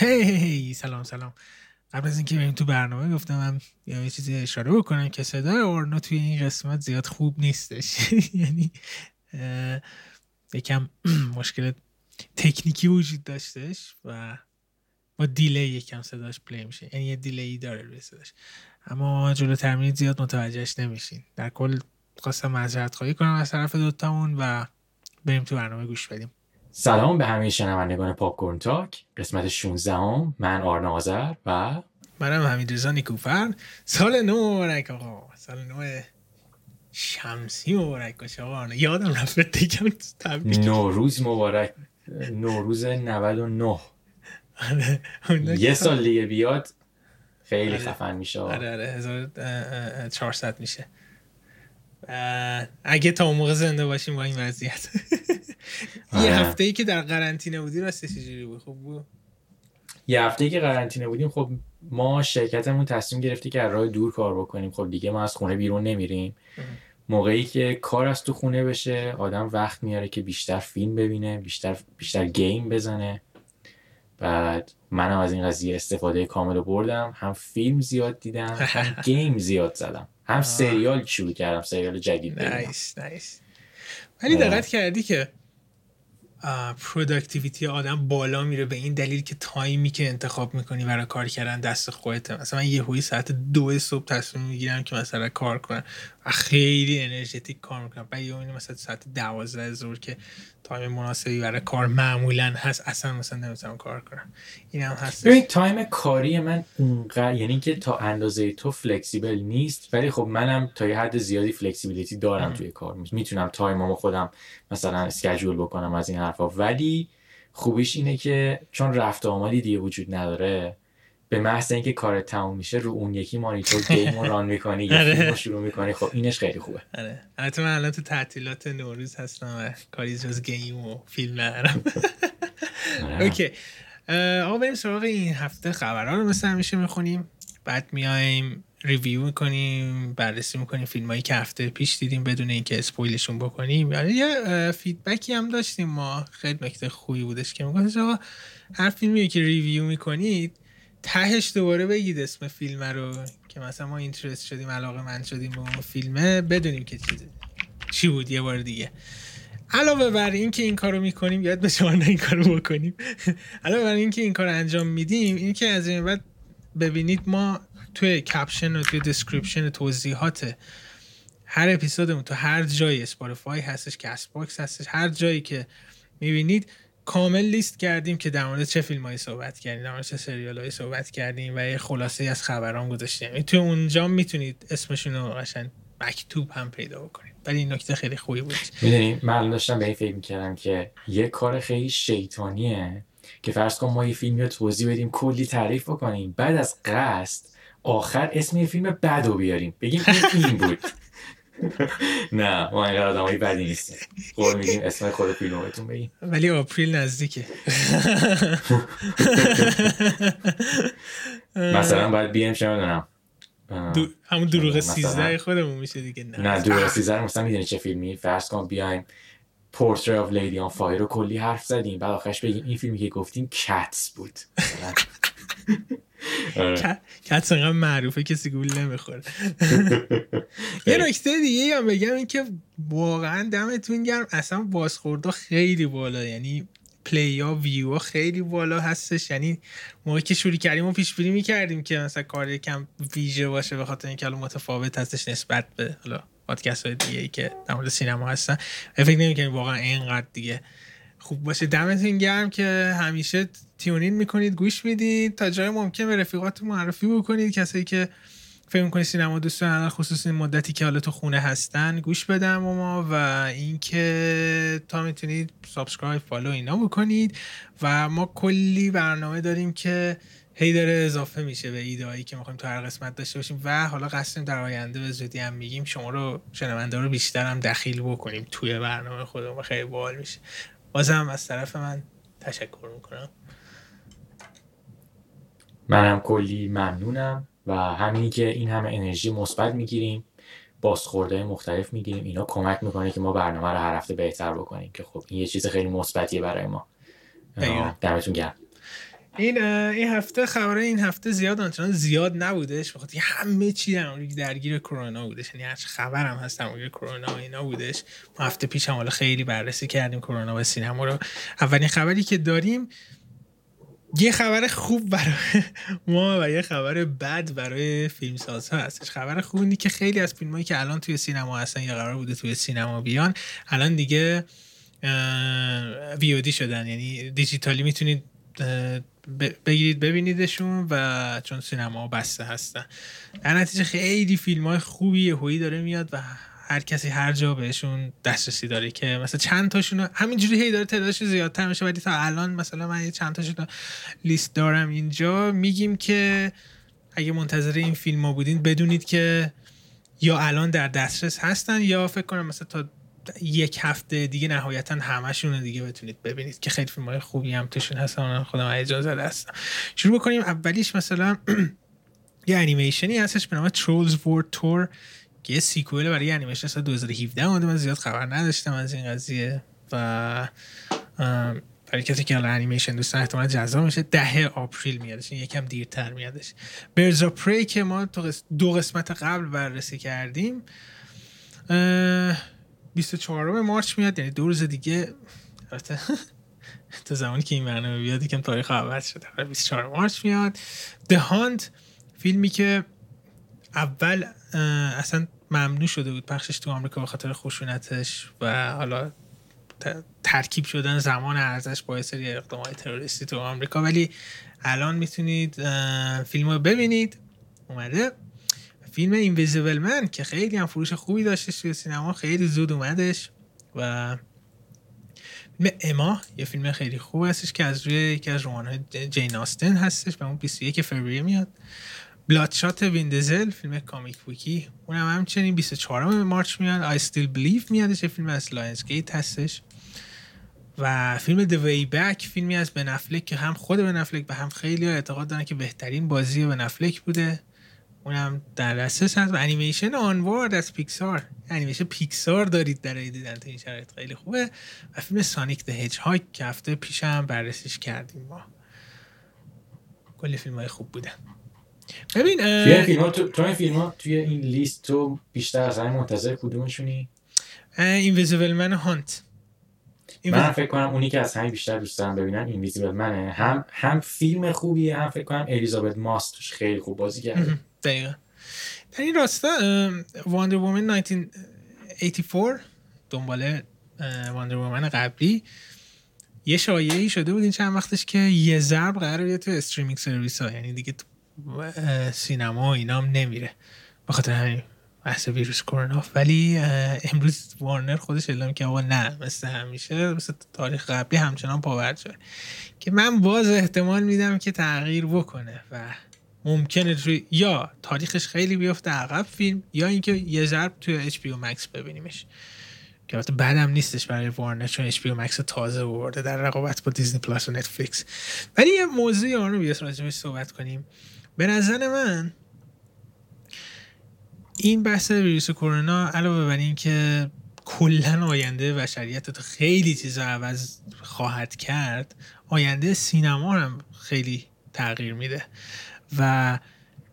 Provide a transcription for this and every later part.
هی سلام سلام. قبل از اینکه بریم تو برنامه گفتم هم یه چیزی اشاره بکنم که صدای اورنا توی این قسمت زیاد خوب نیستش. یعنی یکم مشکل تکنیکی وجود داشتش و با دیلی یکم صداش پلی میشه. یعنی یه دیلی داره روی صداش. اما جلو ترمینی زیاد متوجهش نمیشین. در کل خواستم معذرت خواهی کنم از طرف دوتامون و بریم تو برنامه گوش بدیم. سلام به همه شنوندگان پاپ کورن تاک. قسمت 16 هم. من آرنا آذر و منم حمید رضا نیکوفر سال نو مبارک آقا. سال نو شمسی مبارک باشه آقا. یادم رفت دیگه نوروز مبارک. نوروز 99 آره، یه سال دیگه بیاد خیلی خفن میشه آره آره. 1400 میشه. اگه تا اون موقع زنده باشیم با این وضعیت. یه آره. هفته ای که در قرنطینه بودی راستش چجوری بود؟ خوب بود یه هفته ای که قرنطینه بودیم خب ما شرکتمون تصمیم گرفتی که از راه دور کار بکنیم. خب دیگه ما از خونه بیرون نمیریم. موقعی که کار از تو خونه بشه آدم وقت میاره که بیشتر فیلم ببینه بیشتر بیشتر گیم بزنه. بعد منم از این قضیه استفاده کامل بردم. هم فیلم زیاد دیدم هم گیم زیاد زدم. هم سریال شروع کردم سریال جدید نایس نایس ولی دقت کردی که productivity آدم بالا میره به این دلیل که time ی که انتخاب می‌کنی برای کار کردن دست خودته. مثلا من یهویی ساعت دو صبح تصمیم می‌گیرم که مثلا کار کنم. و خیلی energetic کار می‌کنم. بعد یه مثلا ساعت دوازده ظهر که time مناسبی برای کار معمولا هست اصلا مثلا نمی‌تونم کار کنم. این هم هست ببین time کاری من اونقدر یعنی که تا اندازه تو flexible نیست ولی خب منم تا یه حد زیادی flexibility دارم توی کار. می‌تونم time مو خودم مثلا schedule بکنم از این حرفا. ولی خوبیش اینه که چون رفت آمدی دیگه وجود نداره به محض اینکه کار تموم میشه رو اون یکی مانیتور game رو run می‌کنی یا آره. فیلم شروع می‌کنی خب اینش خیلی خوبه. آره. البته من الان تو تعطیلات نوروز هستم و کاری جز game و فیلم ندارم. آره. OK. آقا بریم سراغ این هفته خبرها رو مثل همیشه می‌خونیم. بعد میایم review می‌کنیم بررسی می‌کنیم فیلم هایی که هفته پیش دیدیم بدون اینکه spoil شون بکنیم. یعنی یه feedback ی هم داشتیم ما. خیلی نکته خوبی بودش که میگفتش آقا هر فیلمی که review می‌کنید تهش دوباره بگید اسم فیلم رو که مثلا ما interest شدیم علاقه مند شدیم به اون فیلمه بدونیم که چی چی بود یه بار دیگه. علاوه بر این که این کارو می‌کنیم یاد به شما این کارو بکنیم. علاوه بر این که این کار انجام میدیم این که از این بعد ببینید ما توی caption و توی description توضیحات هر اپیزودمون تو هر جایی اسپاتیفای هستش کست باکس هستش هر جایی که می‌بینید کامل لیست کردیم که در مورد چه فیلمایی صحبت کردیم در مورد چه سریالایی صحبت کردیم و یه خلاصه از خبران گذاشتیم. تو اونجا می‌تونید اسمشون رو قشنگ مکتوب هم پیدا بکنید. ولی این نکته خیلی خوبی بود. می‌دونی من داشتم به این فکر می‌کردم که یه کار خیلی شیطانیه که فرض کن ما یه فیلمی رو توضیح بدیم کلی تعریف بکنیم بعد از قصد آخر اسم یه فیلم بد رو بیاریم. بگیم این فیلم بود. نه ما اینقدر آدمای بدی نیستیم. قول میدیم اسم خود فیلم بهتون بگیم. ولی April نزدیکه. مثلا باید بیایم چه می‌دونم همون دروغ 13 خودمون میشه دیگه. نه. نه دروغ 13 مثلا می‌دونی چه فیلمی؟ فرض کن بیایم Portrait of Lady on Fire رو کلی حرف زدیم. بعد آخرش بگیم این فیلمی که گفتیم Cats بود. آره. Cats انقدر معروفه کسی گول نمی‌خوره. یه نکته دیگه هم بگم این که واقعا دمتون گرم. اصلا بازخورده خیلی بالا یعنی پلی ها ویو ها خیلی بالا هستش. یعنی موقعی که شروع کردیم و پیش بینی می‌کردیم که مثلا کار یکم ویژه باشه به خاطر اینکه متفاوت هستش نسبت به حالا پادکست های دیگه ای که در مورد سینما هستن. فکر نمی‌کنیم واقعا اینقدر دیگه خوب باشه دمتون گرم که همیشه تیونین می‌کنید گوش می‌دید. تا جای ممکن به رفیقات معرفی بکنید. کسایی که فکر می‌کنید سینما دوست دارن خصوص این مدتی که حالا تو خونه هستن گوش بدن و ما. و اینکه تا می‌تونید subscribe follow اینا بکنید. و ما کلی برنامه داریم که هی داره اضافه میشه به ایده که می‌خوایم تو هر قسمت داشته باشیم. و حالا قصدیم در آینده به زودی هم میگیم شما رو شنونده رو بیشتر هم دخیل بکنیم توی برنامه خودمون. خیلی باحال میشه. بازم از طرف من تشکر می‌کنم. منم کلی ممنونم و همینی که این همه انرژی مثبت می‌گیریم بازخورده مختلف می‌گیریم. اینا کمک می‌کنه که ما برنامه رو هر هفته بهتر بکنیم که خب این یه چیز خیلی مثبتیه برای ما. دمتون گرم. این این هفته خبره این هفته زیاد آنچنان زیاد نبودش. بخاطر همه چی در درگیر کرونا بودش. یعنی هر خبرم هست در کرونا و اینا بودش. ما هفته پیش هم حالا خیلی بررسی کردیم کرونا و سینما رو. اولین خبری که داریم یه خبر خوب برای ما و یه خبر بد برای فیلم ها هستش. خبر خوب اینه که خیلی از فیلم هایی که الان توی سینما هستن یا قرار بوده توی سینما بیان الان دیگه ویودی شدن. یعنی دیجیتالی می‌تونید بگیرید ببینیدشون و چون سینما بسته هستن. در نتیجه خیلی فیلم های خوبی هویی داره میاد و هر کسی هر جا بهشون دسترسی داره که مثلا چند تاشون همینجوری هی داره تعدادش زیادتر میشه ولی تا الان مثلا من چند تاشون لیست دارم اینجا. میگیم که اگه منتظر این فیلم ها بودین بدونید که یا الان در دسترس هستن یا فکر کنم مثلا تا یک هفته دیگه نهایتا همشون دیگه بتونید ببینید که خیلی فیلم های خوبی هم توشون هستن. خودم اجازه هستم شروع بکنیم. اولیش مثلا یه انیمیشنی هستش به نام Trolls World Tour که یه sequel برای انیمیشن سال 2017 اومده. من زیاد خبر نداشتم از این قضیه و برای کسی که الان انیمیشن دوست احتمال جذاب میشه ده April میادش. این یکم دیرتر میادش. Birds of Prey که ما دو قسمت قبل بررسی کردیم. 24 March میاد یعنی دو روز دیگه. تا زمانی که این برنامه بیاد یکم تاریخ عوض شده. 24 مارچ میاد. دهانت فیلمی که اول اصلا ممنوع شده بود پخشش تو آمریکا به خاطر خشونتش و حالا ترکیب شدن زمان ارزش با سری اقدام های تروریستی تو آمریکا. ولی الان می‌تونید فیلم رو ببینید. اومده. فیلم اینویزیبل من که خیلی هم فروش خوبی داشته توی سینما خیلی زود اومدش و فیلم Emma یه فیلم خیلی خوب هستش که از روی یکی از رمان جین آستن هستش و اون 21 فوریه میاد. Bloodshot وین دیزل فیلم comic book ی اونم هم همچنین 24 March میاد. I Still Believe میادش فیلم از Lionsgate هستش. و فیلم The Way Back فیلمی از بن افلک که هم خود بن افلک و هم خیلی اعتقاد دارن که بهترین بازی بن افلک بوده. اونم در دسترس هست و انیمیشن Onward از پیکسار. انیمیشن پیکسار دارید در دیدن این شرایط. خیلی خوبه. و فیلم Sonic the Hedgehog که هفته پیشم بررسیش کردیم ما. کلی فیلم های خوب بودن. ببین توی فیلم تو, تو این فیلم ها توی این لیست تو بیشتر از همین منتظر کدومشونی؟ Invisible Man Hunt من فکر کنم اونی که از همین بیشتر دوست دارم ببینم Invisible Man ه هم هم فیلم خوبیه هم فکر کنم الیزابت ماسش خیلی خوب بازی کرده. دقیقا. در این راستا Wonder Woman 1984 دنباله Wonder Woman قبلی. یه شایعی شده بود این چند وقتش که یه ضرب قرار تو streaming service ها یعنی دیگه سینما و اینام نمیره. به خاطر همین بحث ویروس کرونا. ولی امروز وارنر خودش اعلام که آقا نه مثل همیشه مثل تاریخ قبلی همچنان پاورد شد که من باز احتمال میدم که تغییر بکنه و ممکنه روی یا تاریخش خیلی بیفته عقب فیلم یا اینکه یه ضرب توی HBO Max ببینیمش. که البته بعدم نیستش برای وارنر چون HBO Max تازه وارده در رقابت با دیزنی پلاس و نتفلیکس ولی یه موضوعی آن رو بیاس راجبش صحبت کنیم. به نظر من این بحث ویروس کرونا علاوه بر این که کلا آینده بشریت خیلی چیزا عوض خواهد کرد آینده سینما هم خیلی تغییر میده. و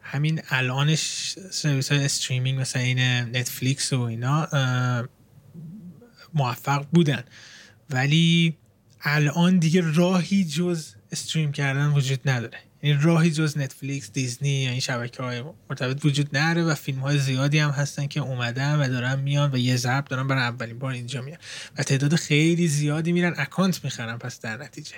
همین الانش سرویس های streaming مثل این نتفلیکس و اینا موفق بودن. ولی الان دیگه راهی جز stream کردن وجود نداره. این راهی جز نتفلیکس دیزنی یا این شبکه های مرتبط وجود نداره و فیلم های زیادی هم هستن که اومدن و دارن میان و یه ضرب دارن برای اولین بار اینجا میان. و تعداد خیلی زیادی میرن account می‌خرن پس در نتیجه.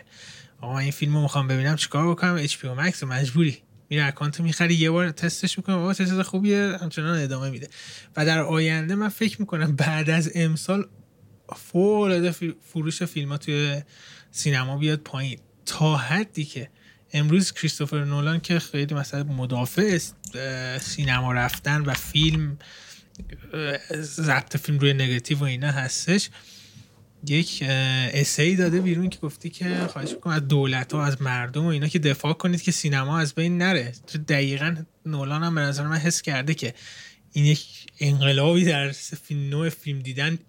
آقا این فیلم رو می‌خوام ببینم چیکار بکنم؟ HBO Max مجبوری. میره account می‌خری یه بار تستش می‌کنه بابا چه خوبیه همچنان ادامه میده. و در آینده من فکر می‌کنم بعد از امسال فوق فروش فیلم ها توی سینما بیاد پایین. تا حدی که امروز کریستوفر نولان که خیلی مثلا مدافع سینما رفتن و فیلم ضبط فیلم روی نگاتیو و اینا هستش یک اسی داده بیرون که گفتی که خواهش می‌کنم از دولت ها از مردم و اینا که دفاع کنید که سینما از بین نره. دقیقا نولان هم به نظر من حس کرده که این یک انقلابی در نوع فیلم دیدن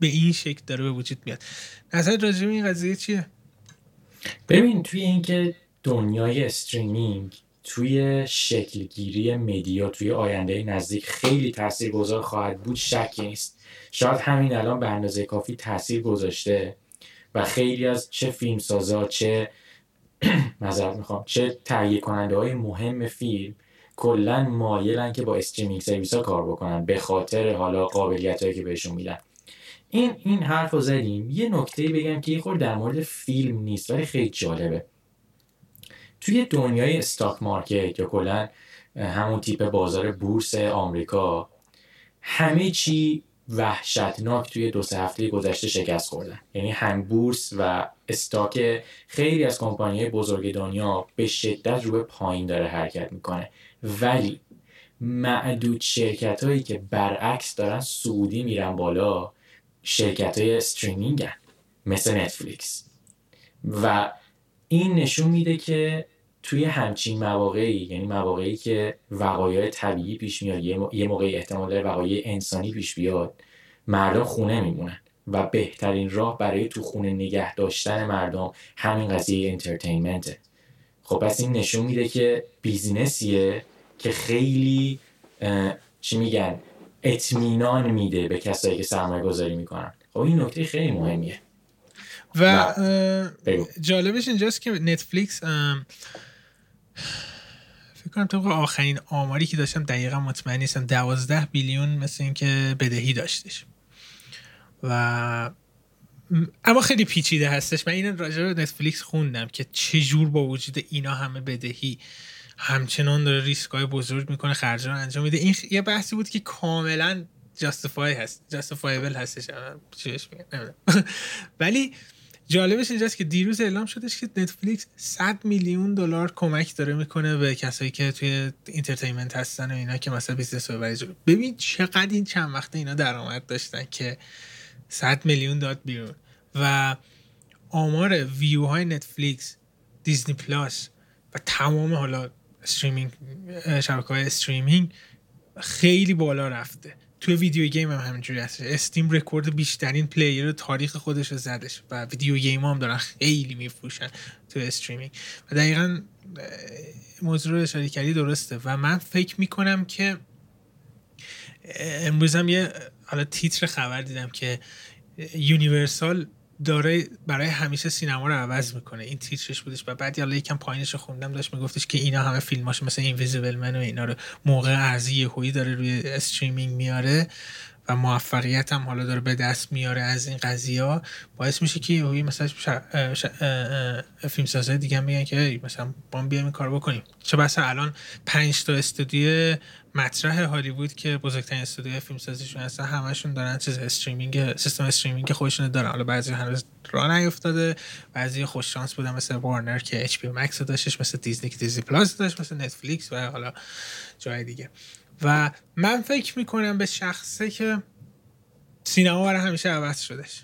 به این شکل داره به وجود میاد. نظر راجع این قضیه چیه؟ ببین توی اینکه دنیای استریمینگ توی شکلگیری مدیا توی آینده نزدیک خیلی تاثیرگذار خواهد بود شکی نیست. شاید همین الان به اندازه کافی تاثیر گذاشته و خیلی از چه فیلمسازا چه معذرت می‌خوام چه تهیه کننده های مهم فیلم کلا مایلن که با streaming service ها کار بکنن به خاطر حالا قابلیت هایی که بهشون میدن. این این حرف رو زدیم. یه نکته بگم که یه خورده در مورد فیلم نیست ولی خیلی جالبه. توی دنیای stock market یا کلا همون تیپ بازار بورس آمریکا همه چی وحشتناک توی دو سه هفته گذشته شکست خوردن یعنی هم بورس و استاک خیلی از کمپانی بزرگ دنیا به شدت رو به پایین داره حرکت می‌کنه ولی معدود شرکت هایی که برعکس دارن سعودی میرن بالا شرکت های استریمینگ. مثل نتفلیکس و این نشون میده که توی همچین مواقعی یعنی مواقعی که وقایع طبیعی پیش میاد یه موقعی احتمال داره وقایع انسانی پیش بیاد مردم خونه میمونن و بهترین راه برای تو خونه نگه داشتن مردم همین قضیه انترتینمنته خب پس این نشون میده که بیزینسیه که خیلی چی میگن اطمینان میده به کسایی که سرمایه گذاری می‌کنن. خب این نکته خیلی مهمیه. و جالبش اینجاست که نتفلیکس فکر کنم طبق آخرین آماری که داشتم دقیقا مطمئن نیستم دوازده billion مثل اینکه بدهی داشتش. و اما خیلی پیچیده هستش. من این راجع به نتفلیکس خوندم که چجور با وجود اینا همه بدهی همچنان داره ریسک های بزرگ می‌کنه خرج رو انجام میده. این یه بحثی بود که کاملا justify هست justifiable هستش. ولی جالبش اینجاست که دیروز اعلام شدش که نتفلیکس 100 میلیون دلار کمک داره می‌کنه به کسایی که توی entertainment هستن و اینا که مثلا business رو ببین چقدر این چند وقته اینا درآمد داشتن که 100 میلیون داد بیرون. و آمار ویو های نتفلیکس دیزنی پلاس و تمام حالا streaming شبکه های streaming خیلی بالا رفته. توی video game هم همینجوری هست. Steam رکورد بیشترین player تاریخ خودش رو زدش و video game هم دارن خیلی میفروشن تو streaming. و دقیقا موضوع رو اشاره کردی درسته. و من فکر می‌کنم که امروز هم یه حالا تیتر خبر دیدم که یونیورسال داره برای همیشه سینما رو عوض می‌کنه. این تیترش بودش و بعد حالا یکم پایینش رو خوندم داشت میگفتش که اینا همه فیلماش مثل Invisible Man و اینا رو موقع ارزی یهویی داره روی streaming میاره و موفقیت هم حالا داره به دست میاره از این قضیه ها. باعث میشه که یهویی مثلا فیلم سازه دیگه میگن که مثلا با بیایم این کار بکنیم. چه بسا الان پنج تا استودیو مطرح هالیوود که بزرگترین استودیو فیلم سازیشون هستن همشون دارن چیز streaming سیستم streaming خودشون دارن. حالا بعضی هنوز راه نیافتاده بعضی خوش شانس بودن مثل وارنر که HBO Max داشتش مثل دیزنی که دیزنی پلاس داشت مثل نتفلیکس و حالا جای دیگه. و من فکر می‌کنم به شخصه که سینما برای همیشه عوض شدش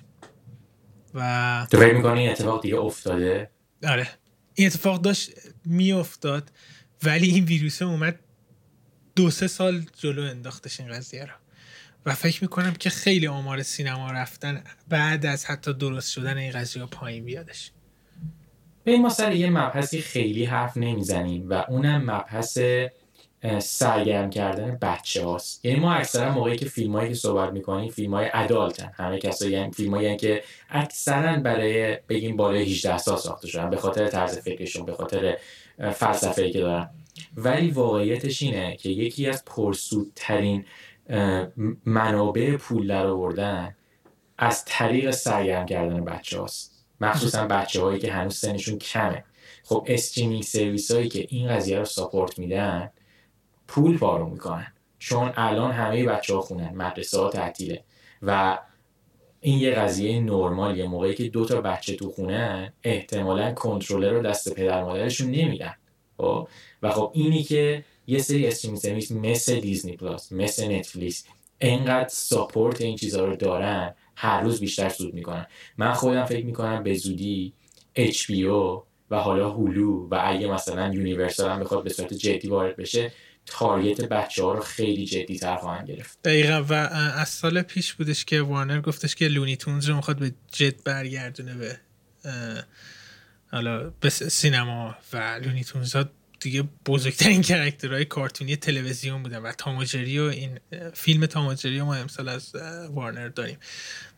و تو فکر می‌کنی این اتفاق دیگه افتاده؟ آره. این اتفاق داشت میافتاد ولی این ویروس اومد دو سه سال جلو انداختش این قضیه رو. و فکر می‌کنم که خیلی آمار سینما رفتن بعد از حتی درست شدن این قضیه پایین بیادش. به ما سر یه مبحثی خیلی حرف نمی‌زنیم و اونم مبحث سرگرم کردن بچه هاست. یعنی ما اکثرا موقعی که فیلم که صحبت می‌کنیم فیلم های همه کسایی یعنی فیلم هایی که اکثرا برای بگیم بالای 18 سال ساخته شدن به خاطر طرز فکرشون به خاطر فلسفه که دارن. ولی واقعیتش اینه که یکی از پرسودترین منابع پول در آوردن از طریق سرگرم کردن بچه هاست مخصوصا بچه هایی که هنوز سنشون کمه. خب streaming service هایی که این قضیه رو support میدن پول پارو می‌کنن. چون الان همه بچه ها خونن مدرسه ها تعطیله. و این یه قضیه نرمالیه موقعی که دو تا بچه تو خونه احتمالا کنترلر رو دست پدر مادرشون نمیدن. خب؟ و خب اینی که یه سری stream service مثل دیزنی پلاس مثل نتفلیکس انقدر support این چیزها رو دارن هر روز بیشتر سود می‌کنن. من خودم فکر می‌کنم به زودی HBO و حالا هولو و اگه مثلا یونیورسال هم بخواد به صورت جدی وارد بشه target بچه ها رو خیلی جدی تر خواهند گرفت. دقیقا و از سال پیش بودش که وارنر گفتش که Looney Tunes رو می‌خواد به جد برگردونه به حالا به سینما و Looney Tunes ها دیگه بزرگترین character های کارتونی تلویزیون بودن و Tom and Jerry و این فیلم Tom and Jerry ما امسال از وارنر داریم.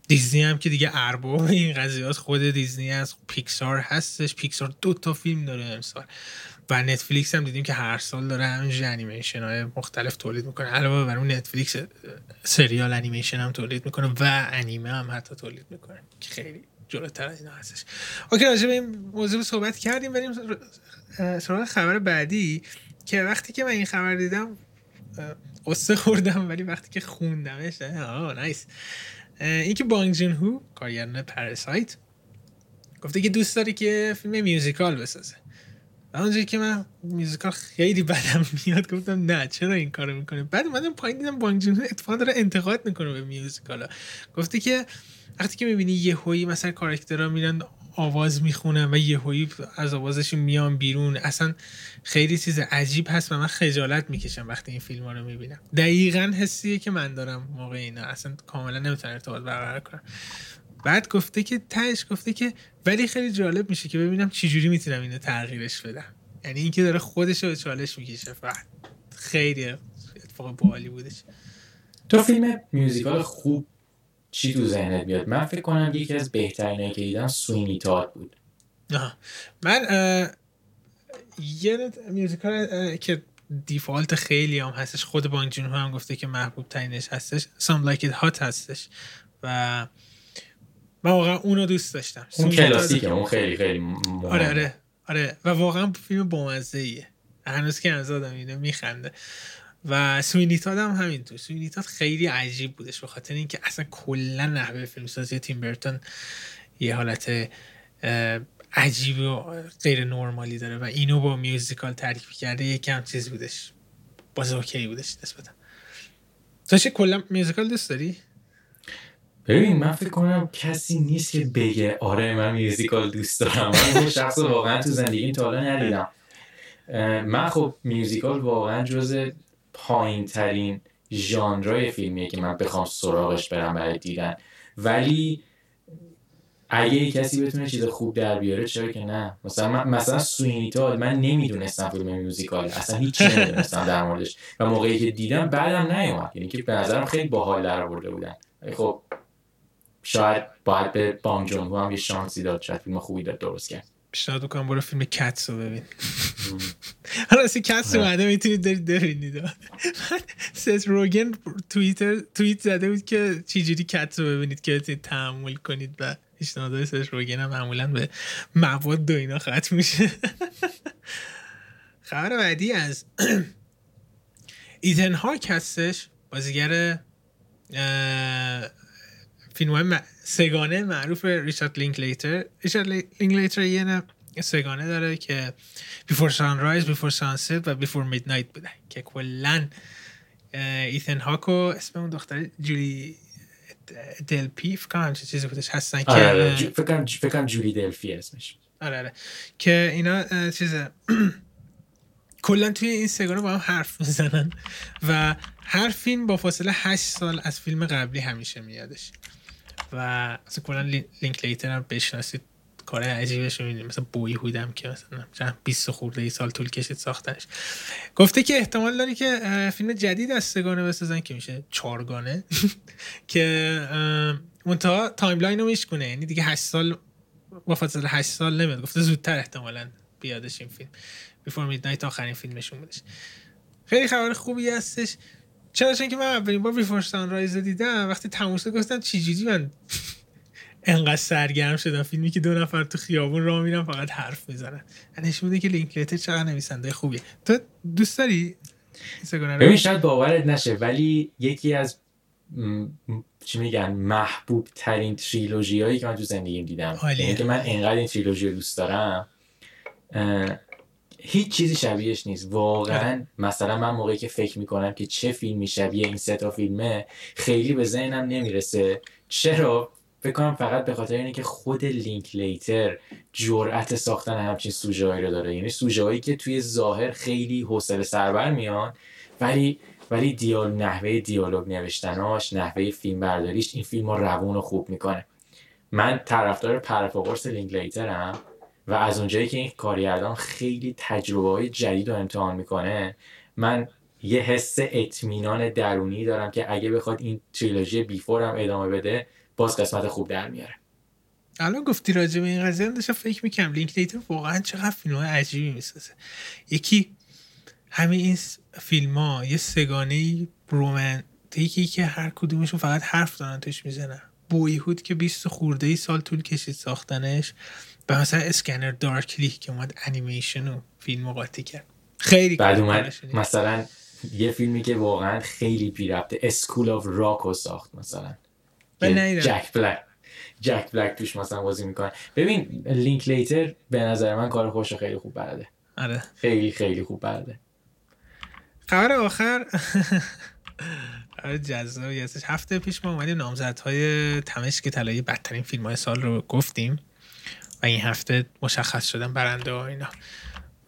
دیزنی هم که دیگه ارباب این قضیات خود دیزنی از پیکسار هستش. پیکسار دو تا فیلم داره امسال. و نتفلیکس هم دیدیم که هر سال داره همینجوری انیمیشن های مختلف تولید می‌کنه. علاوه بر اون نتفلیکس سریال انیمیشن هم تولید می‌کنه و انیمه هم حتی تولید می‌کنه که خیلی جلوتر از اینا هستش. OK راجع این موضوع صحبت کردیم بریم سراغ خبر بعدی که وقتی که من این خبر دیدم غصه خوردم ولی وقتی که خوندمش آه nice این که بونگ جون هو کارگردان Parasite گفته که دوست داره که فیلم میوزیکال بسازه. و اونجایی که من میوزیکال خیلی بدم میاد گفتم نه چرا این کارو می‌کنه بعد اومدم پایین دیدم بانگ جون اتفاقا داره انتقاد می‌کنه به میوزیکال گفته که وقتی که می‌بینی یه هویی مثلا کاراکترها میرن آواز می‌خونن و یه هویی از آوازشون میان بیرون. اصلا خیلی چیز عجیب هست و من خجالت می‌کشم وقتی این فیلم ها رو می‌بینم. دقیقا حسیه که من دارم موقع اینا. اصلا کاملا نمی‌تونم ارتباط برقرار کنم. بعد گفته که تهش گفته که ولی خیلی جالب میشه که ببینم چجوری می‌تونم اینو تغییرش بدم. یعنی اینکه داره خودش رو چالش می‌کشه. فقط خیلی اتفاق بالی بودش. تو فیلم میوزیکال خوب چی تو ذهنت بیاد؟ من فکر کنم یکی از بهترین که دیدم سوینی تاد بود. آه. من یه میوزیکال که دیفالت خیلی هم هستش خود بانگ جون هم گفته که محبوب ترینش هستش سام لایک هات هستش. و من واقعا اونو دوست داشتم. اون کلاسیکه اون خیلی خیلی مهمه. آره آره آره. و واقعا فیلم بامزه ایه هنوز که از آدم اینه میخنده. و سوینیتاد هم همینطور. سوینیتاد خیلی عجیب بودش به خاطر اینکه اصلا کلا نحوه فیلمسازی تیم برتون یه حالت عجیب و غیر نرمالی داره و اینو با میوزیکال تعریف کرده یکم چیز بودش. باز اوکی بودش نسبتا. تو چه کلا musical دوست داری؟ ببین من فکر کنم کسی نیست که بگه آره من musical دوست دارم. من شخص واقعا تو زندگی تا حالا ندیدم. من خب musical واقعا جز پایین ترین ژانرای فیلمیه که من بخوام سراغش برم برای دیدن. ولی اگه کسی بتونه چیز خوب در بیاره چرا که نه؟ مثلا من مثلا Sweeney Todd من نمی‌دونستم فیلم musical اصلا هیچی نمی‌دونستم در موردش. و موقعی که دیدم بدم نیومد. یعنی که به نظرم خیلی باحال در آورده بودن. خب شاید باید به هم یه شانسی داد شاید فیلم خوبی داد درست کرد. پیشنهاد کنم برو فیلم کتس رو ببین. حالا اصلا کتس اومده می‌تونید دارید ببینید. سیس روگن توییتر توییت زده بود که چجوری کتس رو ببینید که بتونید تحمل کنید و پیشنهادهای سیس روگن هم معمولا به مواد دو اینا ختم میشه. خبر بعدی از ایتن هاک هستش. بازیگر فیلم های سگانه معروف ریچارد لینکلیتر. ریچارد لینکلیتر یه سگانه داره که Before Sunrise Before Sunset و Before Midnight بوده که کلا ایتن هاک و اسم اون دختر جولی دلپی فکر کنم چه چیزی بودش هستن که آره, آره. فکر کنم جولی دلپی اسمش. آره آره. که اینا چیزه. کلا توی این سگانه با هم حرف می‌زنن و هر فیلم با فاصله 8 سال از فیلم قبلی همیشه میادش. و اصلا کلا لینکلیتر هم بشناسید. کار عجیبش رو مثلا Boyhood م که مثلا 20 خورده ای سال طول کشید ساختنش. گفته که احتمال داری که فیلم جدید از سگانه بسازن که میشه چارگانه که منتها timeline رو میشکنه یعنی دیگه 8 سال با فاصله 8 سال نمیاد. گفته زودتر احتمالا بیادش این فیلم. بیفور میدنایت آخرین فیلمشون بودش. خیلی خبر خوبی هستش. چرا چون که من اولین بار بیفور رایز دیدم وقتی تموم شد گفتم چجوری من انقدر سرگرم شدم. فیلمی که دو نفر تو خیابون راه میرن فقط حرف می‌زنن. نشون میده که لینکلتر چقدر نویسنده خوبیه. تو دوست داری ببین شاید باورت نشه ولی یکی از چی میگن محبوب ترین تریلوژی هایی که من تو زندگیم دیدم. یعنی که من انقدر این تریلوژی رو دوست دارم هیچ چیزی شبیهش نیست. واقعا مثلا من موقعی که فکر می‌کنم که چه فیلمی شبیه این سه تا فیلمه خیلی به ذهنم نمی‌رسه. چرا؟ فکر کنم فقط به خاطر اینه که خود لینک لیتر جرأت ساختن همچین سوژه رو داره. یعنی سوژه هایی که توی ظاهر خیلی حوصله سربر میان ولی ولی دیال نحوه دیالوگ نوشتناش نحوه فیلم برداریش این فیلم رو روون و خوب می‌کنه. من طرفدار پرفاقرس لینک لیترم و از اونجایی که این کارگردان خیلی تجربه های جدید رو امتحان می‌کنه من یه حس اطمینان درونی دارم که اگه بخواد این تریلوژی بیفور هم ادامه بده باز قسمت خوب در میاره. الان گفتی راجع به این قضیه داشتم فکر می‌کنم لینک نیتر واقعا چقدر فیلم های عجیبی می‌سازه. یکی همین این فیلم ها یه سگانه رومنتیکی که هر کدومشون فقط حرف دارن توش می‌زنن. Boyhood که 20 خورده ای سال طول کشید ساختنش. به مثلا Scanner Darkly که اومد انیمیشن و فیلم قاطی کرد. خیلی بعد اومد مثلا یه فیلمی که واقعا خیلی پی رفته School of Rock رو ساخت مثلا. جک بلک. جک بلک توش مثلا بازی می‌کنه. ببین لینکلیتر به نظر من کار خودش خیلی خوب بلده آره. خیلی خیلی خوب برده خبر آخر آره جذابی هستش هفته پیش ما اومدیم نامزدهای تمشک طلایی بدترین فیلم های سال رو گفتیم. و این هفته مشخص شدن برنده ها اینا.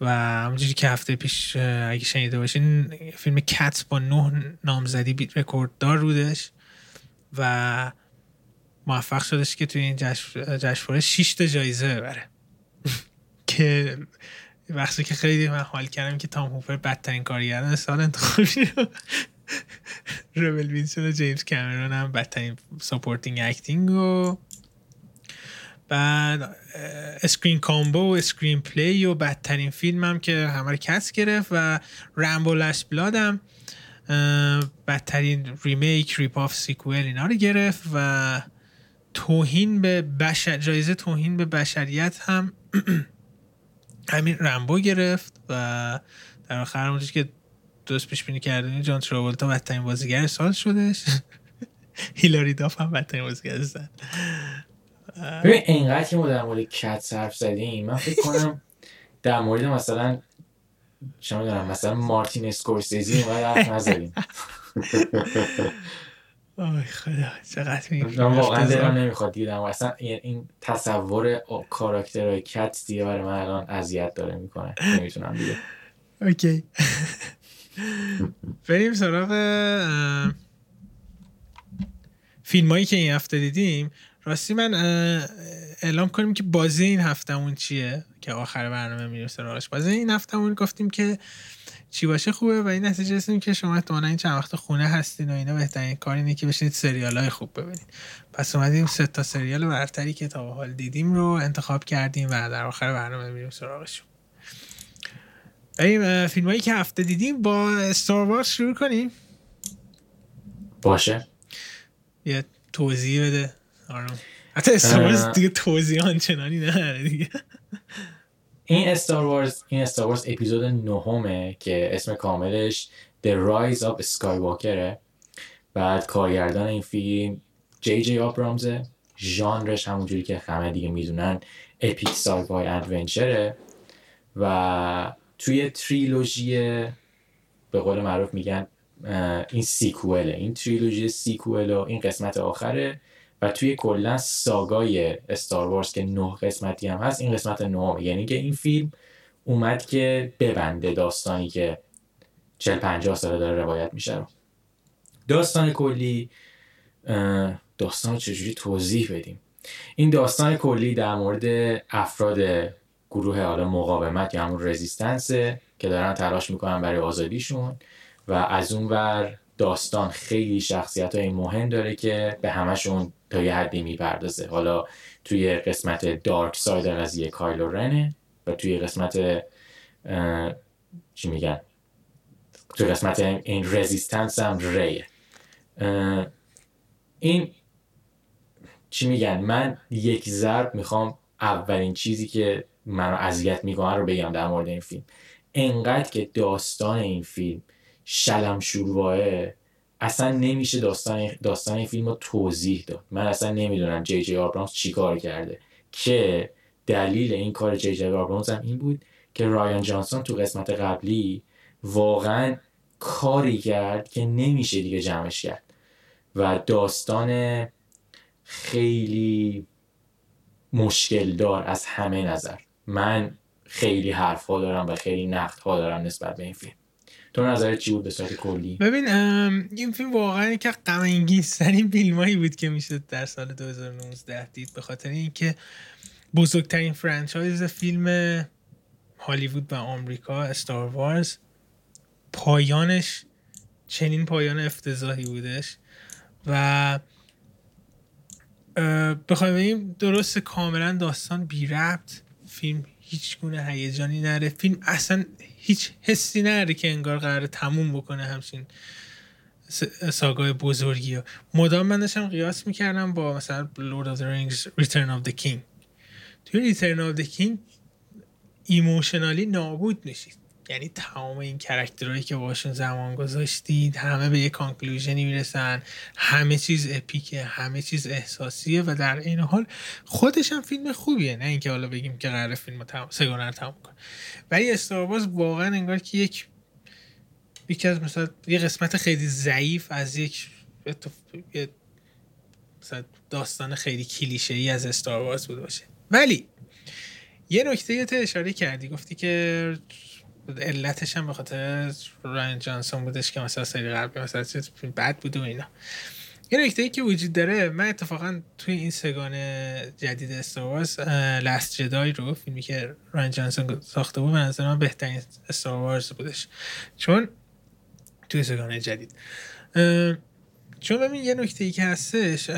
و همونجوری که هفته پیش اگه شنیده باشین فیلم کت با نه نامزدی بیت رکورد دار رودش و موفق شدش که توی این جشنواره 6 تا جایزه ببره. که وقتی که خیلی من حال کردم که تام هوپر بدترین کارگردان سال انتخاب شد ربل ویلسون و جیمز کامرون هم بدترین supporting acting و بعد screen combo و screenplay و بدترین فیلم هم که همه Cats گرفت و Rambo Last Blood هم بدترین remake rip-off sequel اینا رو گرفت و توهین به بشر جایزه توهین به بشریت هم همین رمبو گرفت و در آخر همونجور که دوست پیش بینی کردنی جان تراولتا بدترین بازیگر سال شدش هیلاری داف هم بدترین بازیگر زد ببین اینقدر که ما در مورد کت صرف زدیم من فکر کنم در مورد مثلا شما دارم مثلا مارتین اسکورسیزی اینقدر حرف نزدیم. آی خدا چقدر من واقعا دلم نمی‌خواد دیدم اصلا این تصور کاراکتر کت دیگه برای من الان اذیت داره می‌کنه. نمی‌تونم دیگه. اوکی. بریم سراغ فیلم هایی که این هفته دیدیم. راستی من اعلام کنیم که بازی این هفتهمون چیه؟ که آخر برنامه میریم سراغش. بازی این هفتهمون گفتیم که چی باشه خوبه و این نتیجه رسیدیم که شما احتمالا این چند وقت خونه هستین و اینا. بهترین کار اینه که بشینید سریال های خوب ببینید. پس اومدیم سه تا سریال برتری که تا حال دیدیم رو انتخاب کردیم و در آخر برنامه میریم سراغشون بریم فیلم هایی که هفته دیدیم با استار وارز شروع کنیم. باشه. یه توضیح بده. آرام حتی استار وارز دیگه توضیح آنچنانی نه دیگه. این استار وارز این استار وارز اپیزود نهمه که اسم کاملش The Rise of Skywalker بعد کارگردان این فیلم جی جی آبرامزه ژانرش همونجوری که همه دیگه می‌دونن اپیک سایفای ادونچره و توی تریلوژی به قول معروف میگن این سیکوله این تریلوژی سیکوله و این قسمت آخره و توی کلا ساگای استار وارز که نه قسمتی هم هست این قسمت نه یعنی که این فیلم اومد که ببنده داستانی که 40 50 ساله داره روایت میشه رو. داستان کلی داستان چجوری توضیح بدیم؟ این داستان کلی در مورد افراد گروه حالا مقاومت یا همون رزیستنس که دارن تلاش می‌کنن برای آزادیشون و از اون بر داستان خیلی شخصیت های مهم داره که به همشون تا یه حدی می‌پردازه. حالا توی قسمت dark side قضیه کایلو رنه و توی قسمت چی میگن؟ توی قسمت این resistance هم ریه. این چی میگن؟ من یک ضرب می‌خوام اولین چیزی که منو اذیت می‌کنه رو بگم در مورد این فیلم. انقدر که داستان این فیلم شلم شوربائه اصلا نمیشه داستان داستان این فیلم رو توضیح داد. من اصلا نمی‌دونم جی جی آبرامز چی کار کرده. که دلیل این کار جی جی آبرامز هم این بود که رایان جانسون تو قسمت قبلی واقعا کاری کرد که نمیشه دیگه جمعش کرد. و داستان خیلی مشکل دار از همه نظر. من خیلی حرف ها دارم و خیلی نقد ها دارم نسبت به این فیلم. تو نظرت چی بود به صورت کلی؟ ببین این فیلم واقعا که غم انگیزترین فیلمایی بود که میشه در سال 2019 دید به خاطر اینکه بزرگترین فرانچایز فیلم هالیوود و آمریکا استار وارز پایانش چنین پایان افتضاحی بودش و بخوایم بگیم درست کاملا داستان بی ربط فیلم هیچ گونه هیجانی نره. فیلم اصلا هیچ حسی نره که انگار قرار تموم بکنه همچین ساگای بزرگی ها مدام من داشتم قیاس می‌کردم با مثلا Lord of the Rings Return of the King. توی Return of the King emotionally نابود میشید. یعنی تمام این character هایی که باشون زمان گذاشتید همه به یه conclusion ی می‌رسن همه چیز epic ه همه چیز احساسیه و در این حال خودش هم فیلم خوبیه. نه اینکه حالا بگیم که قرار فیلم تمام سگانه رو تمام کنه. ولی Star Wars واقعا انگار که یک یکی از مثلا یه قسمت خیلی ضعیف از یک داستان خیلی کلیشه ای از استارواز بود باشه. ولی یه نکته تو اشاره کردی گفتی که علتش هم به خاطر راین جانسون بودش که مثلا سری قبل مثلا بد بود و اینا. یه نکته ای که وجود داره من اتفاقا توی این سگان جدید استاروارز لست جدای رو فیلمی که راین جانسون ساخته بود من من بهترین Star Wars بودش. چون توی سگانه جدید. چون ببین یه نکته ای که هستش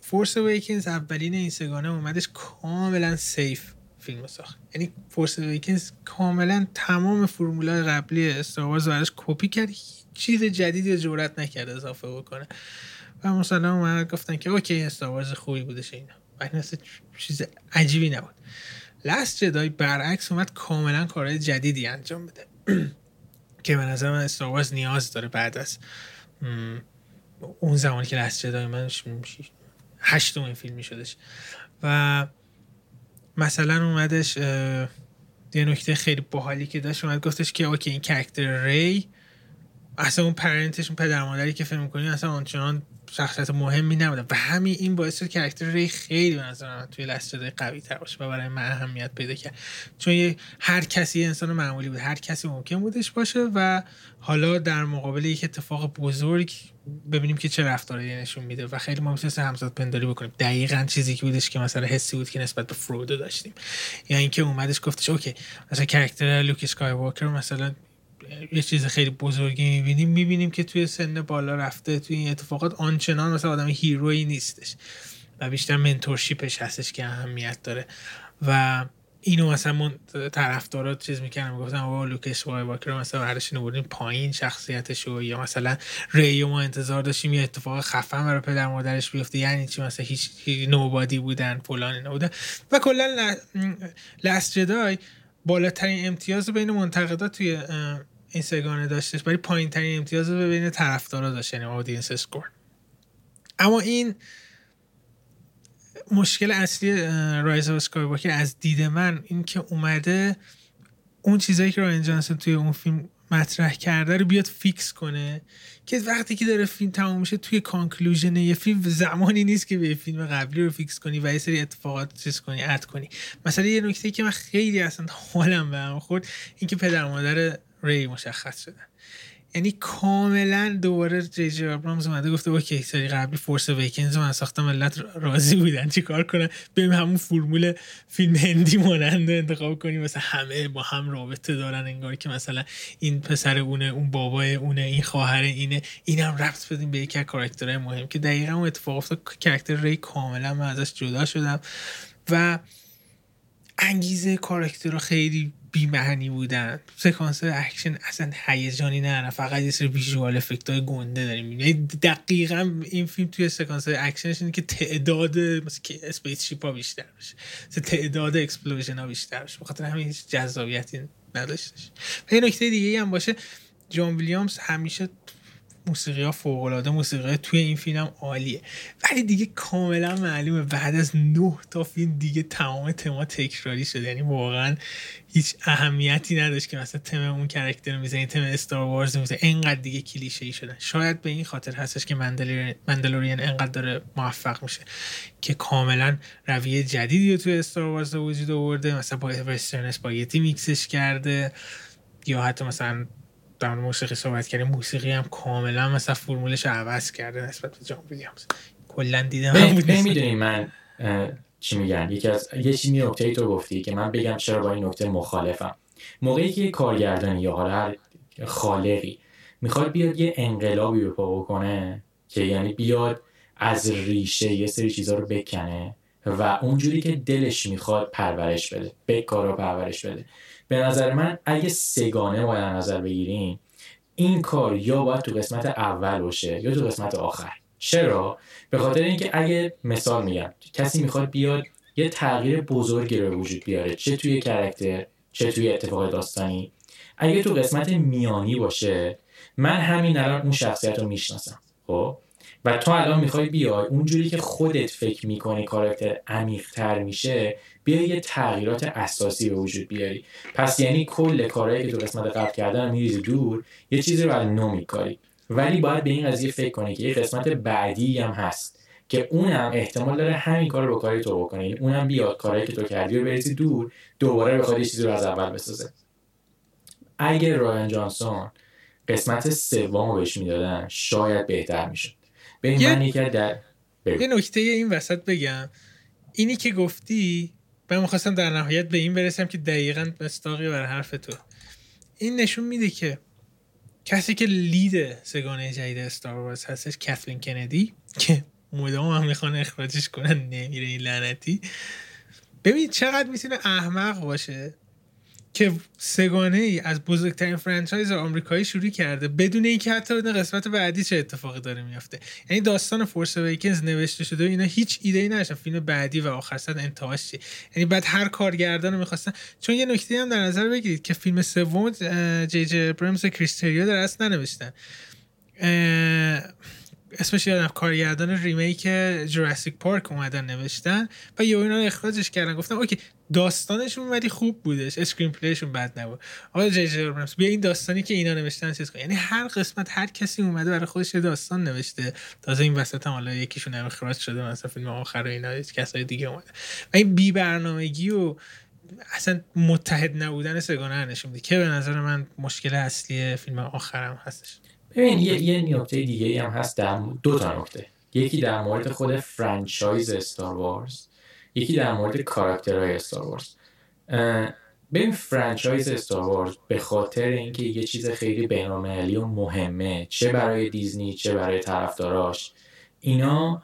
Force Awakens اولین این سگانه اومدش کاملا safe فیلم ساخت. یعنی Force Awakens کاملا تمام فرمولای قبلی Star Wars برداشت کپی کرد. چیز جدیدی جرئت نکرد اضافه بکنه. و مثلا اومد گفتن که OK Star Wars خوبی بودش اینا. این چیز عجیبی نبود. لاست جدای برعکس اومد کاملا کارهای جدیدی انجام بده. که به نظر من استاروارز نیاز داره بعد از اون زمانی که لاست جدای من هشتمین فیلم شدش و مثلا اومدش یه نکته خیلی باحالی که داشت اومد گفتش که اوکی این کرکتر ری اصلا اون پرنتش اون پدر مادری که فهم می‌کنی اصلا آنچنان شخصیت مهمی نبوده. و همین این باعث شد character ری خیلی به نظر توی Last قوی تر باشه و برای من اهمیت پیدا کرد. چون هر کسی انسان معمولی بود هر کسی ممکن بودش باشه و حالا در مقابل یک اتفاق بزرگ ببینیم که چه رفتاری نشون میده و خیلی ما می‌تونستیم همزاد پنداری بکنیم. دقیقا چیزی که بودش که مثلا حسی بود که نسبت به فرودو داشتیم. یا اینکه اومدش گفتش OK مثلا character لوک اسکای واکر مثلا یه چیز خیلی بزرگی می‌بینیم. می‌بینیم که توی سن بالا رفته توی این اتفاقات آنچنان مثلا آدم هیروی نیستش و بیشتر منتورشیپش هستش که اهمیت داره. و اینو مثلا من طرفدارا چیز می‌کنم گفتم با لوکش وای واکر مثلا برداشتین بودیم پایین شخصیتش یا مثلا ریو ما انتظار داشتیم یه اتفاق خفن برای پدر مادرش بیفته یعنی چی؟ مثلا هیچ نوبادی بودن فلان نبودن و کلا Last Jedi بالاترین امتیاز بین منتقدات توی این سگانه داشتش ولی پایین ترین امتیاز رو بین طرفدارا داشت یعنی audience score اما این مشکل اصلی Rise of Sky از دید من این که اومده اون چیزایی که راین جانسون توی اون فیلم مطرح کرده رو بیاد fix کنه که وقتی که داره فیلم تموم میشه توی conclusion یه فیلم زمانی نیست که به فیلم قبلی رو fix کنی و یه سری اتفاقات چیز کنی add کنی. مثلا یه نکته که من خیلی اصلا حالم به هم خورد اینکه پدر مادر Rey مشخص شدن. یعنی کاملا دوباره جی جی ابرامز اومده گفته okay سری قبلی Force Awakens من ساختم ملت راضی بودن چیکار کنن. بریم همون فرمول فیلم هندی مانند انتخاب کنیم. مثلا همه با هم رابطه دارن انگار که مثلا این پسر اونه اون بابای اونه این خواهر اینه. اینم ربط بدیم به از کاراکترهای مهم که دقیقا اون اتفاق افتاد. character Rey کاملا من ازش جدا شدم. و انگیزه کاراکتر خیلی بیمعنی بودن. سکانس اکشن اصلا هیجانی نه فقط یه سری visual effect های گنده داریم. یعنی دقیقا این فیلم توی سکانس اکشنش اینه که تعداد مثل که spaceship ها بیشتر بشه تعداد explosion ها بیشتر بشه بخاطر همین هیچ جذابیتی نداشتش. یه نکته دیگه هم باشه. جان ویلیامز همیشه موسیقی ها فوق العاده موسیقی توی این فیلم عالیه. ولی دیگه کاملا معلومه بعد از نه تا فیلم دیگه تمام تما تکراری شده. یعنی واقعا هیچ اهمیتی نداشت که مثلا تم اون کرکتر می‌زنی تم استار وارز می‌زنی. انقدر دیگه کلیشه ای شدن شاید به این خاطر هستش که مندلورین انقدر داره موفق میشه که کاملا رویه جدیدی رو توی استار وارز وجود آورده. مثلا با وسترن اسپاگتی میکسش کرده یا حتی مثلا در موسیقی صحبت کردیم موسیقی هم کاملا مثلا فرمولش عوض کرده نسبت به جان ویلیامز. کلا دیدم نمی‌دونی. من چی میگن یکی از یه چیزی نکته تو گفتی که من بگم چرا با این نکته مخالفم. موقعی که کارگردانی یا حالا هر خالقی می‌خواد بیاد یه انقلابی به پا بکنه که یعنی بیاد از ریشه یه سری چیزا رو بکنه و اونجوری که دلش می‌خواد پرورش بده به کارا پرورش بده. به نظر من اگه سگانه باید نظر بگیریم این کار یا باید تو قسمت اول باشه یا تو قسمت آخر. چرا؟ به خاطر اینکه اگه مثال میگم کسی می‌خواد بیاد یه تغییر بزرگی رو وجود بیاره چه توی کرکتر چه توی اتفاق داستانی. اگه تو قسمت میانی باشه من همین الان اون شخصیت رو می‌شناسم خب؟ و تو الان می‌خوای بیای اونجوری که خودت فکر می‌کنی کاراکتر عمیقتر میشه بیا یه تغییرات اساسی به وجود بیاری. پس یعنی کل کارهایی که تو قسمت قبل کردن میریزی دور یه چیزی رو نو میکاری. ولی باید به این قضیه فکر کنی که یه قسمت بعدی هم هست که اونم احتمال داره همین کار رو با کاری تو بکنه اونم بیاد کارهایی که تو کردی رو بریزی دور دوباره بخواد یه چیزی رو از اول بسازه. اگر رایان جانسون قسمت سوم بهش می‌دادن شاید بهتر می‌شد. به این معنی که در یه نکته این وسط بگم. اینی که گفتی من می‌خواستم در نهایت به این برسم که دقیقا مستاقی بر حرف تو. این نشون میده که کسی که لید سگانه جدید استار هستش کثلین کندی که مدام هم می‌خوان اخراجش کنن نمیره این لعنتی. ببین چقدر می‌تونه احمق باشه. که سگانه ای از بزرگترین فرانچایز آمریکایی شروع کرده بدون اینکه حتی بدون قسمت بعدی چه اتفاقی داره میافته. یعنی داستان فورس اویکنز نوشته شده و اینا هیچ ایده ای نداشتن. فیلم بعدی و آخر سر انتهاش چی یعنی بعد هر کارگردان می‌خواستن. چون یه نکته هم در نظر بگیرید که فیلم سوم جی جی برمز کریستریو در اصل ننوشتن. اسمش یادم کارگردان ریمیک جوراسیک پارک اومدن نوشتن. و یه اینا اخراجش کردن گفتم اوکی داستانشون ولی خوب بودش. اسکرین پلیشون بد نبود. آقا جی جی بیا این داستانی که اینا نوشتن چیز کن یعنی هر قسمت هر کسی اومده برای خودش داستان نوشته. تازه این وسط هم حالا یکیشون هم اخراج شده مثلا فیلم آخر و اینا کسای دیگه اومده. و این بی برنامگی و اصلا متحد نبودن سه گانه نشون میده که به نظر من مشکل اصلی فیلم آخرم هستش. ببین یه, یه نکته دیگه هم هست در دو تا نکته. یکی در مورد خود franchise استار وارز یکی در مورد کاراکترهای استار وارز ببین franchise استار وارز به خاطر اینکه یه چیز خیلی بینالمللی و مهمه چه برای دیزنی چه برای طرفداراش اینا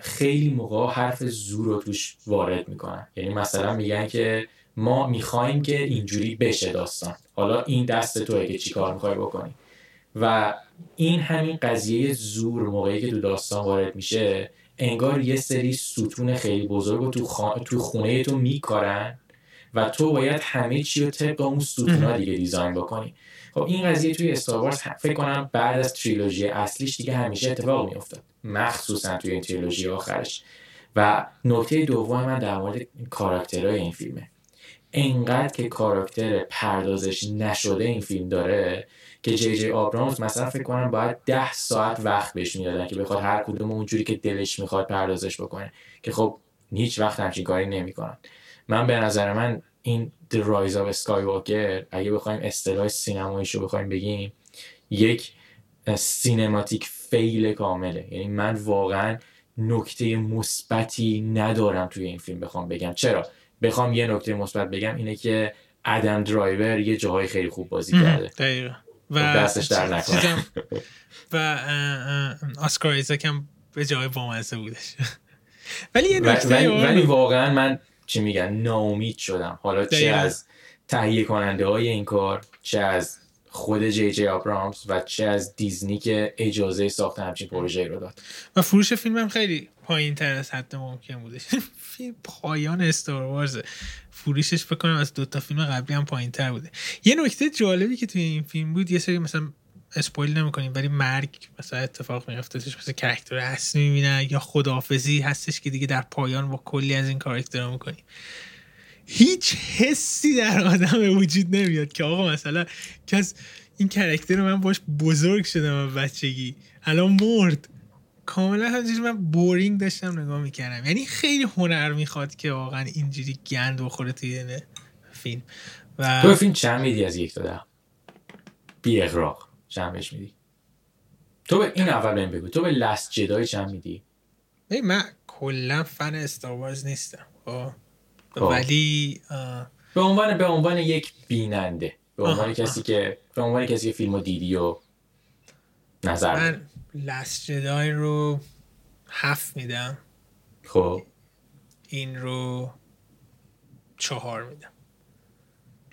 خیلی موقع حرف زور رو توش وارد می‌کنن. یعنی مثلا میگن که ما می‌خوایم که اینجوری بشه داستان. حالا این دست توه که چی کار می‌خوای بکنی. و این همین قضیه زور موقعی که تو داستان وارد میشه انگار یه سری ستون خیلی بزرگ تو, تو خونه تو میکارن و تو باید همه چی رو طبق اون ستون دیگه دیزاین بکنی. خب این قضیه توی استاروارز فکر کنم بعد از تریلوژی اصلیش دیگه همیشه اتفاق میافتاد. مخصوصا توی این تریلوژی آخرش. و نکته دوم من در مورد کاراکترهای این فیلمه. انقدر که کاراکتر پردازش نشده این فیلم داره که جی جی آبرامز مثلا فکر کنم باید ده ساعت وقت بهش می‌دادن که بخواد هر کدوم اونجوری که دلش می‌خواد پردازش بکنه. که خب هیچ وقت همچین کاری نمی‌کنن. من به نظر من این The Rise of Skywalker اگه بخوایم اصطلاح سینماییش رو بخوایم بگیم یک cinematic fail کامله. یعنی من واقعا نکته مثبتی ندارم توی این فیلم بخوام بگم. چرا؟ بخوام یه نکته مثبت بگم اینه که آدام درایور یه جاهای خیلی خوب بازی کرده. دقیقا. و خب دستش درد نکنه. و آسکار ایزاک هم به جای بامزه بودش. ولی یه نکته ولی, ولی واقعا من چی میگن ناامید شدم. حالا چه از تهیه کننده های این کار چه از خود جی جی آبرامز و چه از دیزنی که اجازه ساخت همچین پروژه رو داد. و فروش فیلم هم خیلی پایین تر از حد ممکن بودش فیلم پایان استار وارز فروشش بکنم از دوتا فیلم قبلی هم پایین تر بوده. یه نکته جالبی که توی این فیلم بود یه سری مثلا spoil نمی‌کنیم ولی مرگ مثلا اتفاق میفته مثلا character اصلی می‌بینن یا خداحافظی هستش که دیگه در پایان با کلی از این کاراکترها می‌کنیم. هیچ حسی در آدم وجود نمیاد که آقا مثلا کس این character من باهاش بزرگ شدم بچگی الان مرد. کاملا همینجوری من boring داشتم نگاه می‌کردم. یعنی خیلی هنر می‌خواد که واقعا اینجوری گند بخوره توی فیلم. و تو فیلم چند میدی از یک داده بی اغراق. چند بهش میدی؟ تو به این اول بهم بگو. تو به لست جدای چند میدی؟ من کلا فن استاروارز نیستم. خب. خب. ولی به عنوان به عنوان یک بیننده به عنوان کسی که به عنوان کسی که فیلمو دیدی و نظر من لست جدای رو هفت میدم. خب. این رو چهار میدم.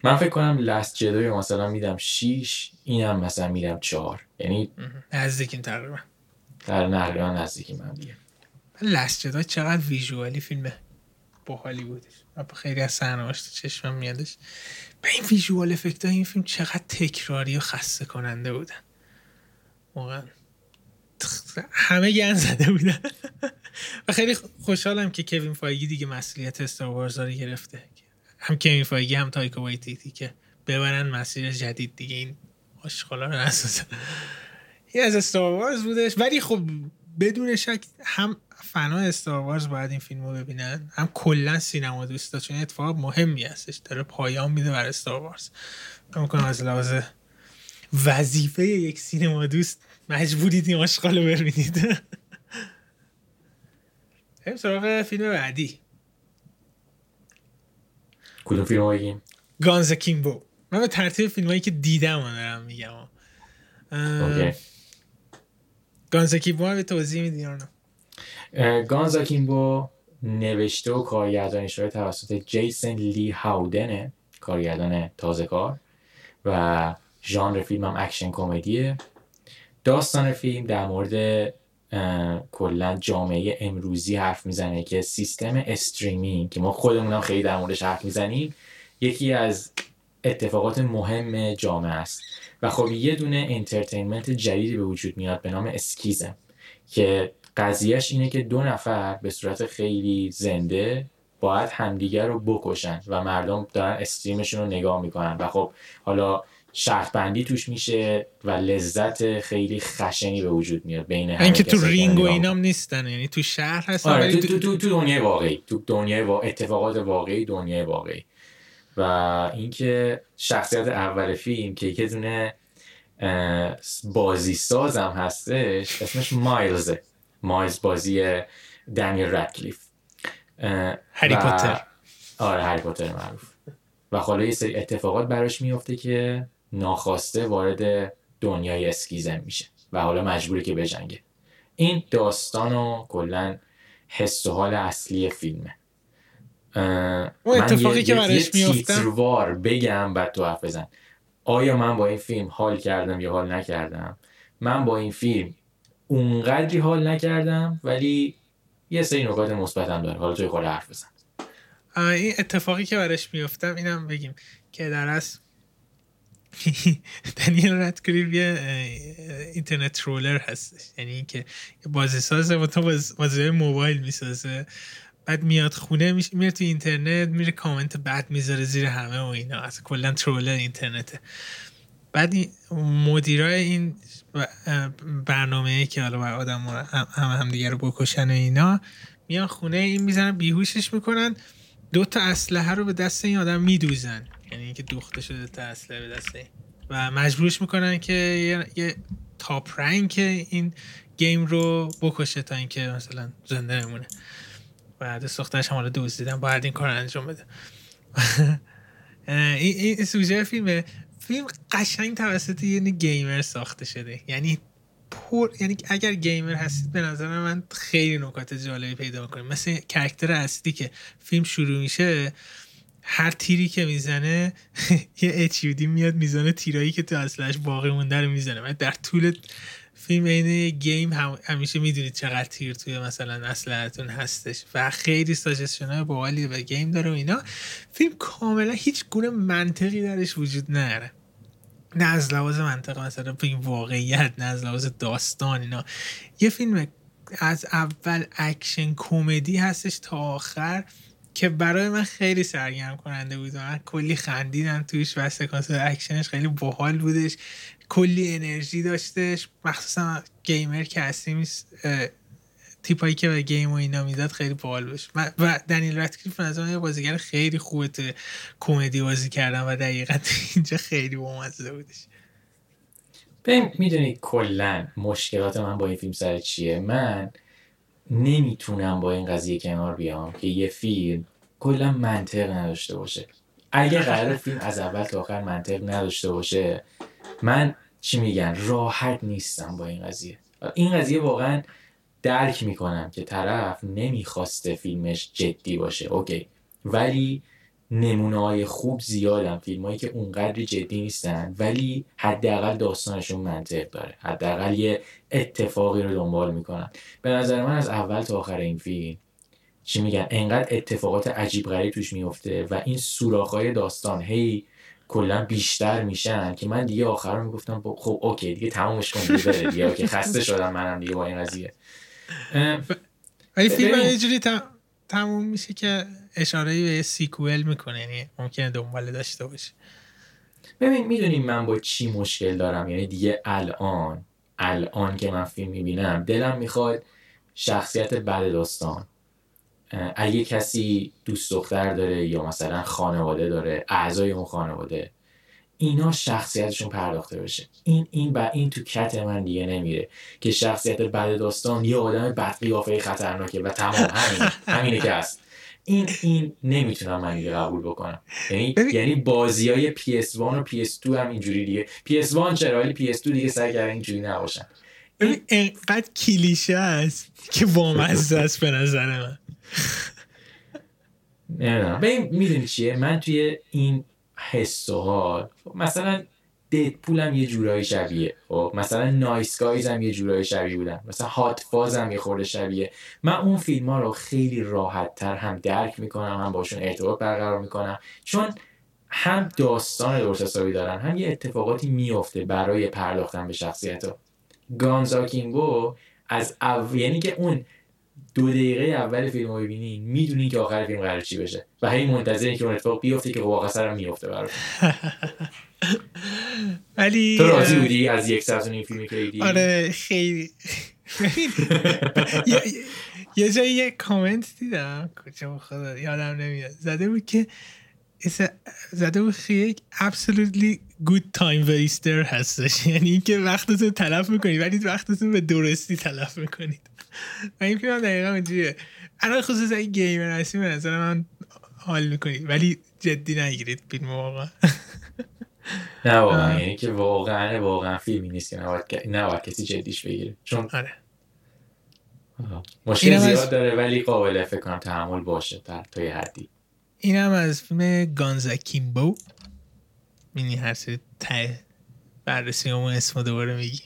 من فکر کنم لست جدای مثلا میدم شیش اینم مثلا میدم چهار. یعنی نزدیکیم تقریبا. در نقریبا نزدیکی من دیگه. لست جدای چقدر ویژوالی فیلمه. باحالی بودش. خیلی از صحنه‌هاش تو چشمم میادش. به این ویژوال افکت این فیلم چقدر تکراری و خسته کننده بودن. واقعا. همه گند زده بودن. و خیلی خوشحالم که کوین فایگی دیگه مسئولیت استار وارز رو گرفته. هم کوین فایگی هم تایکو وایتیتی که ببرن مسیر جدید دیگه. این آشغالا رو نسازن. این از استار وارز بودش. ولی خب بدون شک هم فنا استار وارز باید این فیلم رو ببینن هم کلا سینما دوستا چون اتفاق مهمی هستش. داره پایان میده بر استار وارز. می‌کنم از لحاظ وظیفه یک سینما دوست مجبورید این آشغال رو ببینید. بریم سراغ فیلم بعدی. کدوم فیلم بگیم گانز کیمبو من به ترتیب فیلم هایی که دیدم دارم میگم. گانز کیمبو به توضیح میدی گانز کیمبو نوشته و کارگردانی شده توسط جیسن لی هاودنه کارگردان تازه کار و ژانر فیلم هم اکشن کمدیه. داستان فیلم در مورد کلا جامعه امروزی حرف می‌زنه که سیستم streaming که ما خودمونم خیلی در موردش حرف می‌زنیم یکی از اتفاقات مهم جامعه است. و خب یه دونه entertainment جدیدی به وجود میاد به نام Skizm که قضیهش اینه که دو نفر به صورت خیلی زنده باید همدیگر رو بکشن و مردم دارن استریمشون رو نگاه می‌کنن. و خب حالا شرط بندی توش میشه و لذت خیلی خشنی به وجود میاد بین اینکه تو رینگ و اینام نیستن یعنی تو شهر هستن آره تو, تو, تو, تو دنیای واقعی تو دنیای اتفاقات واقعی دنیای واقعی. و اینکه شخصیت اول فیلم که یه دونه بازی سازم هستش اسمش مایلزه مایلز بازی دنیل رکلیف هری پاتر. آره هری پاتر معروف. و حالا یه سری اتفاقات براش میفته که ناخواسته وارد دنیای اسکیزم میشه و حالا مجبوره که بجنگه. این داستان و کلا حس و حال اصلی فیلمه. اون اتفاقی که براش میفته بگم بعد تو حرف بزن. آیا من با این فیلم حال کردم یا حال نکردم؟ من با این فیلم اونقدری حال نکردم ولی یه سری نکات مثبتم داره. حالا توی خود حرف بزن. این اتفاقی که براش میفتم اینم بگیم که در اصل دنیل رادکلیف یه اینترنت ترولر هستش. یعنی اینکه بازی سازه و تو بازی موبایل می‌سازه. بعد میاد خونه میره تو اینترنت میره کامنت بد می‌ذاره زیر همه و اینا. اصلا کلا ترولر اینترنته. بعد مدیرای این برنامه که حالا بر آدم هم, هم دیگه رو بکشن و اینا میان خونه این می‌زنن بیهوشش می‌کنن دو تا اسلحه رو به دست این آدم میدوزن. یعنی اینکه دوخته شده تا اسلحه به دست این و مجبورش می‌کنن که یه, یه تاپ رنگ این گیم رو بکشه تا اینکه مثلا زنده نمونه و دست دخترش هم حالا دزدیدن باید این کار انجام بده. این, سوژه فیلمه. فیلم قشنگ توسط یه gamer ساخته شده. یعنی پر یعنی اگر gamer هستید به نظر من خیلی نکات جالبی پیدا کنید مثل character اصلی که فیلم شروع میشه هر تیری که می‌زنه یه اچیودی میاد می‌زنه تیرایی که تو اسلحه‌ش باقی مونده رو می‌زنه. و در طول فیلم این game هم همیشه می‌دونید چقدر تیر توی مثلا اسلحه‌تون هستش. و خیلی suggestion های باحالی و game داره و اینا. فیلم کاملا هیچ گونه منطقی درش وجود نداره. نه از لحاظ منطقه مثلا این واقعیت نه از لحاظ داستان اینا. یه فیلم از اول اکشن کمدی هستش تا آخر. که برای من خیلی سرگرم کننده بود من کلی خندیدم توش و سکانس اکشنش خیلی باحال بودش. کلی انرژی داشتش. مخصوصا گیمر که هستیم تیپایی که به گیم و اینا می‌داد خیلی باحال باشه و دنیل راتکلیف نظر یه بازیگر خیلی خوبه. تو کمدی بازی کردن و دقیقا اینجا خیلی بامزه بودش. ببین می‌دونی کلا مشکلات من با این فیلم سر چیه؟ من نمی‌تونم با این قضیه کنار بیام که یه فیلم کلا منطق نداشته باشه. اگه قرار فیلم از اول تا آخر منطق نداشته باشه من چی میگن راحت نیستم با این قضیه. این قضیه واقعا درک می‌کنم که طرف نمی‌خواسته فیلمش جدی باشه. اوکی. ولی نمونه های خوب زیادن. فیلم هایی که اونقدر جدی نیستن ولی حداقل داستانشون منطق داره. حداقل یه اتفاقی رو دنبال می‌کنن. به نظر من از اول تا آخر این فیلم چی میگن؟ انقدر اتفاقات عجیب غریب توش میفته و این های داستان هی کلا بیشتر میشن که من دیگه آخر می‌گفتم خب اوکی دیگه تمومش کن دیگه دیگه خسته شدم منم دیگه با این قضیه. ولی فیلم یه جوری تموم میشه که اشاره به سیکوئل می‌کنه یعنی ممکنه دنبال داشته باشه ببین می‌دونیم من با چی مشکل دارم؟ یعنی دیگه الان الان که من فیلم می‌بینم دلم می‌خواد شخصیت بد داستان. اگه کسی دوست دختر داره یا مثلا خانواده داره اعضای اون خانواده اینا شخصیتشون پرداخته بشه. این این با این تو کت من دیگه نمیره که شخصیت بعد داستان یه آدم بد قیافه خطرناکه و تمام. همین همینه که هست. این این نمی‌تونم من دیگه قبول بکنم. یعنی یعنی بازی های PS1 و PS2 هم اینجوری دیگه. PS1 چرا ولی PS2 دیگه سعی کردن اینجوری نباشن. ببین اینقدر کلیشه است که وامزه است به نظر من. نمی‌دونم. ببین می‌دونی چیه؟ من توی این حس و حال مثلا ددپول هم یه جورایی شبیه. خب مثلا نایس گایز هم یه جورایی شبیه بودن. مثلا هات فاز هم یه خورده شبیه. من اون فیلم ها رو خیلی راحت تر هم درک می‌کنم هم باشون ارتباط برقرار می‌کنم. چون هم داستان درست حسابی دارن هم یه اتفاقاتی میفته برای پرداختن به شخصیت ها گانزا کینگو از او... یعنی که اون دو دقیقه اول فیلم رو ببینی می‌دونی که آخر فیلم قرار چی بشه. و هی منتظری که اون اتفاق بیفته که واقعا سرم میفته برات. ولی تو راضی بودی از یک ساعت این فیلمی که دیدی آره خیلی. یه جایی یه کامنت دیدم کجا خدا یادم نمیاد. زده بود که زده بود که یک absolutely good time waster هستش. یعنی اینکه وقتتون تلف می‌کنید ولی وقتتون به درستی تلف می‌کنید. و این فیلم دقیقا اونجوریه الان خصوص این گیمر هستی به نظر من حال می‌کنید ولی جدی نگیرید فیلم واقعا. نه واقعا یعنی که واقعا واقعا فیلمی نیست. که نباید کسی جدیش بگیره. چون آره. مشکل زیاد داره ولی قابل فکر کنم تحمل باشه تا یه حدی. این هم از فیلم گانزا کیمبو. مینی هر سری ته بررسی همون اسم دوباره میگی.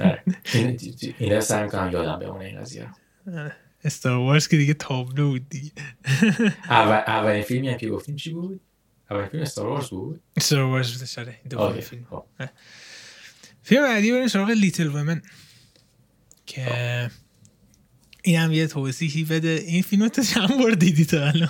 آره. این سعی می‌کنم یادم بمونه این قضیه استار وارز که دیگه تابلو بود دیگه. اولین فیلمی هم که گفتیم چی بود؟ اولین فیلم استار وارز بود؟ استار وارز بود شده دوباره فیلم. خب. فیلم بعدی بریم سراغ لیتل ومن که این هم یه توضیحی بده. این فیلم رو تو چند بار دیدی تو الان؟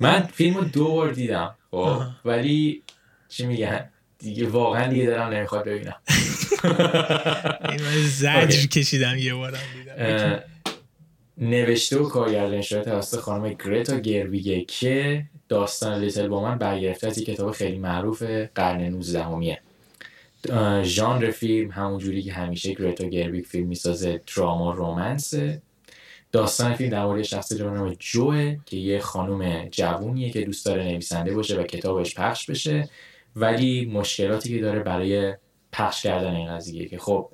من فیلم رو دو بار دیدم خب. ولی چی میگن؟ دیگه واقعا دیگه دارم نمی‌خواد ببینم. این من زجر کشیدم یه بارم دیدم. نوشته و کارگردانی شده توسط خانم گرتا گرویگه که داستان لیتل با من برگرفته. از کتاب خیلی معروف قرن 19 همیه ژانر فیلم همون جوری که همیشه گرتا گرویگ فیلم می‌سازه دراما رومنسه. داستان فیلم در مورد شخصی به نام جوه که یه خانم جوونیه که دوست داره نویسنده باشه و کتابش پخش بشه. ولی مشکلاتی که داره برای پخش کردن این قضیه که خب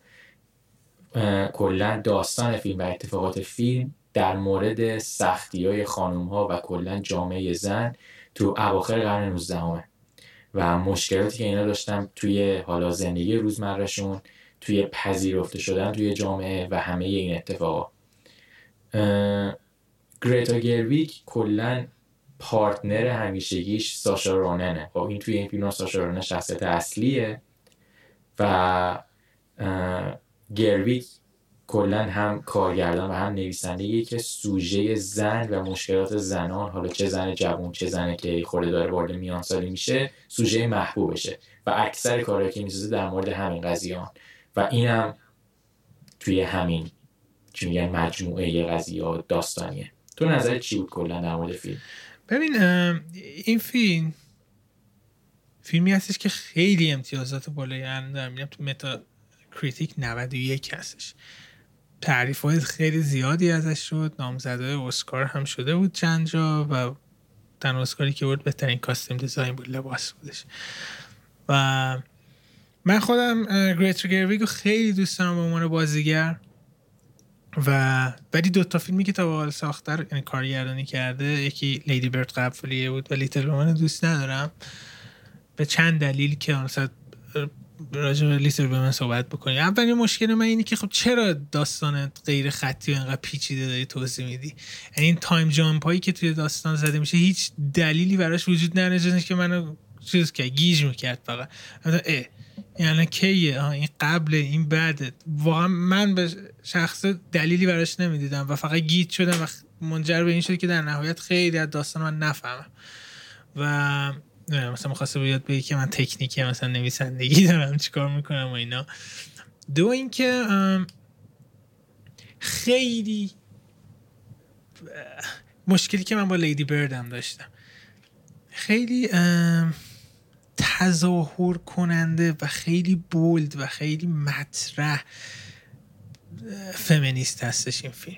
کلا داستان فیلم و اتفاقات فیلم در مورد سختی های خانوم ها و کلا جامعه زن تو اواخر قرن 19 همه. و مشکلاتی که اینا داشتن توی حالا زندگی روزمرهشون توی پذیرفته شدن توی جامعه و همه این اتفاقا گریتا گرویک کلا پارتنر همیشگیش ساشا روننه. خب این توی این فیلم ساشا رونن شخصیت اصلیه و گرویک کلا هم کارگردان و هم نویسنده که سوژه زن و مشکلات زنان حالا چه زن جوان چه زنه که خورده داره وارد میان سالی میشه سوژه محبوبشه. و اکثر کارهایی که می‌سازه در مورد همین قضیه و اینم توی همین چی میگن مجموعه قضیه داستانیه. تو نظر چی بود کلا در مورد فیلم؟ ببین این فیلم فیلمی هستش که خیلی امتیازات بالایی دارم. می‌بینم تو متا کریتیک 91 هستش. تعریف های خیلی زیادی ازش شد. نامزد اسکار هم شده بود چند جا و تنها اسکاری که بود بهترین costume design بود لباس بودش. و من خودم گرتا گرویگ رو خیلی دوست دارم به عنوان بازیگر. و ولی دو تا فیلمی که تا به حال ساخته یعنی کارگردانی کرده یکی Lady Bird قبلیه بود و Little Women دوست ندارم. به چند دلیل که مثلا راجع به Little Women صحبت بکنیم. اولین مشکل من اینه که خب چرا داستان غیر خطی و انقدر پیچیده داری توضیح میدی؟ یعنی این time jump هایی که توی داستان زده میشه هیچ دلیلی براش وجود نداره که منو چیز که گیج می‌کرد فقط. یعنی کیه؟ این قبل این بعد واقعا من به شخصه دلیلی براش نمی‌دیدم و فقط گیج شدم و منجر به این شد که در نهایت خیلی از داستان من نفهمم. و مثلا مخواسته بیاد بگی که من تکنیکی مثلا نویسندگی دارم چیکار می‌کنم و اینا. دو اینکه خیلی مشکلی که من با لیدی بردم داشتم. خیلی تظاهر کننده و خیلی بولد و خیلی مطرح. فمینیست هستش این فیلم.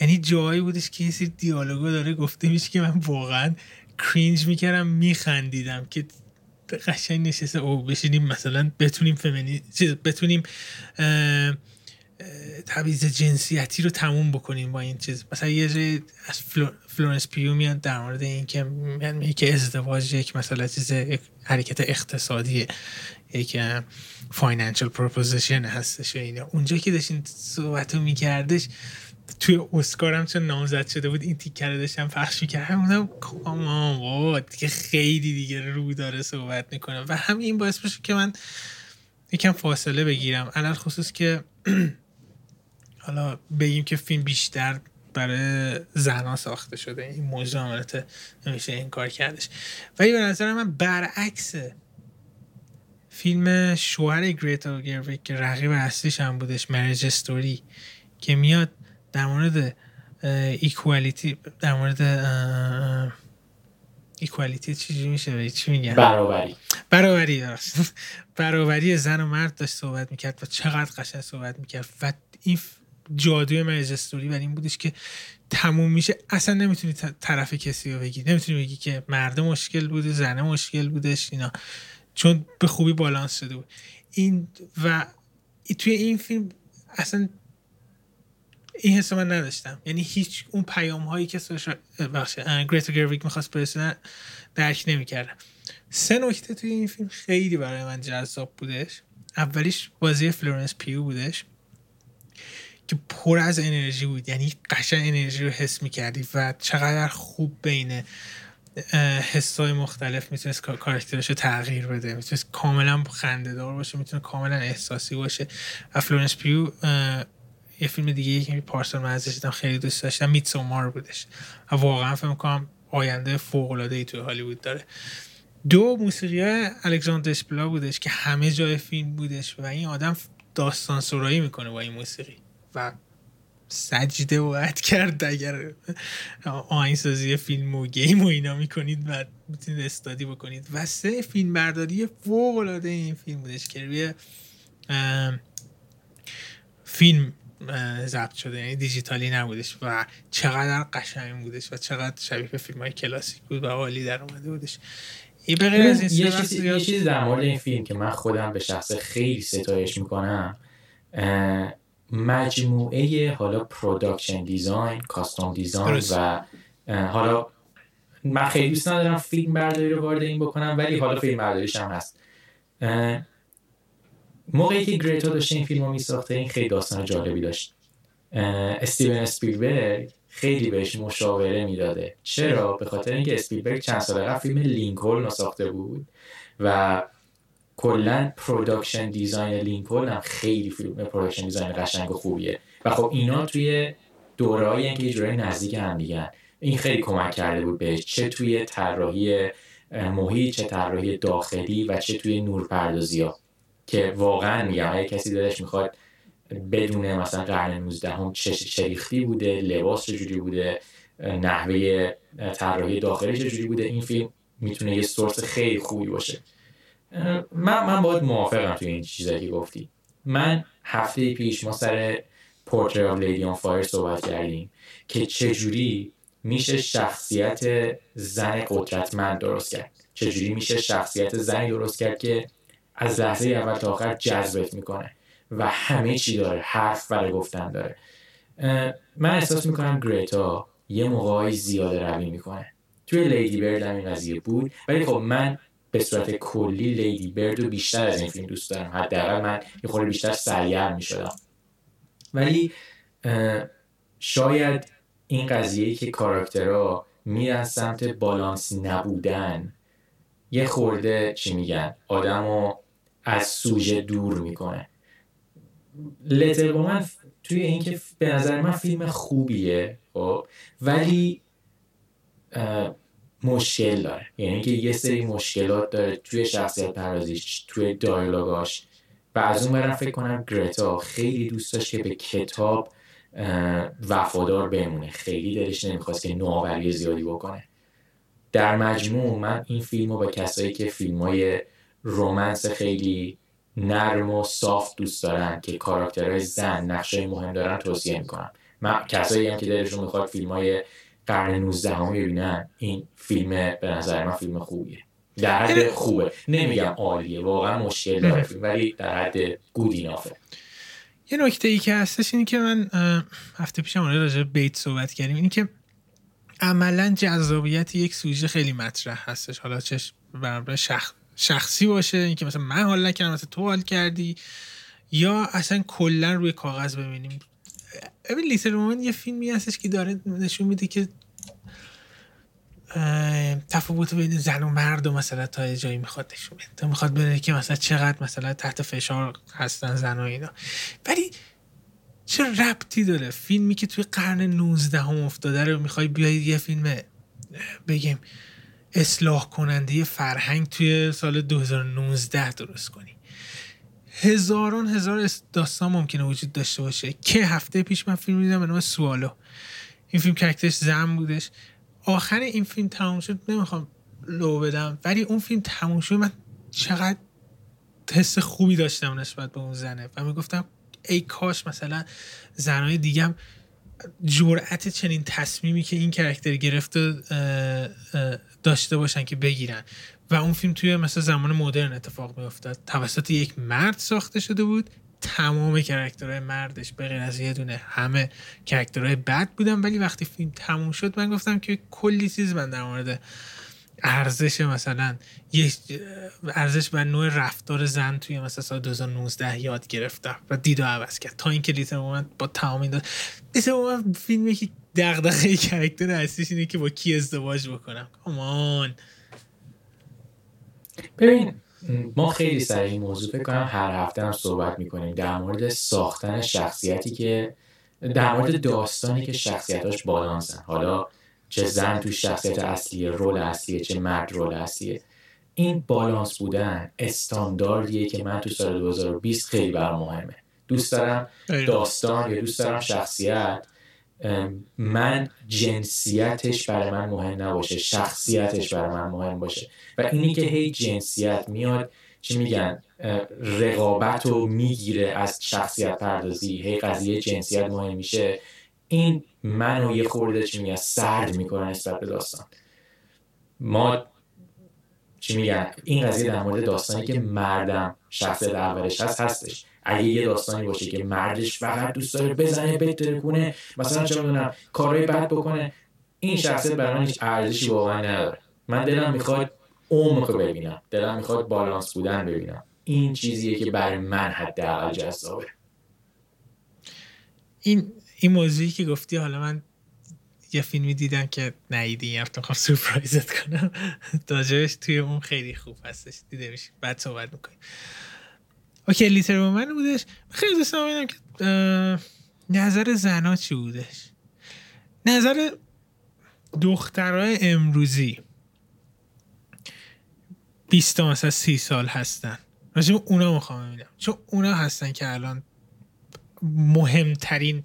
یعنی جایی بودش که یه دیالوگو داره گفته میشه که من واقعا cringe می‌کردم میخندیدم که قشنگ نشسته او بشینیم مثلا بتونیم فمینی بتونیم تبعیض جنسیتی رو تموم بکنیم با این چیز. مثلا یه جای از فلورنس پیو میاد در مورد این که میگه که ازدواج یک مثلا چیز حرکت اقتصادیه یک financial proposition هستش. و اینا اونجا که داشتین صحبت رو میکردش توی اسکار هم چون نامزد شده بود این تیکر رو داشتم پخش می‌کردم بودم کامان بابا دیگه خیلی دیگه رو داره صحبت می‌کنه. و همین این باعث بشه که من یکم فاصله بگیرم. علال خصوص که حالا بگیم که فیلم بیشتر برای زنها ساخته شده. این موضوع نمیشه این کار کردش. ولی به نظر من برعکس فیلم شوهر گریتا گرویک که رقیب اصلیش هم بودش مریج استوری که میاد در مورد equality در مورد equality چیزی میشه؟ چی میگن؟ برابری. برابری برابری زن و مرد داشت صحبت می‌کرد و چقدر قشنگ صحبت می‌کرد. و این جادوی Marriage Story بر این بودش که تموم میشه. اصلا نمی‌تونی طرف کسی رو بگیری. نمی‌تونی بگی که مرد مشکل بوده زنه مشکل بودش اینا. چون به خوبی بالانس شده بود. این و توی این فیلم اصلا این حس من نداشتم. یعنی هیچ اون پیام هایی که بخش گریتا گرویگ می‌خواست برسونه درک نمی‌کردم سه نکته توی این فیلم خیلی برای من جذاب بودش. اولیش بازی فلورنس پیو بودش که پر از انرژی بود. یعنی قشنگ انرژی رو حس می‌کردی و چقدر خوب بین حسای مختلف می‌تونست کارکترش رو تغییر بده. می‌تونست کاملا خنده دار باشه می‌تونه کاملا احساسی باشه. و فلورنس پیو یه فیلم دیگه که پارسال من ازش دیدم خیلی دوست داشتم Midsommar بودش. و واقعا فکر می‌کنم آینده فوق العاده ای توی هالیوود داره. دو موسیقی الکساندر دسپلا بودش که همه جای فیلم بودش و این آدم داستان سرایی می‌کنه با این موسیقی. و سجده و عد کرد اگر آهنگسازی فیلم و گیم و اینا می‌کنید و می‌تونید استادی بکنید. و سه فیلم برداری فوق العاده این فیلم بودش که روی فیلم ضبط شده یعنی دیجیتالی نبودش و چقدر قشنگ بودش و چقدر شبیه به فیلم های کلاسیک بود و عالی در اومده بودش. این بغیر از این یه چیزی در مورد این فیلم که من خودم به شخص خیلی ستایش می‌کنم مجموعه حالا production design costume design و حالا من خیلی دوست ندارم فیلم برداری رو وارد این بکنم ولی حالا فیلم برداریش هم هست. موقعی که گریتا داشته این فیلم رو میساخته این خیلی داستان جالبی داشت. استیون اسپیلبرگ خیلی بهش مشاوره می‌داده. چرا؟ به خاطر اینکه اسپیلبرگ چند سال قبل فیلم لینکلن ساخته بود و کلا production design لینکلن هم خیلی فیلم production design قشنگ و خوبیه. و خب اینا توی دورهایی که یه نزدیک هم دیگه این خیلی کمک کرده بود بهش. چه توی طراحی محیط چه طراحی داخلی و چه توی نورپردازی ها. که واقعا میگم اگه کسی دلش می‌خواد بدونه مثلا قرن 19 هم چه ریختی بوده لباس چجوری بوده نحوه طراحی داخلی چجوری بوده این فیلم می‌تونه یه source خیلی خوبی باشه. من من باید موافقم توی این چیزایی که گفتی. من هفته پیش ما سر Portrait of a Lady on Fire صحبت کردیم که چجوری میشه شخصیت زن قدرتمند درست کرد. چجوری میشه شخصیت زنی درست کرد که از لحظه اول تا آخر جذبت می‌کنه و همه چی داره حرف برای گفتن داره. من احساس می‌کنم گریتا یه موقعی زیاده روی می‌کنه. توی لیدی برد این قضیه بود. ولی خب من به صورت کلی لیدی برد رو بیشتر از این فیلم دوست دارم. حداقل من یه خورده بیشتر سرگرم می‌شدم. ولی شاید این قضیه که کاراکترها میرن سمت بالانس نبودن یه خورده چی میگن آدم از سوژه دور می‌کنه. لتر من توی اینکه به نظر من فیلم خوبیه خب ولی مشکل داره یعنی که یه سری مشکلات داره توی شخصیت پرازیش توی دایلوگاش و از اون برم فکر کنم گرتا خیلی دوست داشت که به کتاب وفادار بمونه. خیلی دلش نمی‌خواست که نوآوری زیادی بکنه. در مجموع من این فیلم رو با کسایی که فیلم های رومنس خیلی نرم و صاف دوست دارن که کاراکترهای زن نقشه مهم دارن توصیه می‌کنم. من کسایی هم که دلشون می‌خواد فیلم های قرن 19 هم ببینن این فیلم به نظر من فیلم خوبیه. در حد خوبه. نمیگم. عالیه. واقعا مشکل داره فیلم ولی در حد گود اینافه یه نکته ای که هستش اینه که من هفته پیشم راجع بیت صحبت کردیم. اینه که عملا جذابیت یک سوژه خیلی مطرح هستش. حالا چه برابر شخ... شخصی باشه اینکه مثلا من حال نکردم مثلا تو حال کردی یا اصلا کلا روی کاغذ ببینیم. ببین لیتر رومن یه فیلمی هستش که داره نشون میده که تفاوت بین زن و مرد و مثلا تا جایی می‌خواد نشون بده. تا می‌خواد بده که مثلا چقدر مثلا تحت فشار هستن زن و اینا. ولی چه ربطی داره؟ فیلمی که توی قرن 19 هم افتاده رو می‌خوای بیای یه فیلم بگیم اصلاح کننده فرهنگ توی سال 2019 درست کنی. هزاران هزار داستان ممکنه وجود داشته باشه. که هفته پیش من فیلم دیدم به نام سوالو. این فیلم کرکترش زن بودش. آخر این فیلم تموم شد نمی‌خوام لو بدم ولی اون فیلم تموم شد. من چقدر حس خوبی داشتم نسبت به اون زنه. و می‌گفتم ای کاش مثلا زنهای دیگم جرأت چنین تصمیمی که این کرکتر گرفته داشته باشن که بگیرن. و اون فیلم توی مثلا زمان مدرن اتفاق می افتاد توسط یک مرد ساخته شده بود. تمام کرکترهای مردش به غیر از یه دونه همه کرکترهای بد بودن. ولی وقتی فیلم تموم شد من گفتم که کلی چیز من در مورد ارزش مثلا یه ارزش و نوع رفتار زن توی مثلا سال 2019 یاد گرفتم و دیدمو عوض کرد. تا اینکه Little Women با تمام این داد Little Women فیلمی که دغدغه کرکتر اصلیش اینه که با کی ازدواج بکنم. come on ببین ما خیلی سر این موضوع فکر کنم هر هفته هم صحبت می‌کنیم در مورد ساختن شخصیتی که در مورد داستانی که شخصیتاش بالانسن. حالا چه زن تو شخصیت اصلیه رول اصلیه چه مرد رول اصلیه. این بالانس بودن استانداردیه که من تو سال 2020 خیلی برام مهمه. دوست دارم داستان یا دوست دارم شخصیت من جنسیتش برای من مهم نباشه شخصیتش برای من مهم باشه. و اینی که هی جنسیت میاد چی میگن؟ رقابت رو می‌گیره از شخصیت پردازی. هی قضیه جنسیت مهم میشه. این منو یه خورده چی میگن؟ سرد می‌کنه نسبت به داستان. ما چی میگن؟ این قضیه در مورد داستانی که مردم شخصیت اولش هست هستش. اگه یه داستانی باشه که مردش فقط دوست داره بزنه بتره کنه مثلا چه می‌دونم کارهای بد بکنه این شخصیت برای هیچ ارزشی واقعا نداره. من دلم می‌خواد عمق ببینم دلم می‌خواد بالانس بودن ببینم. این چیزیه که برای من حداقل جذابه. این این موضوعی که گفتی حالا من یه فیلمی دیدم که نیدی این هفته خواهم سورپرایزت کنم. داجهش توی اون خیلی خوب هستش. دیده میشه بعد صحبت می‌کنیم. اوکی لیتر من بودش. خیلی دوست دارم که نظر زنا چی بودش؟ نظر دخترای امروزی. 20 تا مثلا سی سال هستن. راجب اونا می‌خوام ببینم. چون اونا هستن که الان مهمترین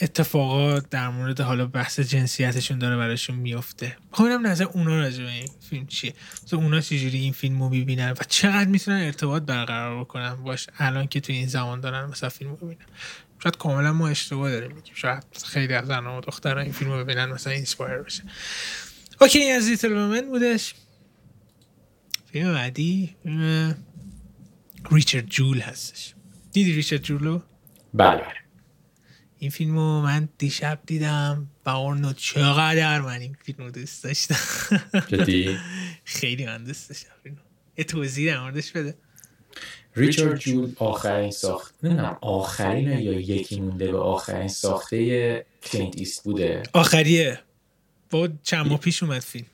اتفاقات در مورد حالا بحث جنسیتشون داره براشون میفته. می‌خوام نظر اونا راجع به این فیلم چیه؟ مثلا اونا چجوری این فیلم رو می‌بینن و چقدر می‌تونن ارتباط برقرار بکنن باش الان که تو این زمان دارن مثلا فیلم رو ببینن شاید کاملا ما اشتباه داریم میگیم. شاید خیلی از زن و دختران این فیلم رو ببینن مثلا inspire بشه. okay این از Little بودش. فیلم بعدی ریچارد جول هستش. دیدی ریچارد جولو؟ بله. این فیلم رو من دیشب دیدم. و اونو چقدر من این فیلم رو دوست داشتم. جدی؟ خیلی من دوست داشتم یه توضیح در موردش بده. ریچارد جول آخرین ساخت نمی‌دونم آخرین یا یکی مونده به آخرین ساخته کلینت ایستوود آخریه. با چند ماه پیش اومد فیلم.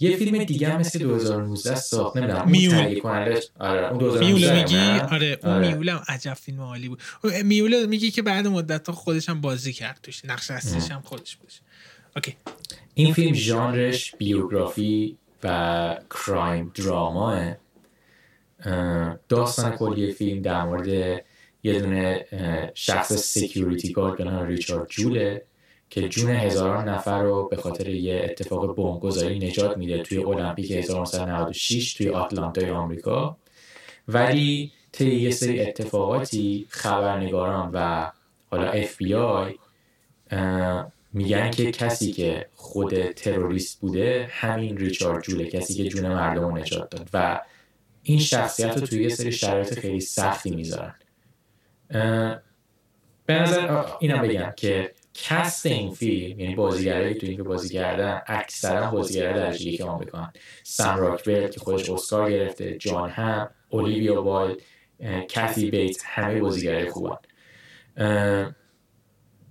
یه فیلم دیگه هم مثل 2019 ساخت نمی‌دونم Mule آره Mule ه میگی؟ آره اون آره. هم عجب فیلم عالی بود. Mule ه میگی که بعد مدت ها خودش هم بازی کرد توش. نقش اصلیش هم خودش بود okay. این فیلم ژانرش بیوگرافی و crime drama داستان کلی فیلم در مورد یه دونه شخص security guard به نام ریچارد جوله. که جون هزاران نفر رو به خاطر یه اتفاق بمبگذاری نجات میده توی المپیک 1996 توی آتلانتای آمریکا. ولی طی یه سری اتفاقاتی خبرنگاران و حالا اف بی آی میگن که کسی که خود تروریست بوده همین ریچارد جوئله کسی که جون مردم رو نجات داد. و این شخصیت رو توی یه سری شرایط خیلی سختی می‌ذارن. به نظر اینم بگم که cast این فیلم یعنی بازیگرایی تو این که بازی کردن اکثرا بازیگرای درجه یک آمریکان سم راکویل که خودش اسکار گرفته جان هم اولیویا وایلد کتی بیتس همه بازیگرای خوبن.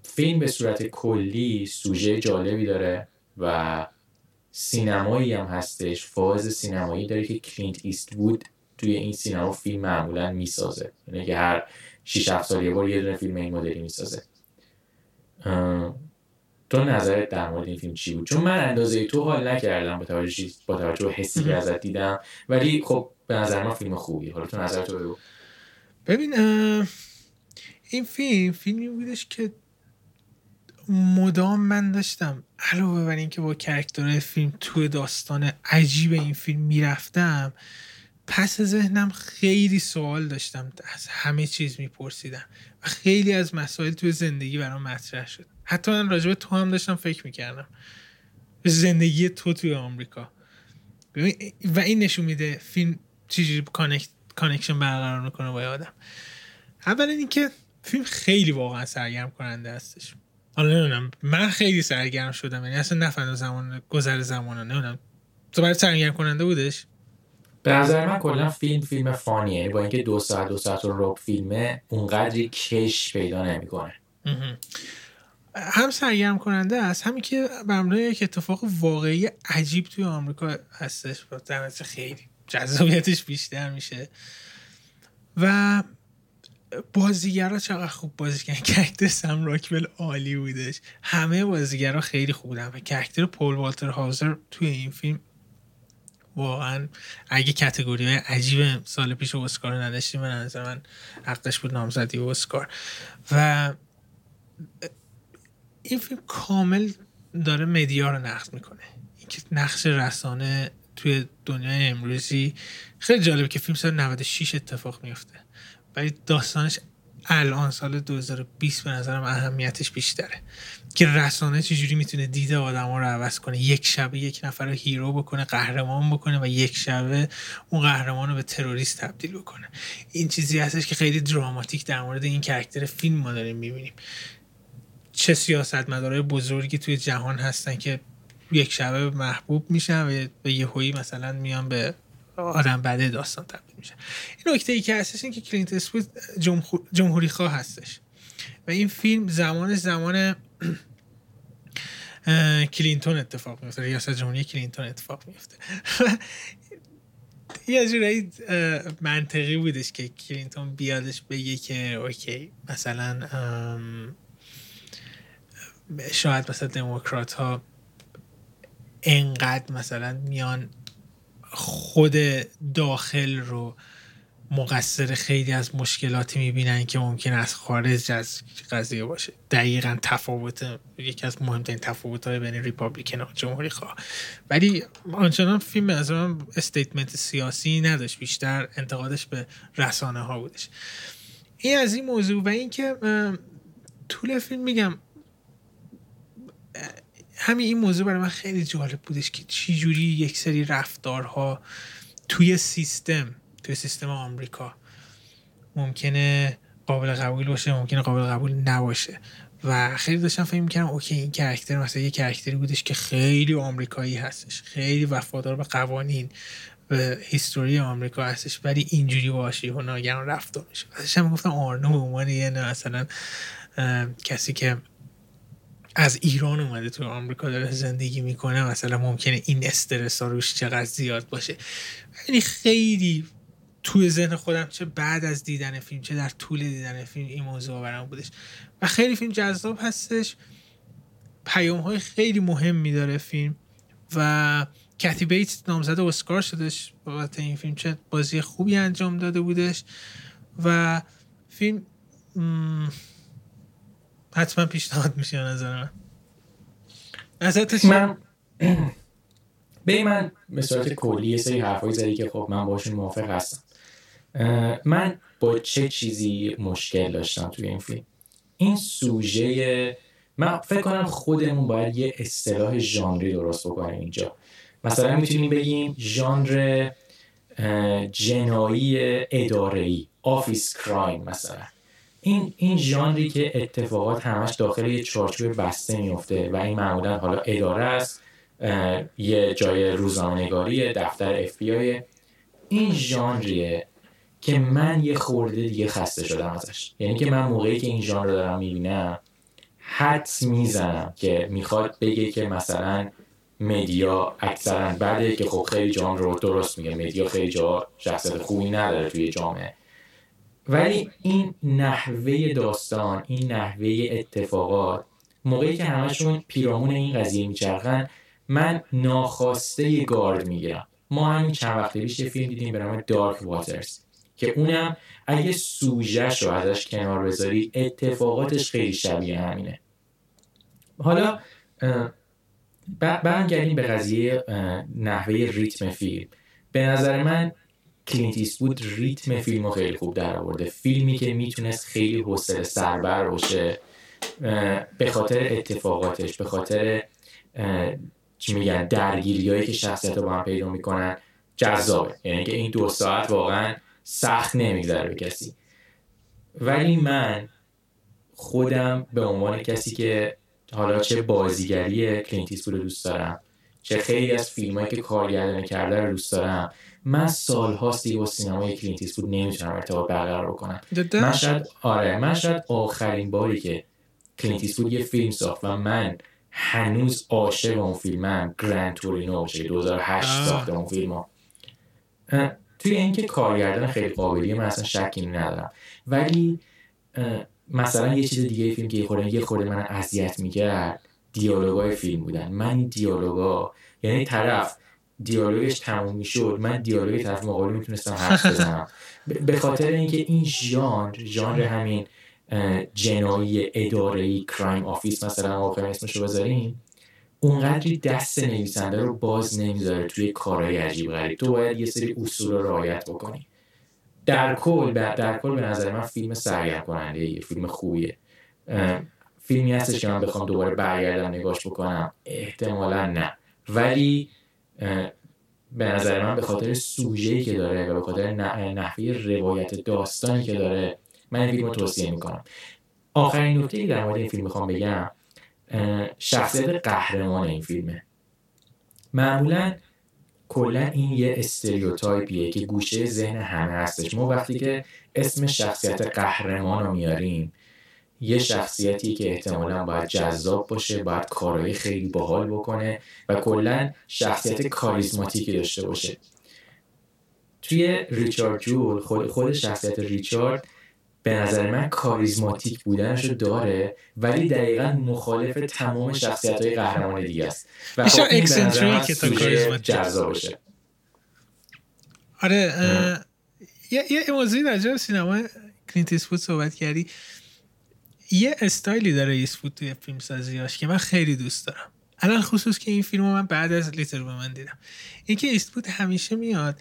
فیلم به صورت کلی سوژه جالبی داره و سینمایی هم هستش. فاز سینمایی داره که کلینت ایست وود توی این سینما فیلم معمولا می‌سازه. یعنی که هر 6 7 سال یه بار یه دونه فیلم این مدلی می‌سازه. تو نظرت در مورد این فیلم چی بود؟ چون من اندازه تو حال نکردم با توجه با توجه حسی که ازت دیدم. ولی خب به نظر من فیلم خوبی. حالا تو نظر تو بگو. ببین این فیلم فیلمی بودش که مدام من داشتم علاوه بر اینکه با کرکترهای فیلم توی داستان عجیب این فیلم می‌رفتم پس ذهنم خیلی سوال داشتم از همه چیز میپرسیدم و خیلی از مسائل توی زندگی برام مطرح شد. حتی من راجبه تو هم داشتم فکر می‌کردم. زندگی تو توی آمریکا. و این نشون میده فیلم چیزی connection برقرار می‌کنه با آدم. اولا اینکه فیلم خیلی واقعا سرگرم کننده هستش. حالا نمی‌دونم من خیلی سرگرم شدم یعنی اصلا نفهمیدم زمان گذر زمان نمی‌دونم. تو برای سرگرم کننده بودش؟ به نظر من کلا فیلم فیلم fun یه. با اینکه دو ساعت دو ساعت رو رب فیلمه اونقدری کش پیدا نمی‌کنه. هم سرگرم کننده است همین که به یک اتفاق واقعی عجیب توی آمریکا هستش. در خیلی جذابیتش بیشتر میشه. و بازیگرا چقدر خوب بازی کردن. کرکتر سم راکول عالی بودش. همه بازیگرا خیلی خوب بودن. و کرکتر پول والتر هاوزر توی این فیلم واقعا اگه کتگوری های عجیب سال پیش اسکار نداشتیم من نظر من حقش بود نامزدی اسکار. و این فیلم کامل داره مدیا رو نقد می‌کنه. اینکه نقش رسانه توی دنیای امروزی خیلی جالبه که فیلم سال 96 اتفاق میفته ولی داستانش الان سال 2020 به نظرم اهمیتش بیشتره. که رسانه چجوری می‌تونه دید آدما رو عوض کنه؟ یک شبه یک نفر رو hero بکنه قهرمان بکنه و یک شبه اون قهرمان رو به تروریست تبدیل بکنه. این چیزی هستش که خیلی دراماتیک در مورد این character فیلم ما داریم می‌بینیم. چه سیاست مدارای بزرگی توی جهان هستن که یک شبه محبوب میشن و به یهویی مثلا میان به آدم بده داستان تبدیل میشه این نکته ای که هستش این که کلینت ایستوود جمهوری خواه هستش. و این فیلم زمان زمان کلینتون اتفاق میفته ریاست جمهوری کلینتون اتفاق میفته یه جورایی منطقی بودش که کلینتون بیادش بگه که okay مثلا شاید مثلا دموکرات ها انقدر مثلا میان خود داخل رو مقصر خیلی از مشکلاتی می‌بینن که ممکن از خارج از قضیه باشه. دقیقا تفاوت یکی از مهمترین تفاوت های بین ریپابلیکن و جمهوری خواه ولی آنچنان فیلم از من استیتمنت سیاسی نداشت بیشتر انتقادش به رسانه ها بودش. این از این موضوع و اینکه طول فیلم میگم همین این موضوع برای من خیلی جالب بودش که چی جوری یک سری رفتارها توی سیستم توی سیستم آمریکا. ممکنه قابل قبول باشه ممکنه قابل قبول نباشه. و خیلی داشتم فکر می‌کردم okay این character مثلا یه character ی بودش که خیلی آمریکایی هستش. خیلی وفادار به قوانین به هیستوری آمریکا هستش ولی اینجوری باشی و ناگهان رفتار میشه داشتم گفتم آرنو به عنوان یه مثلا کسی که از ایران اومده تو آمریکا داره زندگی می‌کنه مثلا ممکنه این استرس ها روش چقدر زیاد باشه. یعنی خیلی توی ذهن خودم چه بعد از دیدن فیلم چه در طول دیدن فیلم این موضوع برام بودش. و خیلی فیلم جذاب هستش. پیام های خیلی مهم داره فیلم. و کتی بیت نامزد اسکار شدش بابت این فیلم. چه بازی خوبی انجام داده بودش. و فیلم حتما پیشنهاد میشه نظر من. من به من به صورت کلی سری حرفایی زدی که خب من باشون موافق هستم. من با چه چیزی مشکل داشتم توی این فیلم؟ این سوژه من فکر کنم خودمون باید یه اصطلاح ژانری درست بکنیم اینجا. مثلا می‌تونیم بگیم ژانر جنایی اداره‌ای office crime مثلا. این این ژانری که اتفاقات همش داخل یه چارچوب بسته میفته و این معمولا حالا اداره است یه جای روزنامه‌نگاری دفتر اف بی این ژانریه که من یه خورده دیگه خسته شدم ازش. یعنی که من موقعی که این ژانر رو دارم می‌بینم حدس می‌زنم که می‌خواد بگه که مثلا مدیا اکثرا بعده که خب خیلی جان رو درست میگه. مدیا خیلی جا شخصیت خوبی نداره توی جامعه. ولی این نحوه داستان این نحوه اتفاقات موقعی که همشون پیرامون این قضیه میچرخن من ناخواسته گارد می‌گیرم. ما همین چند وقت پیش یه فیلم دیدیم به نام دارک واترز که اونم اگه سوژهش رو ازش کنار بذاری اتفاقاتش خیلی شبیه همینه. حالا برگردیم به قضیه نحوه ریتم فیلم. به نظر من کلینت بود ریتم فیلم رو خیلی خوب در آورده فیلمی که می‌تونست خیلی حوصله سربر باشه به خاطر اتفاقاتش به خاطر چی میگن درگیری که شخصیت رو با هم پیدا می‌کنن جذابه. یعنی که این دو ساعت واقعا سخت نمیگذره به کسی. ولی من خودم به عنوان کسی که حالا چه بازیگری کلینتیس رو دوست دارم چه خیلی از فیلم که کارگردانی کرده رو دوست دارم من سالهاست دیگه با سینمای کلینت ایستوود نمی‌تونم ارتباط برقرار بکنم. من شاید آره من شاید آخرین باری که کلینت ایستوود یه فیلم ساخت و من هنوز عاشق اون فیلمم گرند تورینو باشه 2008 ساخته اون فیلم ها. توی اینکه کارگردان خیلی قابلیه من اصلا شکی ندارم. ولی مثلا یه چیز دیگه فیلم که یه خورده یه خورده من اذیت می‌کرد دیالوگای فیلم بودن. من این دیالوگا یعنی طرف دیالوگش تموم می‌شد من دیالوگ طرف مقابل می‌تونستم حرف بزنم. به خاطر اینکه این ژانر ژانر همین جنایی اداره crime office مثلا آخر اسمش رو بذاریم اونقدری دست نویسنده رو باز نمی‌ذاره توی کارهای عجیب غریب. تو باید یه سری اصول رو رعایت بکنی. در کل در کل به نظر من فیلم سرگرم کننده یه فیلم خوبیه. فیلمی هستش که من بخوام دوباره برگردم نگاش بکنم. احتمالا نه. ولی به نظر من به خاطر سوژه‌ای که داره و به خاطر نحوه روایت داستانی که داره من این فیلم رو توصیه می‌کنم. آخرین نکته که در مورد این فیلم می‌خوام بگم شخصیت قهرمان این فیلمه. معمولا کلا این یه استریوتایپیه که گوشه ذهن همه هستش. ما وقتی که اسم شخصیت قهرمان رو میاریم یه شخصیتی که احتمالا باید جذاب باشه باید کارهای خیلی باحال بکنه و کلا شخصیت کاریزماتیکی داشته باشه. توی ریچارد جول خود, خود شخصیت ریچارد به نظر من کاریزماتیک بودنش رو داره ولی دقیقا مخالف تمام شخصیت های قهرمان دیگه است. و خب این به نظر من جذاب باشه. آره یه یه موضوعی در سینما کلینت ایستوود صحبت کردی. یه استایلی داره ایستوود توی فیلم سازیاش که من خیلی دوست دارم. الان خصوص که این فیلم من بعد از لیتر من دیدم. اینکه ایستوود همیشه میاد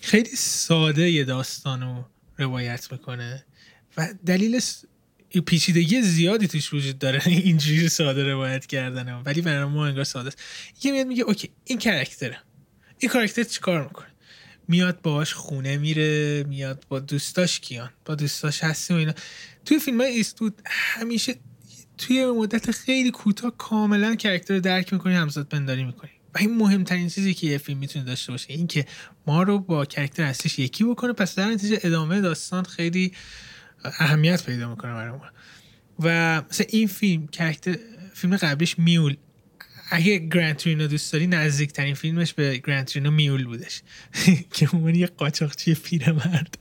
خیلی ساده یه داستان رو روایت می‌کنه. و دلیل پیچیدگی زیادی توش وجود داره. اینجوری ساده روایت کردنه ولی برای ما انگار ساده است. یه میاد میگه okay این character ه این character چیکار می‌کنه؟ میاد باش خونه میره میاد با دوستاش کیان با دوستاش هستیم و اینا. توی فیلم های ایستوود همیشه توی مدت خیلی کوتاه کاملا character رو درک می‌کنی همزاد پنداری می‌کنی. و این مهمترین چیزی که یه فیلم می‌تونه داشته باشه این که ما رو با character اصلیش یکی بکنه. پس در نتیجه ادامه داستان خیلی اهمیت پیدا می‌کنه برای ما. و مثلا این فیلم کرکتر فیلم قبلیش میول. اگه گرانترینو دوست داری نزدیکترین فیلمش به گرانترینو میول بودش. که اون یه قاچاقچی پیرمرد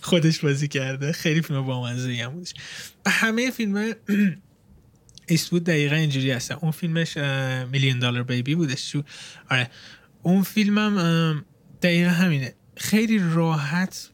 خودش بازی کرده. خیلی فیلم با هم بودش. و همه فیلم ایستوود دقیقا اینجوری هستن. اون فیلمش میلیون دلار بیبی بودش. آره. اون فیلمم دقیقا همینه. خیلی راحت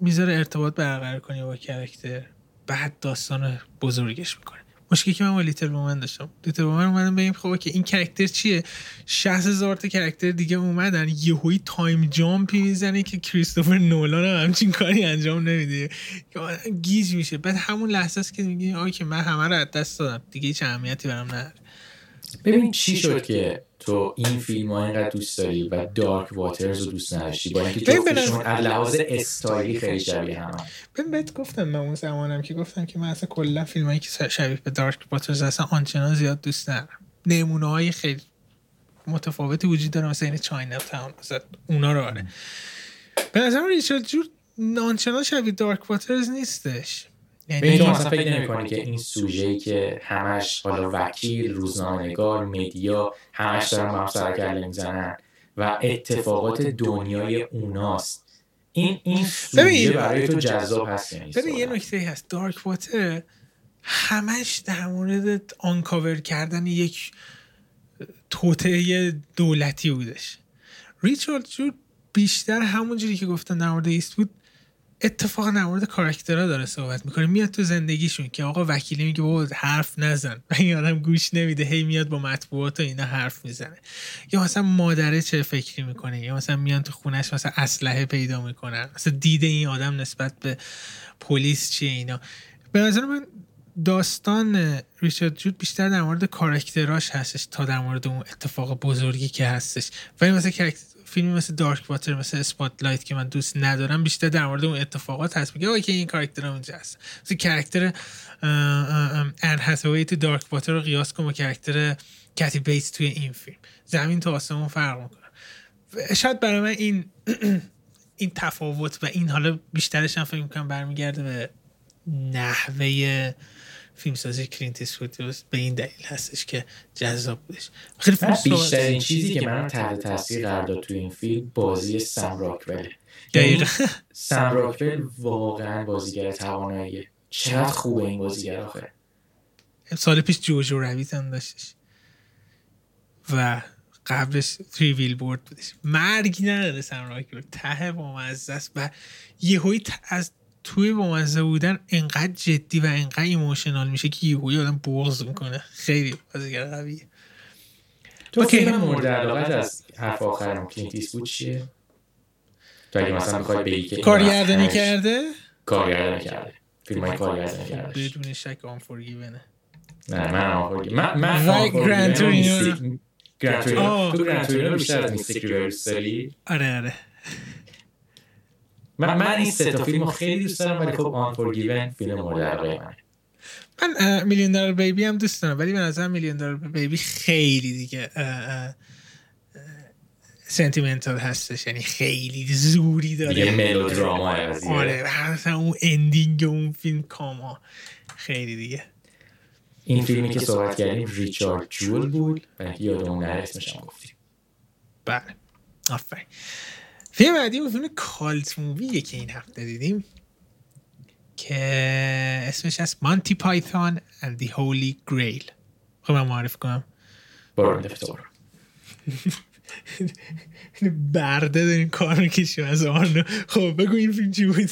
می‌ذاره ارتباط برقرار کنی با character. بعد داستان بزرگش می‌کنه. مشکلی که من با Little Women داشتم. Little Women اومدم بگیم خب که این character چیه؟ 60 هزار تا character دیگه اومدن. یهویی time jump ی می‌زنه که کریستوفر نولان هم همچین کاری انجام نمیده. که گیج میشه. بعد همون لحظه است که میگه آی که من همه رو از دست دادم. دیگه هیچ اهمیتی برام نداره. ببین چی شد که تو این فیلم ها اینقدر دوست داری و Dark Waters رو دوست نداشتی؟ با اینکه جفتشون از لحاظ استایلی خیلی شبیه هم ببین بهت گفتم من اون زمانم که گفتم که من اصلا کلا فیلم هایی که شبیه به دارک واترز اصلا آنچنان زیاد دوست ندارم. نمونه های خیلی متفاوتی وجود داره مثلا این چاینا تاون مثلا اونا رو آره. به نظر ریچارد جور آنچنان شبیه دارک واترز نیستش. یعنی تو مثلا فکر نمی‌کنی که این سوژه‌ای که همش حالا وکیل روزنامه‌نگار مدیا همش دارن با هم سرکله می‌زنن و اتفاقات دنیای اوناست. این این سوژه برای تو جذاب هست یعنی ببین یه نکته هست. دارک واتر همش در مورد آنکاور کردن یک توطعه دولتی بودش. ریچارد جور بیشتر همونجوری که گفتن در مورد ایست بود اتفاقا در مورد کاراکترها داره صحبت می‌کنه. میاد تو زندگیشون که آقا وکیلی میگه بابا حرف نزن. و این آدم گوش نمیده. هی میاد با مطبوعات و اینا حرف می‌زنه. یا مثلا مادره چه فکری می‌کنه؟ یا مثلا میان تو خونش مثلا اسلحه پیدا می‌کنن. مثلا دید این آدم نسبت به پلیس چیه اینا؟ به نظر من داستان Richard Jewell بیشتر در مورد کاراکتراش هستش تا در مورد اون اتفاق بزرگی که هستش. ولی مثلا فیلمی مثل Dark Water مثل Spotlight که من دوست ندارم بیشتر در مورد اون اتفاقات هست. میگه که این کاراکتر اونجا هست مثل character آن هاتاوی تو Dark Water رو قیاس کن با character کتی بیتس توی این فیلم. زمین تو آسمون فرق می‌کنه. شاید برای من این این تفاوت و این حالا بیشترش هم فکر می‌کنم برمیگرده به نحوه فیلمسازی کلینت ایستوود به این دلیل هستش که جذاب بودش. خیلی بیشترین چیزی که من تحت تاثیر قرار داد تو این فیلم بازی سم راکوله دقیقا. سم راکول واقعا بازیگر تواناییه. چقدر خوبه این بازیگر آخه. سال پیش Jojo Rabbit هم داشتش. و قبلش Three Billboard بودش. مرگ نداره سم راکول ته بامزه است و یهوی از توی بامزه بودن انقدر جدی و انقدر emotional میشه که یهوی آدم بغض می‌کنه. خیلی بازیگر قویه. تو فیلم مورد علاقت از حرف آخرم کلینت ایستوود چیه؟ تو اگه مثلا بخوای بگی که کارگردانی کرده؟ کارگردانی کرده. فیلم های کارگردانی کرده بدون شک Unforgiven ه. نه من Unforgiven من من Torino تو Gran Torino بیشتر از Mystic River آره آره. من, من این سه تا فیلم خیلی دوست دارم ولی خب Un forgiven فیلم مورد علاقه منه. من Million Dollar Baby هم دوست دارم ولی به نظر Million Dollar Baby خیلی دیگه sentimental هستش یعنی خیلی زوری داره. دیگه melodrama آره مثلا اون ending اون فیلم کاما. خیلی دیگه. این فیلمی که صحبت کردیم Richard Jewell بود و یادمون نره اسمش هم گفتیم. بله. آفرین. فیلم بعدی اون فیلم cult movie ه که این هفته دیدیم که اسمش هست Monty Python and the Holy Grail. خب من معرفی کنم. برو برده داریم کار می‌کشیم از آرنو خب بگو این فیلم چی بود؟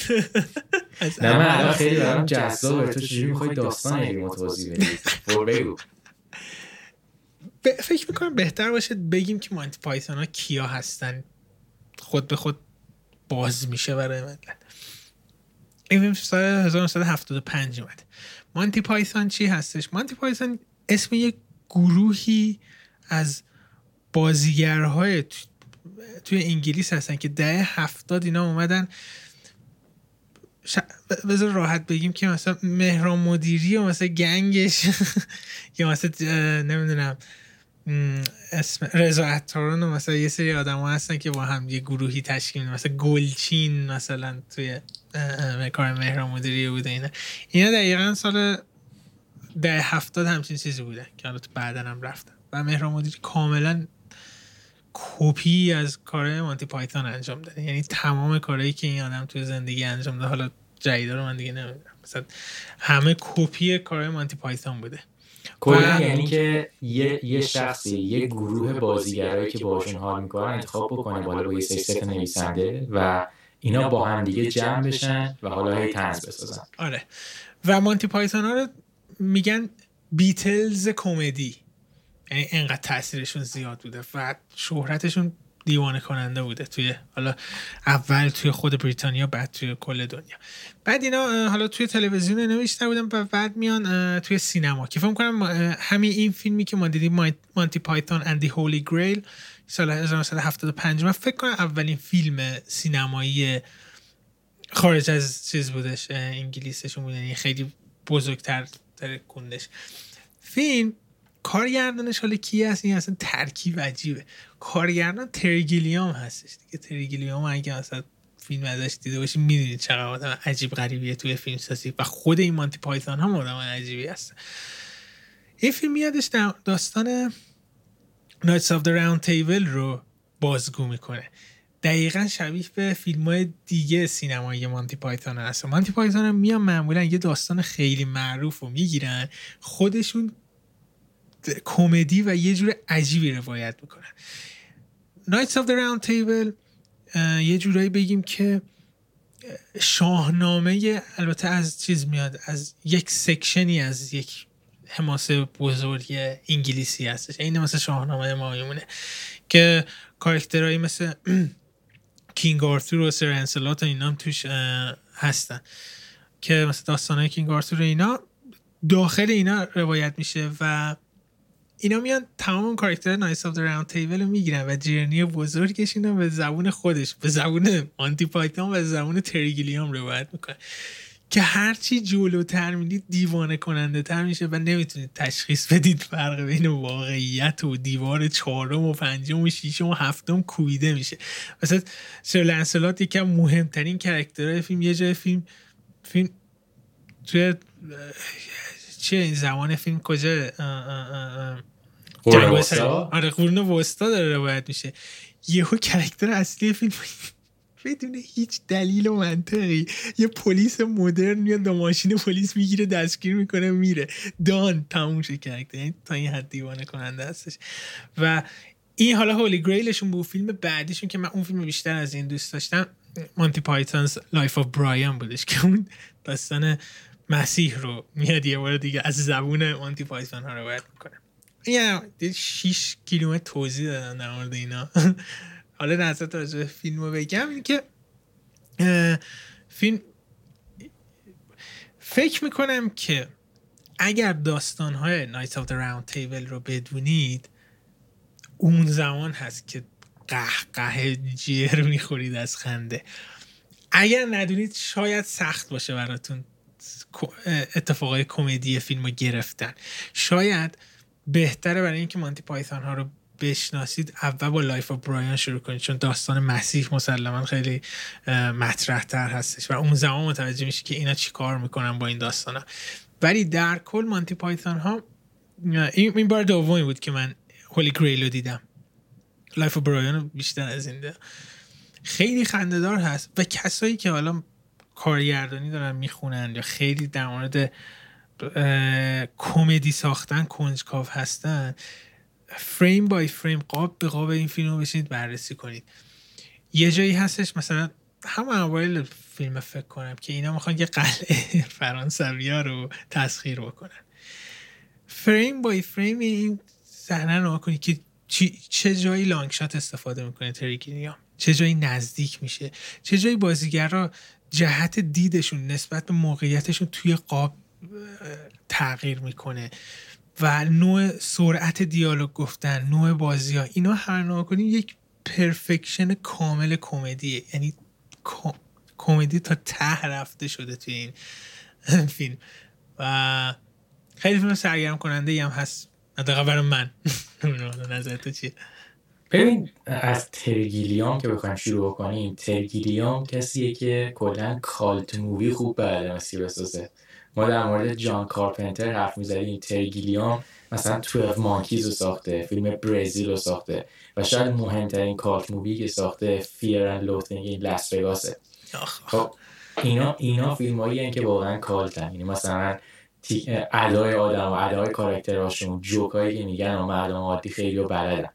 نه من الان خیلی برام جذابه. تو چجوری می‌خوای داستان علمی توضیح بدی بگو. فکر می‌کنم بهتر باشه بگیم که مانتی پایتون ها کیا هستن. خود به خود باز میشه برای ملت این فیلم سال 1975 اومد. مانتی پایتون چی هستش؟ مانتی پایتون اسم یک گروهی از بازیگرهای توی انگلیس هستن که ده هفتاد اینا اومدن. ش... بذار راحت بگیم که مثلا مهران مدیری و مثلا گنگش یا مثلا نمی‌دونم. اسم رضا عطاران و مثلا یه سری آدم هستن که با هم یه گروهی تشکیل مثلا گلچین مثلا توی کار مهران مدیری بوده اینا. اینا دقیقا سال ده هفتاد همچین چیزی بوده که حالا بعدا هم رفتن. و مهران مدیری کاملا کپی از کار مانتی پایتون انجام داده. یعنی تمام کارهایی که این آدم توی زندگی انجام داده حالا جدیدا رو من دیگه نمی‌دونم. مثلا همه کپی کار مانتی پایتون بوده. کلا یعنی که یه یه شخصی یه گروه بازیگرایی که باشون حال می‌کنن انتخاب بکنه بالا با یه سری نویسنده و اینا با هم دیگه جمع بشن و حالا هی تنز بسازن. آره. و مانتی پایتون ها رو میگن بیتلز کمدی. یعنی انقدر تاثیرشون زیاد بوده و شهرتشون دیوانه کننده بوده توی حالا اول توی خود بریتانیا بعد توی کل دنیا. بعد اینا حالا توی تلویزیون نوشته بودن و بعد میان توی سینما. که فکر کنم همین این فیلمی که ما دیدیم مانتی پایتون اند دی هولی گریل سال 1975 من فکر کنم اولین فیلم سینمایی خارج از چیز بودش انگلیسشون بود یعنی خیلی بزرگتر کندش. فیلم کارگردانش حالا کی هست؟ این اصلا ترکیب عجیبه. کارگردان تریگیلیام هستش دیگه. تریگیلیام اگه اصلا فیلم ازش دیده باشی می‌دونید چقدر آدم عجیب غریبیه توی فیلم سازی و خود این مانتی پایتون هم آدم عجیبی هست. این فیلم میادش داستان Knights of the Round Table رو بازگو می‌کنه. دقیقا شبیه به فیلم های دیگه سینمایی Monty Python هست. Monty Python هم میان معمولا یه داستان خیلی معروف رو می‌گیرن. خودشون کمدی و یه جور عجیبی روایت می‌کنن. Knights of the Round Table یه جورایی بگیم که شاهنامه البته از چیز میاد از یک section ی از یک حماسه بزرگ انگلیسی هستش. این مثل شاهنامه ما میمونه که کاراکترهایی مثل King Arthur و Sir Lancelot و اینا هم توش هستن. که مثل داستانهای King Arthur و اینا داخل اینا روایت میشه و اینا میان تمام کاراکتر Knights of Round Table رو می‌گیرن و journey بزرگش اینا به زبون خودش به زبون Monty Python و زبون تری گیلیام روایت می‌کنه. که هرچی جلوتر می‌دید دیوانه کننده تر میشه و نمی‌تونید تشخیص بدید فرق بین واقعیت و دیوار چهارم و پنجم و ششم و هفتم کوبیده میشه. مثلا Sir Lancelot یکی از مهمترین character های فیلم یه جای فیلم فیلم توی چیه این زمان فیلم کجا آره قرون وسطا داره روایت میشه. یهو character اصلی فیلم بدون هیچ دلیل و منطقی. یه پلیس مدرن میاد با ماشین پلیس می‌گیره دستگیر می‌کنه میره. done تموم شد character. یعنی تا این حد دیوانه کننده هستش. و این حالا Holy Grail شون بود. فیلم بعدیشون که من اون فیلم بیشتر از این دوست داشتم Monty Python's Life of Brian بودش که اون داستان مسیح رو میاد یه بار دیگه از زبون Monty Python ها روایت می‌کنه. یه 6 کیلومتر توضیح دادن در مورد اینا. حالا نظر راجع فیلم رو بگم این که فیلم فکر می‌کنم که اگر داستان های Knight of Round Table رو بدونید اون زمان هست که قشنگ جر می‌خورید از خنده. اگر ندونید شاید سخت باشه براتون. اتفاقای کمدی فیلم رو گرفتن. شاید بهتره برای اینکه Monty Python ها رو بشناسید اول با Life of Brian شروع کنید چون داستان مسیح مسلما خیلی مطرح تر هستش و اون زمان متوجه میشه که اینا چی کار می‌کنن با این داستان ها ولی در کل Monty Python ها این بار دومی بود که من Holy Grail رو دیدم. Life of Brian بیشتر از این ده. خیلی خنده‌دار هست و کسایی که حالا کارگردانی دارن می‌خونن یا خیلی در مورد کمدی ساختن کنجکاو هستن frame by frame قاب به قاب این فیلم رو بشینید بررسی کنید. یه جایی هستش مثلا همه اوایل فیلم فکر کنم که اینا می‌خوان یه قلعه فرانسوی ها رو تسخیر بکنن. فریم بای فریم این صحنه رو کنید که چه جایی لانگ شات استفاده می‌کنه تریگینیا چه جایی نزدیک میشه؟ چه جایی بازیگرا جهت دیدشون نسبت به موقعیتشون توی قاب تغییر می‌کنه. و نوع سرعت دیالوگ گفتن نوع بازی ها اینا هر نوع کنیم یک پرفکشن کامل کمدیه یعنی کمدی تا ته رفته شده توی این فیلم. و خیلی فیلم سرگرم کننده ای هم هست. حداقل برای من. نظر تو چیه؟ ببین از ترگیلیام که بخوایم شروع کنیم ترگیلیام کسیه که کلا کالت مووی خوب بلده مسیر بسازه. ما در مورد جان کارپنتر حرف می‌زدیم ترگیلیام مثلا 12 Monkeys رو ساخته فیلم برزیل رو ساخته و شاید مهمترین cult movie که ساخته Fear and Loathing in Las Vegas ه خب اینا اینا فیلم هایی که واقعا cult ن یعنی مثلا ادای آدم و ادای کاراکترهاشون جوکایی که میگن و مردم عادی خیلی رو بلدن.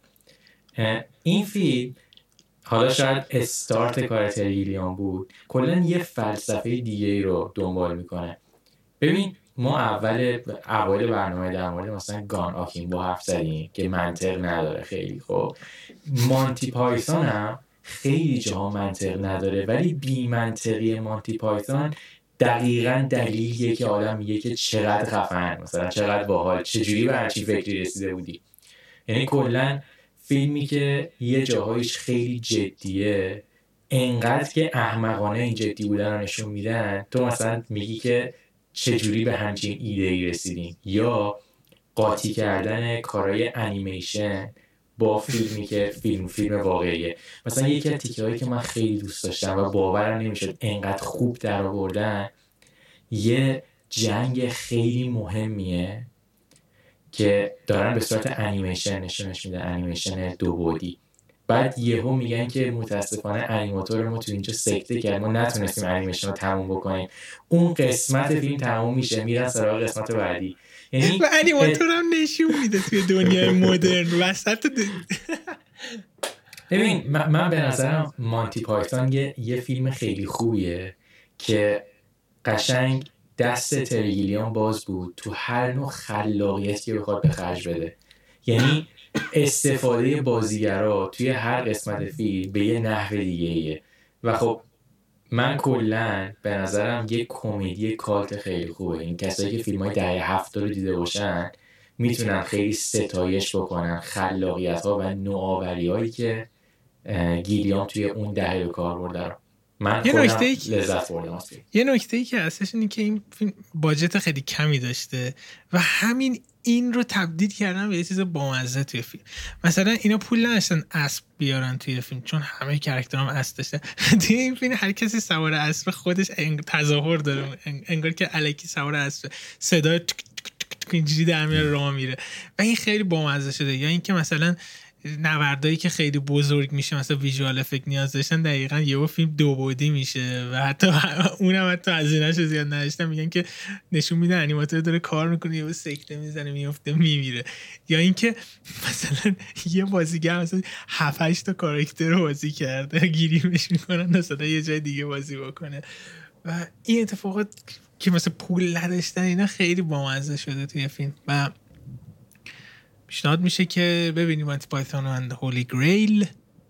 این فیلم حالا شاید استارت کار تری گیلیام بود. کلا یه فلسفه دیگه رو دنبال می‌کنه. ببین ما اول اول برنامه در مورد مثلا گان آکین با حرف زدیم که منطق نداره خیلی خب. مانتی پایسون هم خیلی جاها منطق نداره ولی بی منطقی مانتی پایتون دقیقا دلیلیه که آدم میگه که چقدر خفن مثلا چقدر باحال چجوری به همچین فکری رسیده بودی. یعنی کلا فیلمی که یه جاهایش خیلی جدیه. انقدر که احمقانه این جدی بودن رو نشون میدن تو مثلا میگی که چجوری به همچین ایده ای رسیدیم؟ یا قاطی کردن کارهای انیمیشن با فیلمی که فیلم فیلم واقعیه. مثلا یکی از تیکه هایی که من خیلی دوست داشتم و باورم نمی‌شد انقدر خوب در آوردن یه جنگ خیلی مهمیه. که دارن به صورت انیمیشن نشونش میدن انیمیشن دو بودی بعد یهو میگن که متاسفانه انیماتور ما تو اینجا سکته کرد ما نتونستیم انیمیشن رو تموم بکنیم. اون قسمت فیلم تموم میشه میرن سراغ قسمت بعدی. یعنی و انیماتور هم نشون میده توی دنیای مدرن وسط ببین من به نظرم مانتی پایتون یه, یه فیلم خیلی خوبیه که قشنگ دست تریگیلیان باز بود تو هر نوع خلاقیتی که بخواد به خرج بده. یعنی استفاده بازیگرا توی هر قسمت فیلم به یه نحو دیگه و خب من کلا به نظرم یه کمدی کالت خیلی خوبه. این کسایی که فیلم های دهه هفته رو دیده باشن می‌تونن خیلی ستایش بکنن خلاقیت ها و نوآوری هایی که گیلیان توی اون دهه به کار برده من یه نکته ای لذت بردم یه نکته ای که اصلش اینه که این فیلم باجت خیلی کمی داشته و همین این رو تبدیل کردن به یه چیز بامزه توی فیلم. مثلا اینا پول نداشتن اسب بیارن توی فیلم چون همه کرکترام اسب داشته توی این فیلم هر کسی سوار اسب خودش تظاهر داره. انگار که الکی سوار اسب صدای اینجوری در میاره راه میره. و این خیلی بامزه شده. یا اینکه مثلا نوردایی که خیلی بزرگ میشه مثلا ویژوال افکت نیاز داشتن دقیقا یه فیلم دو بودی میشه و حتی اونم حتی از اینش زیاد نداشتن. میگن که نشون میده انیماتور داره کار می‌کنه یه سکته می‌زنه میفته میمیره. یا اینکه مثلا یه بازیگر مثلا 7 تا کاراکتر بازی کرده گریمش می‌کنن مثلا یه جای دیگه بازی بکنه. و این اتفاقات که مثلا پول نداشتن اینا خیلی بامزه شده توی فیلم. و پیشنهاد میشه که ببینیم Monty Python و Holy Grail.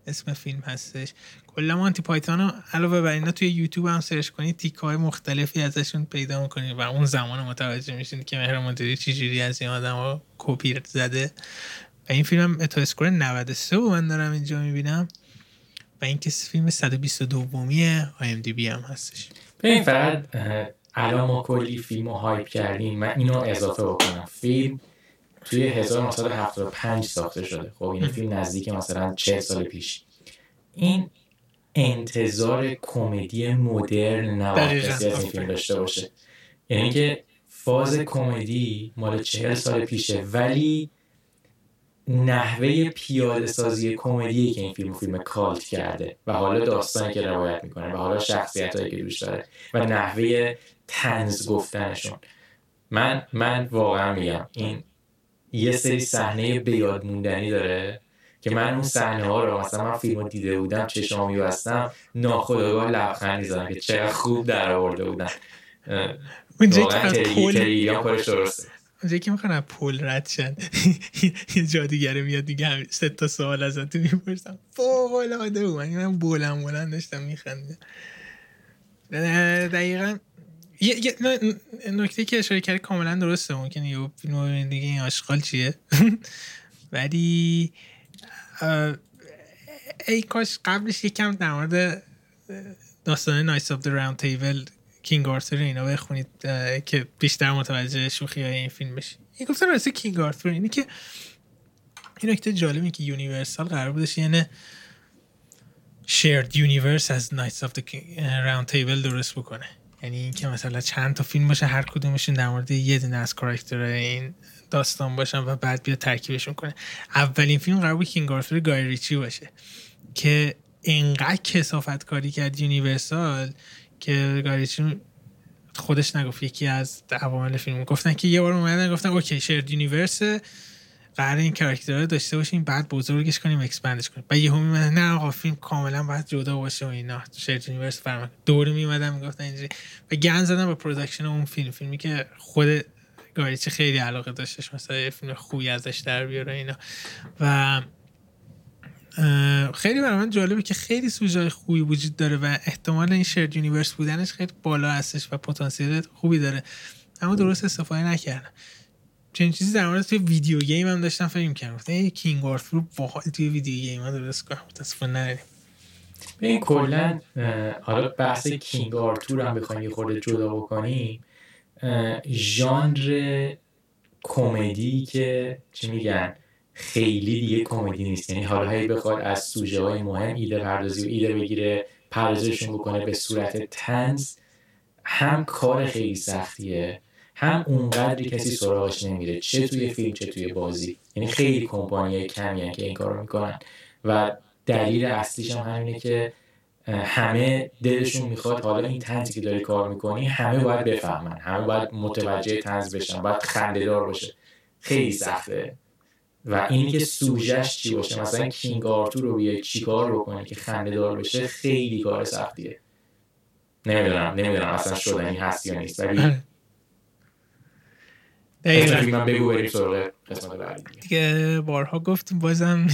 اسم فیلم هستش. کلا Monty Python علاوه بر اینا توی یوتیوب هم سرچ کنید تیکه های مختلفی ازشون پیدا می‌کنید و اون زمان متوجه میشین که مهران مدیری چجوری از این آدم ها کپی زده. و این فیلم هم تو اسکور 93 من دارم اینجا می‌بینم. و این که فیلم 122 دومیه IMDb هم هستش. ببین فقط الان ما کلی فیلم رو هایپ کردیم من اینو اضافه بکنم. فیلم توی 1975 ساخته شده. خب این فیلم نزدیک مثلا 40 سال پیش. این انتظار کمدی مدرن نباید کسی از این فیلم داشته باشه. یعنی که فاز کمدی مال 40 سال پیشه ولی نحوه پیاده سازی کمدی که این فیلم فیلم کالت کرده و حالا داستانی که روایت می‌کنه و حالا شخصیت هایی که روش داره و نحوه تنز گفتنشون. من من واقعا میگم این یه سری صحنه به یاد موندنی داره که من اون صحنه ها رو مثلا من فیلم دیده بودم چشام میبستم ناخودآگاه لبخند می‌زدم که چقدر خوب در آورده بودن اونجا که از پول کارش درسته. که می‌خوان پول رد شن. یه جادوگره میاد دیگه هم سه تا سوال ازت می‌پرسم. فوق العاده بود. من بولم بلند داشتم میخندم دقیقا یه نکته که اشاره کرد کاملا درسته ممکنه یه فیلم دیگه این آشغال چیه؟ ولی ای کاش قبلش یکم در مورد داستان نایس آف the راوند تیبل King Arthur اینا بخونید که بیشتر متوجه شوخی های این فیلم بشید این گفتن راستی King Arthur اینه که این نکته جالبی که Universal قرار بودش یعنی shared universe از Knights of Round Table درست بکنه. یعنی اینکه مثلا چند تا فیلم باشه هر کدومشون در مورد یه دونه از کاراکتر این داستان باشن و بعد بیا ترکیبشون کنه. اولین فیلم قرار بود King Arthur گای ریچی باشه که انقدر کثافت کاری کرد Universal که گای ریچی خودش نگفت یکی از عوامل فیلم. گفتن که یه بار اومدن گفتن OK shared universe قرار این کاراکترها داشته باشیم بعد بزرگش کنیم expand ش کنیم. و یهو میومدن نه آقا فیلم کاملا باید جدا باشه و اینا. shared universe فرمان دور میومدن می‌گفتن اینجوری. و گند زدن به production اون فیلم. فیلمی که خود گای ریچی خیلی علاقه داشتش مثلا فیلم خوبی ازش در بیاره اینا. و خیلی برای من جالبه که خیلی سوژه خوبی وجود داره و احتمال این shared universe بودنش خیلی بالا هستش و پتانسیل خوبی داره. اما درست استفاده نکردن چنین چیزی در مورد توی video game هم داشتم فکر کردم گفتم ای King Arthur باحال توی video game ها درست کنم. متاسفانه نداریم. این کلا حالا بحث کینگ آرتور هم بخوایم یه خورده جدا بکنیم. ژانر کمدی که چی میگن؟ خیلی دیگه کمدی نیست. یعنی حالا هی بخواد از سوژه های مهم ایده پردازی و ایده بگیره پردازشون بکنه به صورت تنز هم کار خیلی سختیه. هم اونقدری کسی سراغش نمیره چه توی فیلم چه توی بازی. یعنی خیلی کمپانی کمی که این کارو می‌کنن. و دلیل اصلیش هم همینه که همه دلشون می‌خواد حالا این تنزی که داری کار می‌کنی همه باید بفهمن همه باید متوجه تنز بشن باید خندهدار باشه. خیلی سخته. و اینی که سوژش چی باشه مثلا کینگ آرتور رو بیای چیکار بکنی که خنده دار بشه خیلی کار سختیه. نمی‌دونم نمی‌دونم اصلا شدنی هست یا نیست ولی آره. من بگو بریم سراغ قسمت بعدی. دیگه بارها گفتیم بازم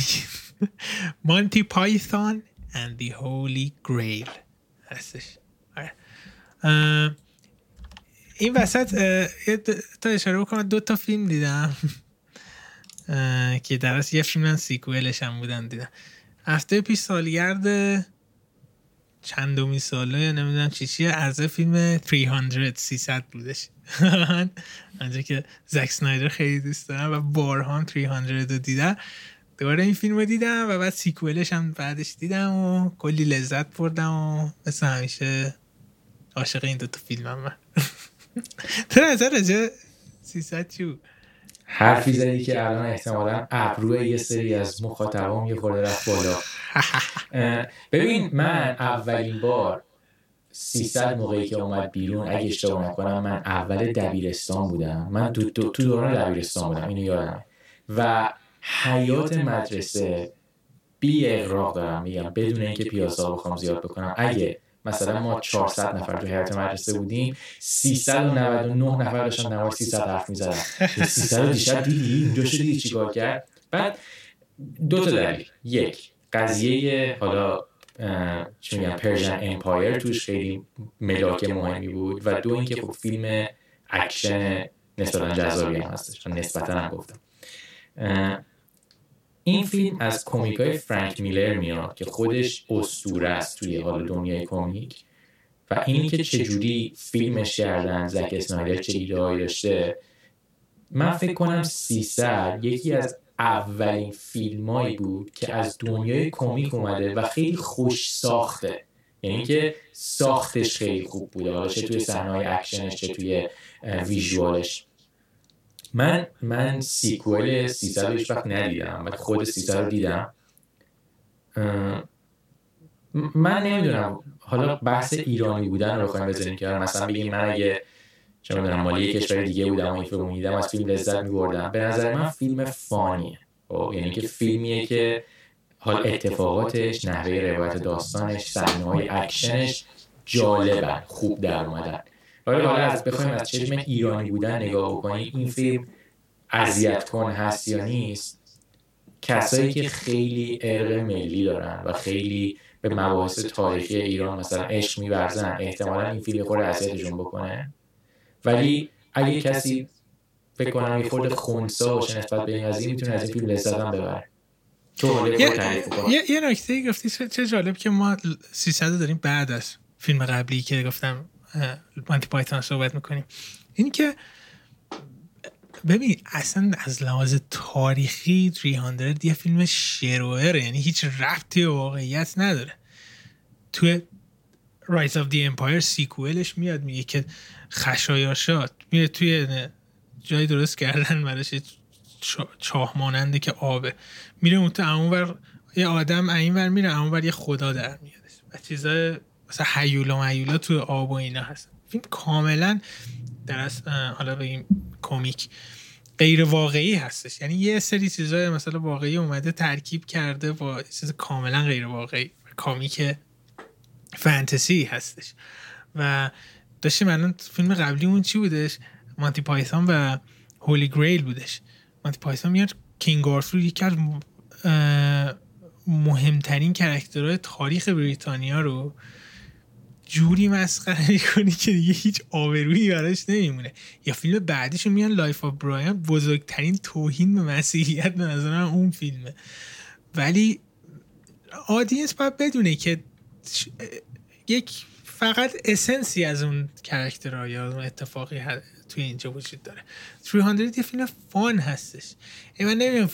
مانتی پایثون and the holy grail هستش. آره. این وسط تا اشاره بکنم دو تا فیلم دیدم. که در یه فیلم سیکویلش هم بودن دیدم. هفته پیش سالگرد چندمی ساله نمی‌دونم چی چیه عرضه فیلم 300 300 بودش. انجا که زک سنایدر خیلی دوست دارم و بارها 300 رو دیدم. دوباره این فیلم رو دیدم و بعد سیکویلش هم بعدش دیدم و کلی لذت بردم و مثل همیشه عاشق این دوتا فیلم هم. من تو نظر رجا 300 چی حرفی زدی که الان احتمالا ابروی یه سری از مخاطبام یه خورده رفت بالا. ببین من اولین بار 300 موقعی که اومد بیرون اگه اشتباه نکنم من اول دبیرستان بودم. من تو, تو دوران دبیرستان بودم اینو یادم و حیات مدرسه بی اغراق دارم. میگم بدون اینکه پیاسا بخوام زیاد بکنم. اگه مثلا ما 400 نفر تو حیاط مدرسه بودیم. 399 نفر داشتن در 300 حرف می‌زدن. 300 دیشب دیدی؟ اونجاشو دیدی چیکار کرد؟ بعد دو تا دلیل. یک قضیه حالا چی میگم Persian Empire توش خیلی ملاک مهمی بود و دو اینکه خب فیلم اکشن نسبتا جذابی هم هستش. نسبتا هم گفتم. این فیلم از کمیک های فرانک میلر میاد که خودش اسطوره است توی حال دنیای کمیک و اینی که چجوری فیلمش کردن زک اسنایدر چه ایده داشته من فکر کنم سیصد یکی از اولین فیلمایی بود که از دنیای کمیک اومده و خیلی خوش ساخته. یعنی که ساختش خیلی خوب بوده. چه توی صحنه اکشنش چه توی visual ش. من من sequel 300 هیچ وقت ندیدم. من خود 300 رو دیدم. من نمی‌دونم. حالا بحث ایرانی بودن رو بخوایم بزنیم که مثلا بگیم من اگه چه می‌دونم مالی کشور دیگه بودم و این فیلم میدم از فیلم لذت میبردم. به نظر من فیلم فانیه. خب، یعنی که فیلمیه که حال اتفاقاتش نحوه روایت داستانش صحنه های اکشنش جالبن خوب در اومدن. حالا حالا از بخوایم از چشم ایرانی بودن نگاه بکنیم. این فیلم اذیت کن هست یا نیست؟ کسایی که خیلی ارق ملی دارن و خیلی به مباحث تاریخی ایران مثلا عشق میورزن. احتمالا این فیلم خود اذیتشون بکنه. ولی اگه کسی فکر کنم یه خورده خونسا باشه نسبت به این قضیه می‌تونه از این فیلم لذت هم ببره. یه, یه نکته گفتی چه جالب که ما 300 داریم بعد از فیلم قبلی که گفتم مانتی پایتان صحبت می‌کنیم این که ببین اصلا از لحاظ تاریخی 300 یه فیلم شر و وره یعنی هیچ ربطی به واقعیت نداره. توی Rise of the Empire sequel ش میاد میگه که خشایارشا میره توی جای درست کردن براش چاه ماننده که آبه. میره اون تو یه آدم این ور میره اون یه خدا در میادش. و چیزای مثلا هیولا و تو آب و اینا هست فیلم کاملا در از حالا بگیم کمیک غیر واقعی هستش. یعنی یه سری چیزای مثلا واقعی اومده ترکیب کرده با چیز کاملا غیر واقعی comic فانتزی هستش. و داشتیم الان فیلم قبلی اون چی بودش؟ Monty Python و Holy Grail بودش. Monty Python میاد King Arthur یکی از مهمترین character های تاریخ بریتانیا رو جوری مسخره می‌کنی که دیگه هیچ آبرویی براش نمیمونه. یا فیلم بعدیشو میان Life of Brian بزرگترین توهین به مسیحیت به نظر اون فیلمه. ولی audience باید بدونه که یک فقط essence ی از اون character ها یا اون اتفاقی توی اینجا وجود داره. 300 یه فیلم fun هستش. ای من نمی‌دونم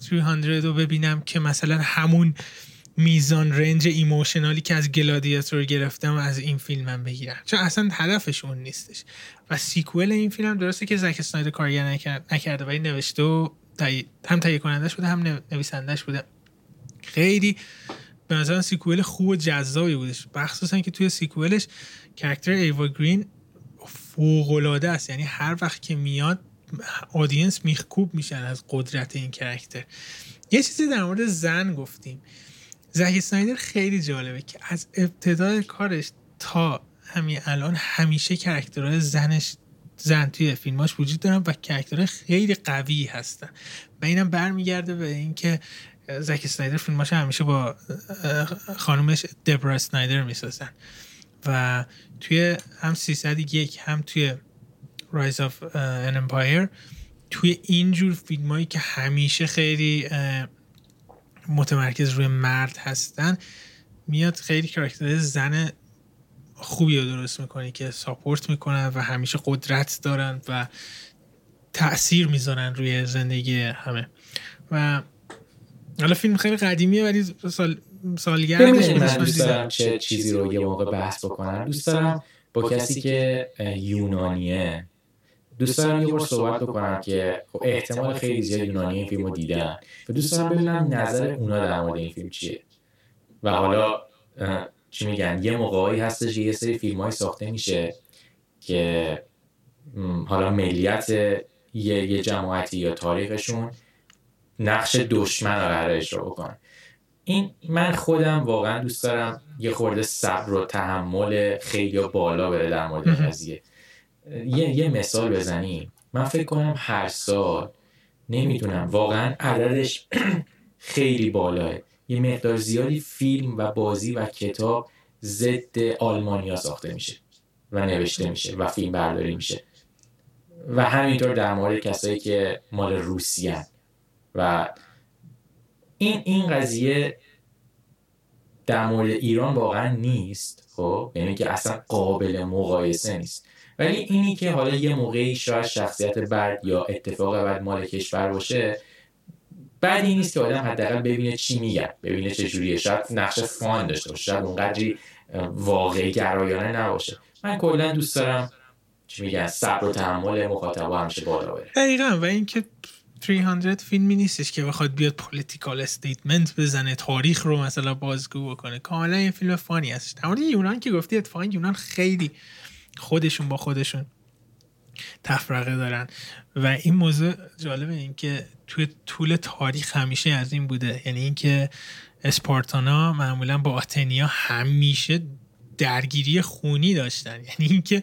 300 رو ببینم که مثلا همون میزان رنج emotional ی که از گلادیاتور گرفتم از این فیلم هم بگیرم. چون اصلا هدفش اون نیستش. و sequel این فیلم درسته که زک اسنایدر کارگردانی نکرده ولی نوشته و هم تهیه کنندش بوده هم نویسندش بوده. خیلی به نظر sequel خوب و جذابی بودش. مخصوصا که توی sequel ش character ایوا گرین فوق العاده است. یعنی هر وقت که میاد audience میخکوب میشن از قدرت این character. یه چیزی در مورد زن گفتیم. زک اسنایدر خیلی جالبه که از ابتدای کارش تا همین الان همیشه character های زنش زن توی فیلماش وجود دارن و character های خیلی قوی هستن. و اینم برمیگرده به اینکه زک اسنایدر فیلماش همیشه با خانومش دبرا اسنایدر می‌سازن. و توی هم 301 هم توی Rise of an Empire توی اینجور فیلم هایی که همیشه خیلی متمرکز روی مرد هستن میاد خیلی کرکتر زن خوبی رو درست می‌کنه که ساپورت می‌کنن و همیشه قدرت دارن و تاثیر می‌ذارن روی زندگی همه. و حالا فیلم خیلی قدیمیه ولی سال سالگردش من دوست دارم چه چیزی رو یه موقع بحث بکنم. دوست دارم با کسی که یونانیه. دوست دارم یه بار صحبت بکنم که خب احتمال خیلی زیاد یونانی این فیلم رو دیدن. و دوست دارم ببینم نظر اونا در مورد این فیلم چیه. و حالا چی میگن؟ یه موقعی هستش یه سری فیلم ساخته میشه که حالا ملیت یه, یه جماعتی یا تاریخشون نقش دشمن رو قرار اجرا بکنن این من خودم واقعا دوست دارم یه خورده صبر و تحمل خیلی بالا بره در مورد قضیه. یه, یه مثال بزنیم. من فکر کنم هر سال نمی‌دونم واقعا عددش خیلی بالاه. یه مقدار زیادی فیلم و بازی و کتاب ضد آلمانیا ساخته میشه و نوشته میشه و فیلم برداری میشه. و همینطور در مورد کسایی که مال روسیه و این این قضیه در مورد ایران واقعا نیست خب؟ یعنی که اصلا قابل مقایسه نیست. ولی اینی که حالا یه موقعی شاید شخصیت بد یا اتفاق بد مال کشور باشه این نیست که آدم حداقل ببینه چی میگن ببینه چه جوریه. شاید نقش fun داشته باشه شاید اونقدری واقعی گرایانه نباشه. من کلا دوست دارم چی میگن صبر و تحمل مخاطب همیشه بالا بره. دقیقا و اینکه 300 فیلمی نیستش که بخواد بیاد political statement بزنه تاریخ رو مثلا بازگو بکنه. کاملا این فیلم fun ی هستش. در یونان که گفتی اتفاقا یونان خیلی خودشون با خودشون تفرقه دارن. و این موضوع جالبه این که توی طول تاریخ همیشه از این بوده. یعنی اینکه اسپارتانا معمولا با آتنیا همیشه درگیری خونی داشتن. یعنی اینکه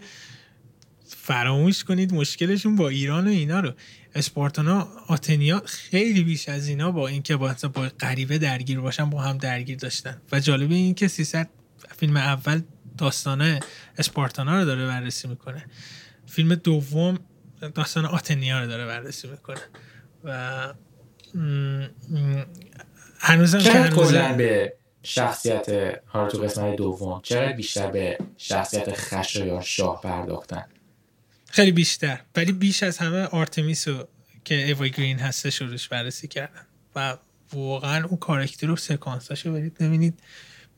فراموش کنید مشکلشون با ایران و اینا رو. اسپارتانا آتنیا خیلی بیش از اینا با اینکه با با غریبه درگیر باشن با هم درگیر داشتن. و جالبه این که 300 فیلم اول داستانه اسپارتانا رو داره بررسی می‌کنه. فیلم دوم داستان آتنیا رو داره بررسی می‌کنه. و هنوزم که به شخصیت حالا تو قسمت دوم چرا بیشتر به شخصیت خشو یا شاه پرداختن؟ خیلی بیشتر. ولی بیش از همه آرتمیس رو که ایوای گرین هسته شروعش بررسی کردن. و واقعا اون کارکتر رو سکانساش رو برید ببینید.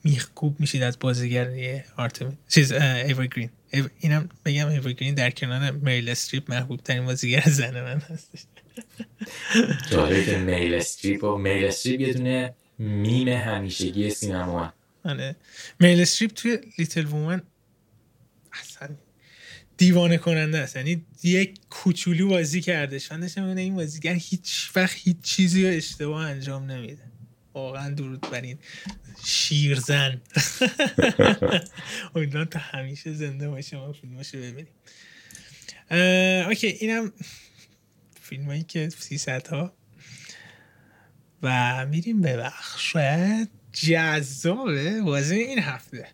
میخکوب میشید از بازیگری آرتمیس چیز ایوای گرین اینم بگم ایوای گرین در کنار مریل استریپ محبوب ترین بازیگر زن من هستش. جالبه که مریل استریپ و مریل استریپ یه دونه میم همیشگی سینما آره. مریل استریپ توی Little Women اصلا دیوانه کننده است. یعنی یک کوچولو بازی کردش. من داشتم این بازیگر هیچ وقت هیچ چیزی رو اشتباه انجام نمیده. واقعا درود بر این شیرزن امیدوارم تا همیشه زنده باشه ما فیلماشو ببینیم. اوکی اینم فیلم هایی که سی ها. و میریم به بخش شاید جذابه بازی این هفته.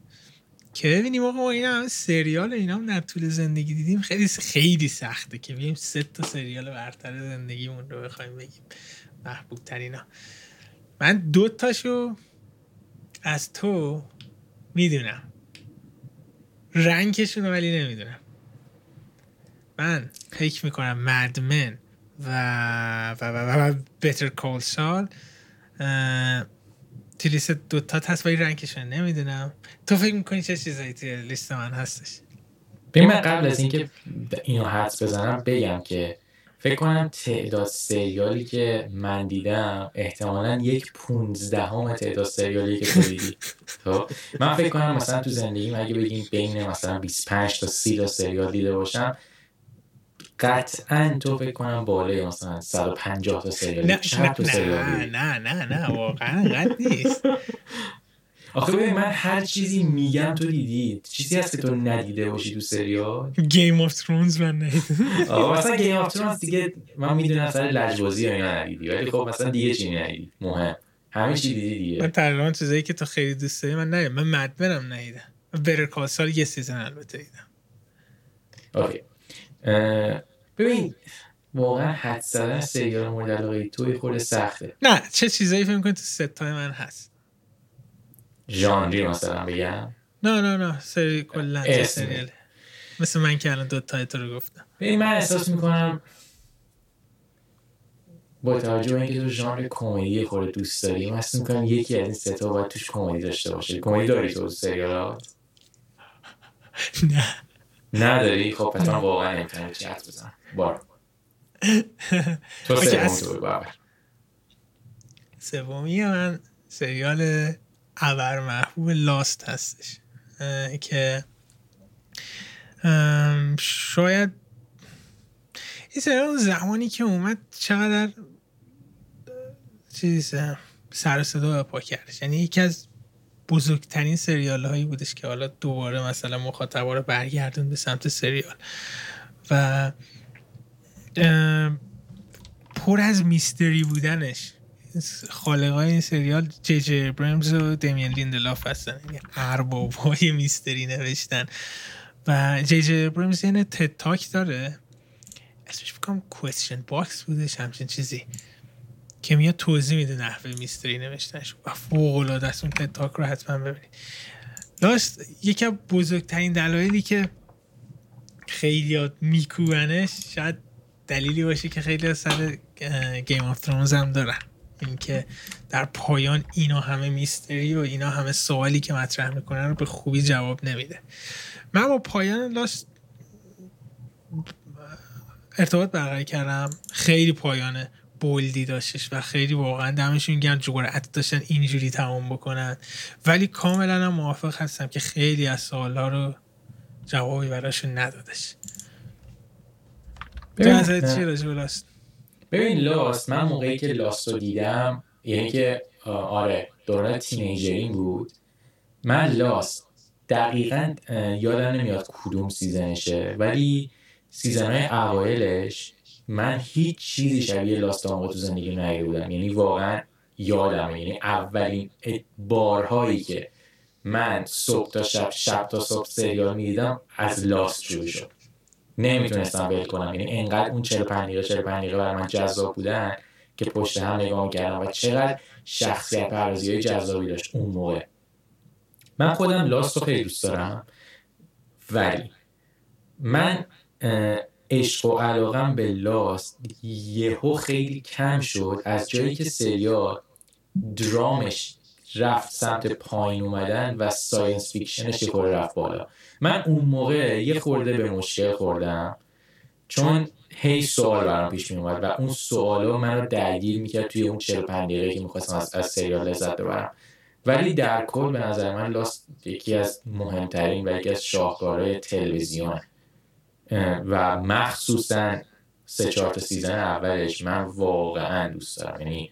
که ببینیم آقا ما این هم سریال اینا هم در طول زندگی دیدیم. خیلی خیلی سخته که بیم سه تا سریال برتر زندگیمون رو بخوایم بگیم. محبوب ترینا من دو تاشو از تو می‌دونم. رنگشون ولی نمی‌دونم. من فکر می‌کنم مدمن و و و, و, بتر کول سال توی لیست دوتا هست ولی رنگشون نمی‌دونم. تو فکر می‌کنی چه چیزایی توی لیست من هستش؟ ببین من قبل از اینکه اینو حدس بزنم بگم که فکر کنم تعداد سریالی که من دیدم احتمالا یک پونزدهم تعداد سریالی که تو دیدی. خب؟ من فکر کنم مثلا تو زندگی اگه بگیم بین مثلا 25 تا 30 تا سریال دیده باشم قطعا تو فکر کنم بالای مثلا 150 تا سریال نه نه نه نه نه واقعا قد نیست. آخه ببین من هر چیزی میگم تو دیدی چیزی هست که تو ندیده باشی تو سریال؟ Game of Thrones من ندیدم. آقا مثلا Game of Thrones دیگه من می‌دونم سر لجبازی اینا ندیدی ولی خب مثلا دیگه چی ندیدی؟ مهم. همه چی دیدی دیگه. من تقریبا چیزایی که تو خیلی دوست داری من ندیدم. من Mad Men م ندیدم. Better Call یه season البته دیدم. OK. ببین واقعا حدس زدن سریال مورد علاقه تو یه خورده سخته. نه چه چیزایی فکر کنی تو سه تای من هست؟ ژانری مثلا بگم؟ نه نه نه سری کلا سریال مثل من که الان دو تایت رو گفتم. ببین من احساس می‌کنم با توجه به اینکه تو ژانر کمدی خود دوست داری من احساس می‌کنم یکی از این ستا باید توش کمدی داشته باشه. کمدی داری تو سریالات نه. نداری؟ خب پس من واقعا نمی‌تونم چت بزنم. بار. تو سومی تو بگو سومی من سریال ابر محبوب لاست هستش. که شاید این سریال زمانی که اومد چقدر چیز سر صدا پا کردش. یعنی یکی از بزرگترین سریال هایی بودش که حالا دوباره مثلا مخاطبا رو برگردون به سمت سریال. و پر از mystery بودنش. خالقای این سریال جی جی ابرامز و دیمن لیندلاف هستن. یعنی ارباب های mystery نوشتن. و جی جی ابرامز یعنی TED Talk داره. اسمش فکر کنم question box بودش همچین چیزی. که میاد توضیح میده نحوه mystery نوشتنش. و فوق العاده است اون talk رو حتما ببینید. Lost یکی از بزرگترین دلایلی که خیلی میکوبنش شاید دلیلی باشه که خیلی از سر Game of Thrones هم دارن. اینکه در پایان اینا همه mystery و اینا همه سوالی که مطرح می‌کنن رو به خوبی جواب نمیده. من با پایان Lost ارتباط برقرار کردم. خیلی پایانه bold ی داشتش و خیلی واقعا دمشون گرم. جرأت داشتن اینجوری تمام بکنن. ولی کاملا هم موافق هستم که خیلی از سوالها رو جوابی براشون ندادش. ببین لاست من موقعی که لاست رو دیدم یعنی که آره دوران تینیجرین بود. من لاست دقیقا یادم نمیاد کدوم سیزنشه ولی سیزنهای اوایلش من هیچ چیزی شبیه لاست آنگا تو زندگی نگه بودم. یعنی واقعا یادم یعنی اولین بارهایی که من صبح تا شب شب تا صبح سریال می‌دیدم از لاست شروع شد. نمی‌تونستم ول کنم. یعنی انقدر اون 45 دقیقه 45 دقیقه برای من جذاب بودن که پشت هم نگاه کردم و چقدر شخصیت پردازی جذابی داشت اون موقع. من خودم لاست رو خیلی دوست دارم. ولی من عشق و علاقم به لاست یهو خیلی کم شد. از جایی که سریال درامش رفت سمت پایین اومدن و science fiction ش یه رفت بالا. من اون موقع یه خورده به مشکل خوردم چون هی سوال برام پیش می اومد و اون سوالا من رو درگیر می‌کرد توی اون 45 دقیقه که می‌خواستم از, از سریال لذت ببرم. ولی در کل به نظر من Lost یکی از مهمترین و یکی از شاهکارهای تلویزیون. و مخصوصا سه چهار تا season اولش من واقعا دوست دارم. یعنی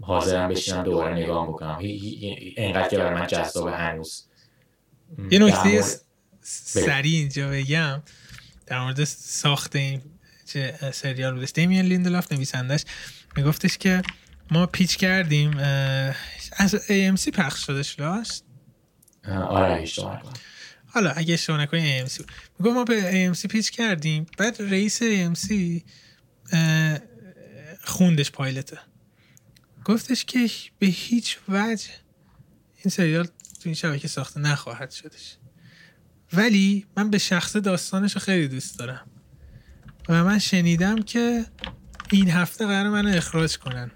حاضرم بشینم دوباره نگاه بکنم. اینقدر که برای من جذاب هنوز. یه نکته سریع اینجا بگم. در مورد ساخت این سریال بودش دیمین لیندلاف نویسندش میگفتش که ما پیچ کردیم از AMC پخش شدش لاست آره حالا اگه اشتباه نکنی AMC میگم ما به AMC پیچ کردیم بعد رئیس AMC خوندش پایلته. گفتش که به هیچ وجه این سریال تو این شبکه ساخته نخواهد شدش. ولی من به شخص داستانش رو خیلی دوست دارم. و من شنیدم که این هفته قرار منو اخراج کنن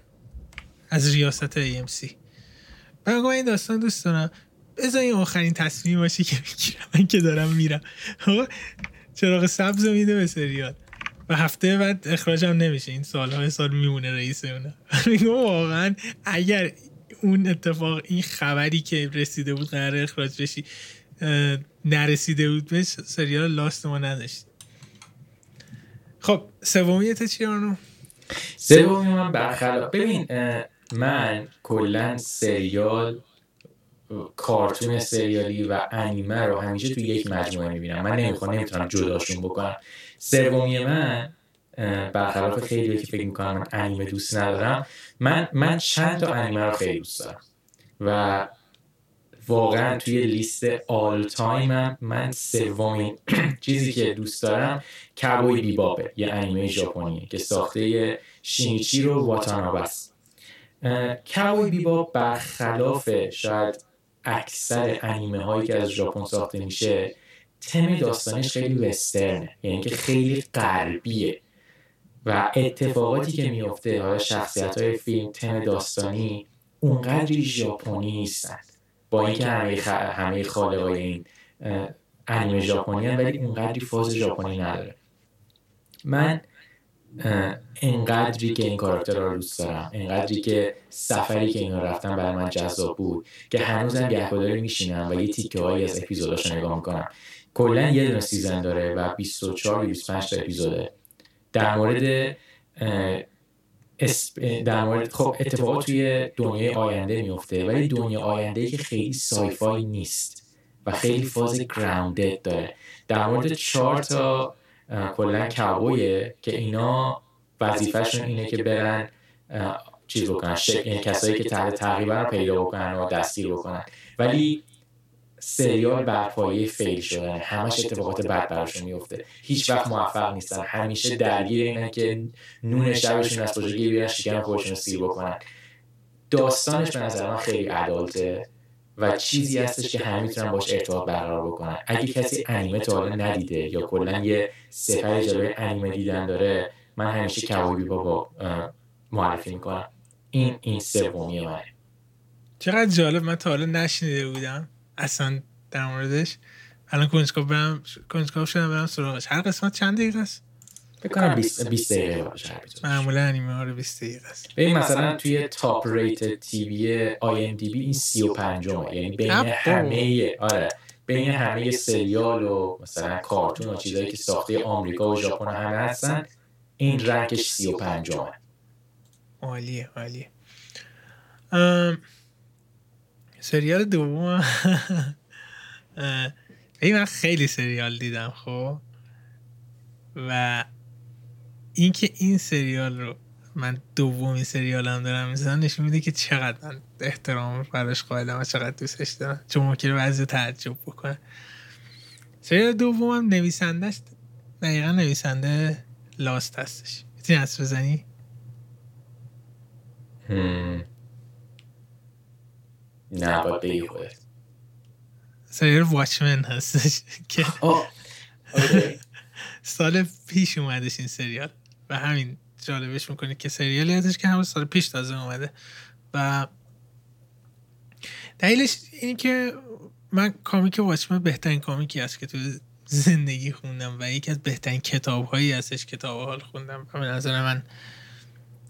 از ریاست AMC و این داستان دوست دارم. بذار این آخرین تصمیم باشی که می‌گیرم من که دارم میرم. خب؟ چراغ سبز میده به سریال. و هفته بعد اخراجم نمیشه. این سالهای سال میمونه رئیس اونه. واقعا اگر اون اتفاق این خبری که رسیده بود قرار اخراج بشی نرسیده بود به سریال لاست ما نداشت. خب سومیت چی آنو؟ سومی من برخلاف ببین من کلا سریال کارتون سریالی و انیمه رو همیشه توی یک مجموعه می‌بینم. من نمی‌خوام نمی‌تونم جداشون بکنم. سومی من برخلاف خیلی که فکر می‌کنم من انیمه دوست ندارم من من چند تا انیمه رو خیلی دوست دارم. و واقعا توی لیست آل تایم من سومین چیزی که دوست دارم کابوی بیبابه یه انیمه ژاپنیه که ساخته شینیچی رو واتانابه کابوی بیباب برخلاف شاید اکثر انیمه هایی که از ژاپن ساخته میشه تم داستانش خیلی وسترنه یعنی که خیلی غربیه. و اتفاقاتی که میفته حالا شخصیت های فیلم تم داستانی اونقدری ژاپنی نیستن. با اینکه همه خ... همه خالقای این انیمه ژاپنی ولی اونقدری فاز ژاپنی نداره. من انقدری که این کاراکتر رو دوست دارم انقدری که سفری که اینا رفتن برای من جذاب بود که هنوزم گهگداری میشینم و یه تیکه هایی از اپیزوداش نگاه می‌کنم. کلا یه دونه season داره و 24 25 تا اپیزوده. در مورد در مورد خب اتفاقات توی دنیای آینده میفته ولی دنیای آینده که خیلی sci-fi نیست و خیلی فاز grounded داره. در مورد چهار تا کلا کبویه که اینا وظیفهشون اینه که برن چیز بکنن یعنی کسایی که تحت تقریبا رو پیدا بکنن و دستگیر بکنن. ولی سریال بر پایه فیل شدن همش اتفاقات بد براشون میفته. هیچ وقت موفق نیستن. همیشه درگیر اینه که نون شبشون از کجا گیر بیارن شکم خودشون رو سیر بکنن. داستانش به نظر من خیلی عدالته و چیزی هستش که همه می‌تونن باش ارتباط برقرار بکنن. اگه کسی انیمه تا حالا ندیده یا کلا یه سفر جلوی انیمه دیدن داره من همیشه کبابی بابا معرفی می‌کنم این این سومی منه چقدر جالب من تا حالا نشنیده بودم اصلا در موردش. الان کنجکاو برم کنجکاو شدم برم سراغش. هر قسمت چند دقیقه است؟ بکنم 20 دقیقه باشه معمولا انیمه ها رو 20 دقیقه است. ببین مثلا توی top rated TV IMDb این 35 یعنی بین همه آره. بین همه سریال و مثلا کارتون و چیزایی که ساخته آمریکا و ژاپن همه هستن این rank ش سی و پنجمه. عالیه عالیه. سریال دوم. این من خیلی سریال دیدم خب. و اینکه این سریال رو من دومی سریالم دارم می‌زنم نشون میده که چقدر من احترام براش قائلم و چقدر دوستش دارم. چون ممکنه بعضی تعجب بکنه. سریال دومم نویسندش دقیقا نویسنده لاست هستش. می‌تونی از بزنی؟ نه باید بگی خودت سریال واچمن هستش که سال پیش اومدش این سریال. و همین جالبش می‌کنه که سریالی هستش که همون سال پیش تازه اومده. و دلیلش اینه که من کامیک واچمن بهترین کامیکی است که تو زندگی خوندم و یکی از بهترین کتاب هایی هستش کتاب حال خوندم. و به نظر من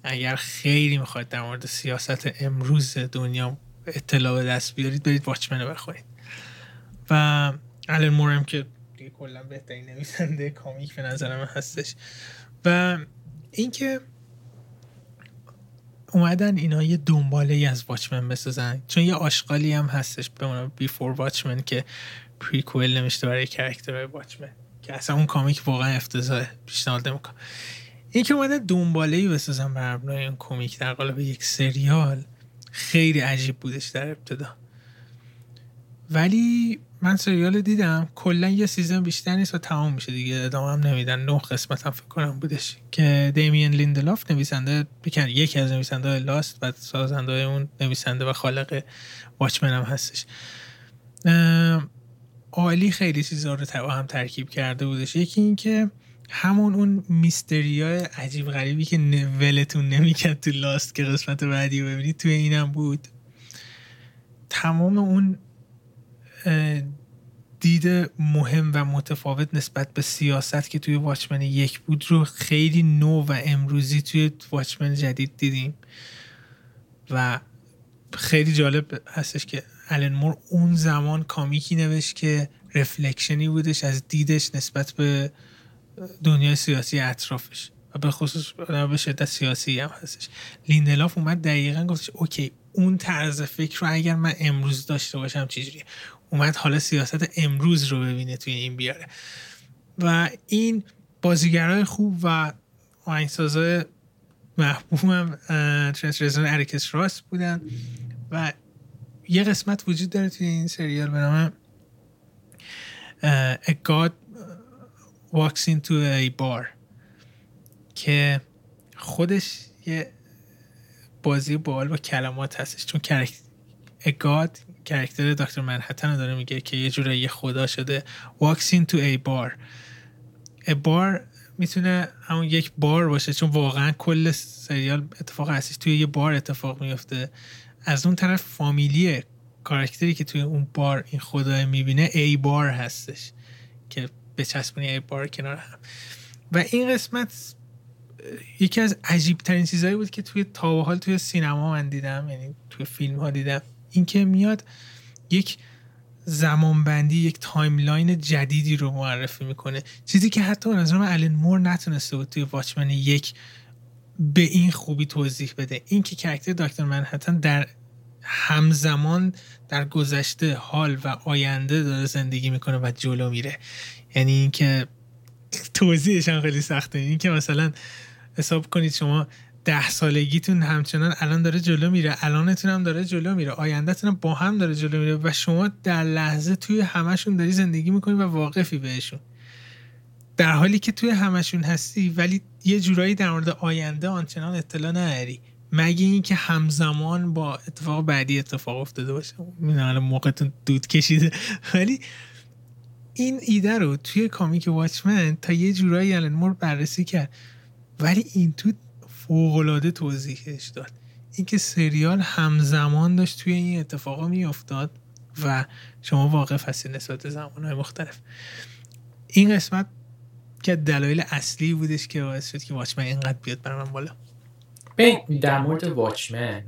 اگر خیلی می‌خواید در مورد سیاست امروز دنیا اطلاع به دست بیارید برید واچمن رو بخونید و الان مورم که دیگه کلا بهترین نویسنده کامیک به نظر من هستش. و اینکه اومدن اینا یه دنباله ای از واچمن بسازن. چون یه آشغالی هم هستش به اون بیفور واچمن که پریکوئل نمیشته برای کرکتر واچمن. که اصلا اون کامیک واقعا افتضاحه پیشنهاد نمی‌کنم این که اومدن دنباله ای بسازن بر مبنای این کمیک در قالب یک سریال خیلی عجیب بودش در ابتدا. ولی من سریال دیدم. کلا یه season بیشتر نیست و تمام میشه دیگه. ادامه هم نمیدن. نه قسمت هم فکر کنم بودش. که دیمن لیندلاف نویسنده فکر کنم یکی از نویسنده Lost و سازنده اون نویسنده و خالق Watchmen هم هستش. عالی خیلی چیزا رو هم ترکیب کرده بودش. یکی این که همون اون mystery ای عجیب غریبی که ولتون نمی‌کرد تو لاست که قسمت بعدی ببینید توی اینم بود. تمام اون دید مهم و متفاوت نسبت به سیاست که توی واچمن یک بود رو خیلی نو و امروزی توی واچمن جدید دیدیم. و خیلی جالب هستش که الان مور اون زمان کامیکی نوشت که رفلکشنی بودش از دیدش نسبت به دنیای سیاسی اطرافش و به خصوص به شدت سیاسی هم هستش. لیندلاف اومد دقیقا گفتش OK اون طرز فکر رو اگر من امروز داشته باشم چجوریه؟ اومد حالا سیاست امروز رو ببینه توی این بیاره. و این بازیگرای خوب و آهنگسازای محبوبم ترنت رزنر و آتیکوس راس بودن و یه قسمت وجود داره توی این سریال به نام A Walks into a Bar که خودش یه بازی بال با کلمات هستش. چون اگاد کرکتر دکتر منحتن داره میگه که یه جورایی یه خدا شده. Walks into a bar. A bar می‌تونه همون یک بار باشه چون واقعا کل سریال اتفاق هستش. توی یه بار اتفاق میفته از اون طرف فامیلی کارکتری که توی اون بار این خدا می‌بینه ای بار هستش. که به چسبونی ای بار کنار هم. و این قسمت یکی از عجیب ترین چیزهایی بود که توی تا حال توی سینما من دیدم یعنی توی فیلم ها دیدم اینکه میاد یک زمانبندی یک تایملاین جدیدی رو معرفی می‌کنه. چیزی که حتی نظرم الین مور نتونسته بود توی واچمن یک به این خوبی توضیح بده. این که کرکتر دکتر منحتن در همزمان در گذشته حال و آینده داره زندگی می‌کنه و جلو میره. یعنی اینکه توضیحش هم خیلی سخته. این که مثلا حساب کنید شما ده سالگیتون همچنان الان داره جلو میره الانتون هم داره جلو میره آیندهتون هم با هم داره جلو میره و شما در لحظه توی همشون داری زندگی می‌کنی و واقفی بهشون. در حالی که توی همشون هستی ولی یه جورایی در مورد آینده آنچنان اطلاع نداری. مگه اینکه همزمان با اتفاق بعدی اتفاق افتاده باشه؟ الان موقعتون دود کشیده. ولی این ایده رو توی کامیک واچمن تا یه جورایی الان مور بررسی کرد. ولی این تو فوقالعاده توضیحش داد. اینکه سریال همزمان داشت توی این اتفاقا میافتاد و شما واقف هستی نسبت زمانهای مختلف. این قسمت که دلایل اصلی بودش که باعث شد که واچمن اینقدر بیاد بر من بالا در مورد واچمن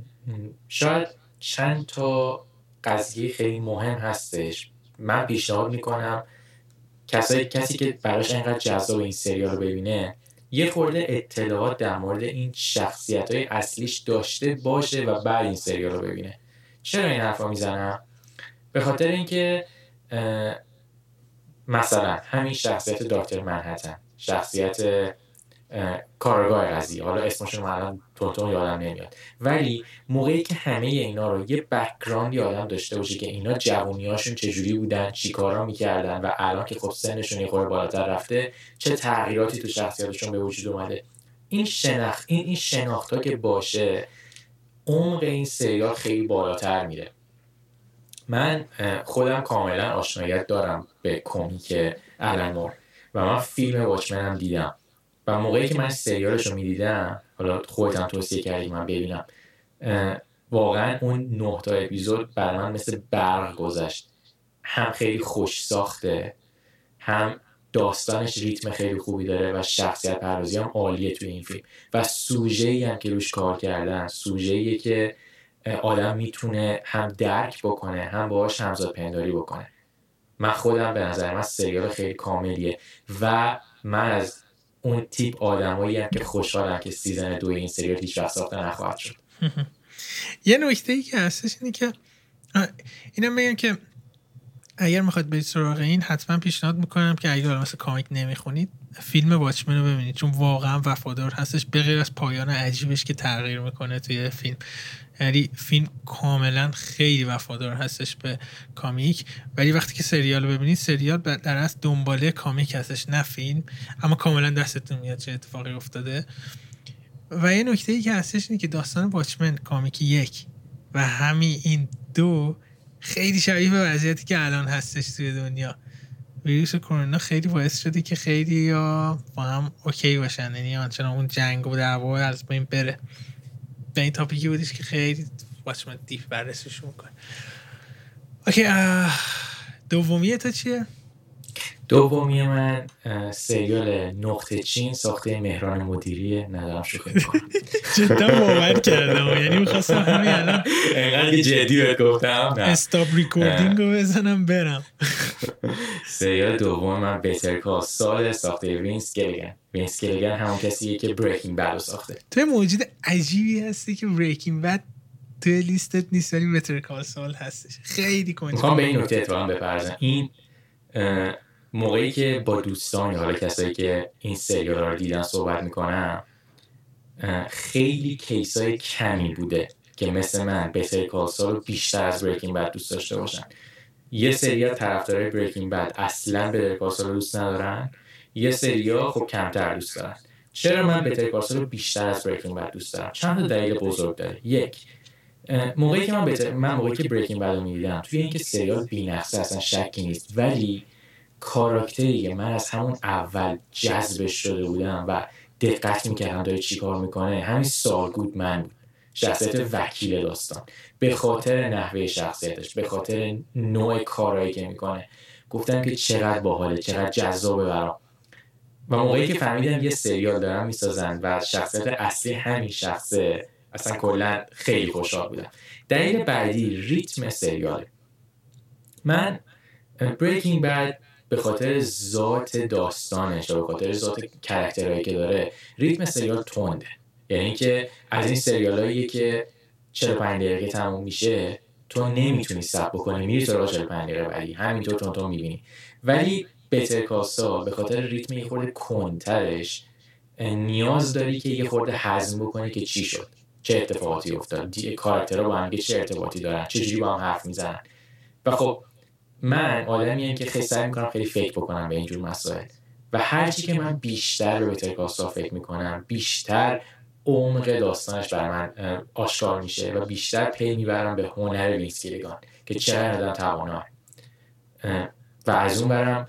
شاید چند تا قضیه خیلی مهم هستش. من پیشنهاد می‌کنم کسایی کسی که براش اینقدر جذاب این سریال رو ببینه یه خورده اطلاعات در مورد این شخصیت های اصلیش داشته باشه و بعد این سریال رو ببینه. چرا این حرفا می‌زنم؟ به خاطر اینکه مثلا همین شخصیت دکتر منحتن شخصیت کارگاه قضیه. حالا اسمشون الان تونتون یادم نمیاد. ولی موقعی که همه اینا رو یه بکگراندی آدم داشته باشه که اینا جوونیاشون چجوری بودن چیکارا می‌کردن و الان که خب سنشون یه خورده بالاتر رفته چه تغییراتی تو شخصیتشون به وجود اومده. این شناخت این این شناخت ها که باشه عمق این سریال خیلی بالاتر میره. من خودم کاملا آشنایت دارم به کمیک الان و من فیلم واچمن دیدم. و موقعی که من سریالش رو می‌دیدم حالا خودت هم توصیه کردی من ببینم. واقعا اون نه تا اپیزود بر من مثل برق گذشت. هم خیلی خوش ساخته هم داستانش ریتم خیلی خوبی داره و شخصیت پردازی هم عالیه توی این فیلم. و سوژه ای هم که روش کار کردن سوژه که آدم می‌تونه هم درک بکنه هم باهاش همزاد پنداری بکنه. من خودم به نظر من سریال خیلی کاملیه. و من از اون تیپ آدمایی که خوشحالم که season دو این سریال هیچ وقت ساخته نخواهد شد. یه نکته ای که هستش اینه که اینم بگم که اگر می‌خواد برید سراغ این حتما پیشنهاد می‌کنم که اگر مثل comic نمی‌خونید فیلم Watchmen رو ببینید. چون واقعا وفادار هستش به غیر از پایان عجیبش که تغییر می‌کنه توی فیلم. یعنی فیلم کاملا خیلی وفادار هستش به کامیک. ولی وقتی که سریال رو ببینید سریال در از دنباله کامیک هستش نه فیلم. اما کاملا دستتون میاد چه اتفاقی افتاده. و یه نکته ای که هستش اینه که داستان واچمن کامیک یک و همین این دو خیلی شبیه به وضعیتی که الان هستش توی دنیا. ویروس کرونا خیلی باعث شده که خیلی یا با هم اوکی باشن. یعنی آنچنان اون جنگ و دعوا از بین بره. به این topic ای بودیش که خیلی واچمن دیفرنت بررسیش می‌کنه. اوکی دومیه تا چیه؟ دومی من سریال نقطه چین ساخته مهران مدیری ندارم شوخی می‌کنم. جدا باور کردم. یعنی می‌خواستم همین الان اینقدر جدی بهت گفتم. stop recording رو بزنم برم. سریال دوم من Better Call Saul ساخته وینس گلیگن وینس گلیگن همون کسیه که Breaking Bad ساخته. تو موجود عجیبی هستی که بریکینگ بد توی لیستت نیست ولی بهتر کال سال هستش. خیلی کنجی می‌خوام به این نکته اتفاقا این موقعی که با دوستان یا حالا کسایی که این سریال رو دیدن صحبت می‌کنم خیلی کیسای کمی بوده که مثل من بهتر کالسا رو بیشتر از بریکینگ بد دوست داشته باشن. یه سریا طرفدارای بریکینگ بد اصلا بهتر کالسا رو دوست ندارن یه سریا خب کمتر دوست دارن. چرا من بهتر کالسا رو بیشتر از بریکینگ بد دوست دارم؟ چند دلیل بزرگ داره. یک موقعی که من بهتر من موقعی که بریکینگ بد رو می‌دیدم توی اینکه سریال بی‌نقصه اصلا شکی نیست ولی کاراکتری من از همون اول جذبش شده بودم و دقت می‌کردم داره چی کار می‌کنه. همین سالگود من شخصیت وکیل داستان. به خاطر نحوه شخصیتش به خاطر نوع کارهایی که می‌کنه. گفتم که چقدر باحاله چقدر جذابه برام. و موقعی که فهمیدم یه سریال دارن می‌سازن و شخصیت اصلی همین شخصه اصلا کلا خیلی خوشحال بودم. دلیل بعدی ریتم سریاله. من بریکینگ بد به خاطر ذات داستانش به خاطر ذات کرکترهایی که داره ریتم سریال تنده. یعنی که از این سریالایی که 45 دقیقه تموم میشه تو نمی‌تونی سب بکنی میری سراغ 45 دقیقه بعدی. همینطور تو تو می‌بینی. ولی بهتر کاسا به خاطر ریتم یه خورده کنترش نیاز داری که یه خورده هضم بکنی که چی شد. چه اتفاقاتی افتاد. کاراکترها با هم چه ارتباطی دارن. چجوری با هم حرف می‌زنن. و خب من آدمی که خیلی سعی می‌کنم خیلی فکر بکنم به اینجور مسائل. و هرچی که من بیشتر به ترکاستا فکر می‌کنم بیشتر عمق داستانش بر من آشکار میشه و بیشتر پی می‌برم به هنر وینس گلیگن که چقدر آدم توانا و از اون برم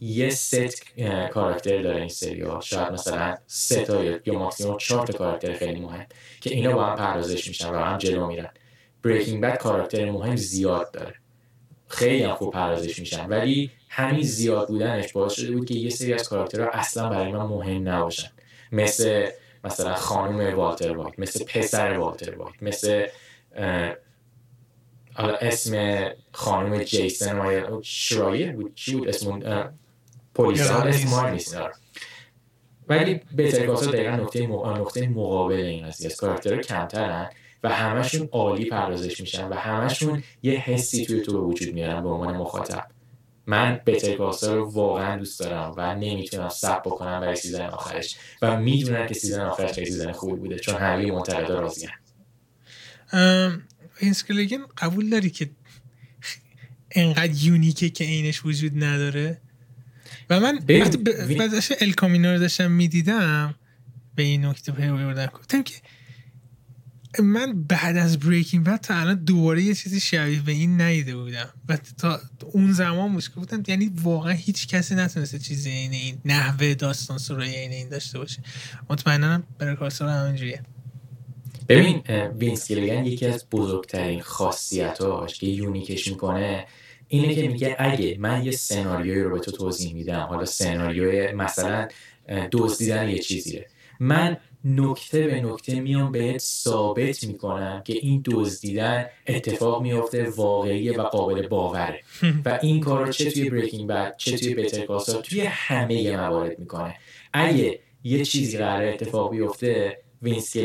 یه ست کاراکتر داره این سریال شاید مثلا سه تا یا ماکسیموم چهار تا کاراکتر خیلی مهم که اینا با هم پردازش میشن و هم جلو میرن. Breaking Bad کاراکتر مهم زیاد داره. خیلی هم خوب پردازش میشن ولی همین زیاد بودنش باعث شده بود که یه سری از کاراکترها اصلا برای من مهم نباشن. مثل مثلا خانم والتر وایت مثل پسر والتر وایت مثل حالا اسم خانم جیسن و شرایر بود. چی بود اسم پلیس اسم نیست. ولی بهتر کاسا دقیقا نقطه, مقابل این قضیه است. کاراکتر کمترن. و همشون عالی پردازش میشن و همشون یه حسی توی تو به وجود میارن به عنوان مخاطب. من بتر رو واقعا دوست دارم و نمی‌تونم صبر بکنم برای season آخرش و می‌دونم که season آخرش خیلی season خوبی بوده چون همه منتقدا راضیان وینس گلیگن قبول داری که انقدر unique ه که اینش وجود نداره؟ و من وقتی بعدش El Camino رو داشتم می‌دیدم به این نکته پی بردم. گفتم که من بعد از Breaking Bad تا الان دوباره یه چیزی شبیه به این ندیده بودم. و تا اون زمان مشکل بودم یعنی واقعا هیچ کسی نتونسته چیزی این این نحوه داستان سرای این این داشته باشه. مطمئنا برای کارسار همینجوریه ببین وینس یکی از بزرگترین خاصیتاش که یونیکش می‌کنه اینه که میگه اگه من یه سناریوی رو به تو توضیح میدم حالا سناریوی مثلا دزدیدن یه چیزیه. من نکته به نکته میام بهت ثابت می‌کنم که این دزدیدن اتفاق میافته واقعی و قابل باوره. و این کار رو چه توی Breaking Bad چه توی Better توی همه موارد می‌کنه. اگه یه چیزی قرار اتفاق بیفته وینس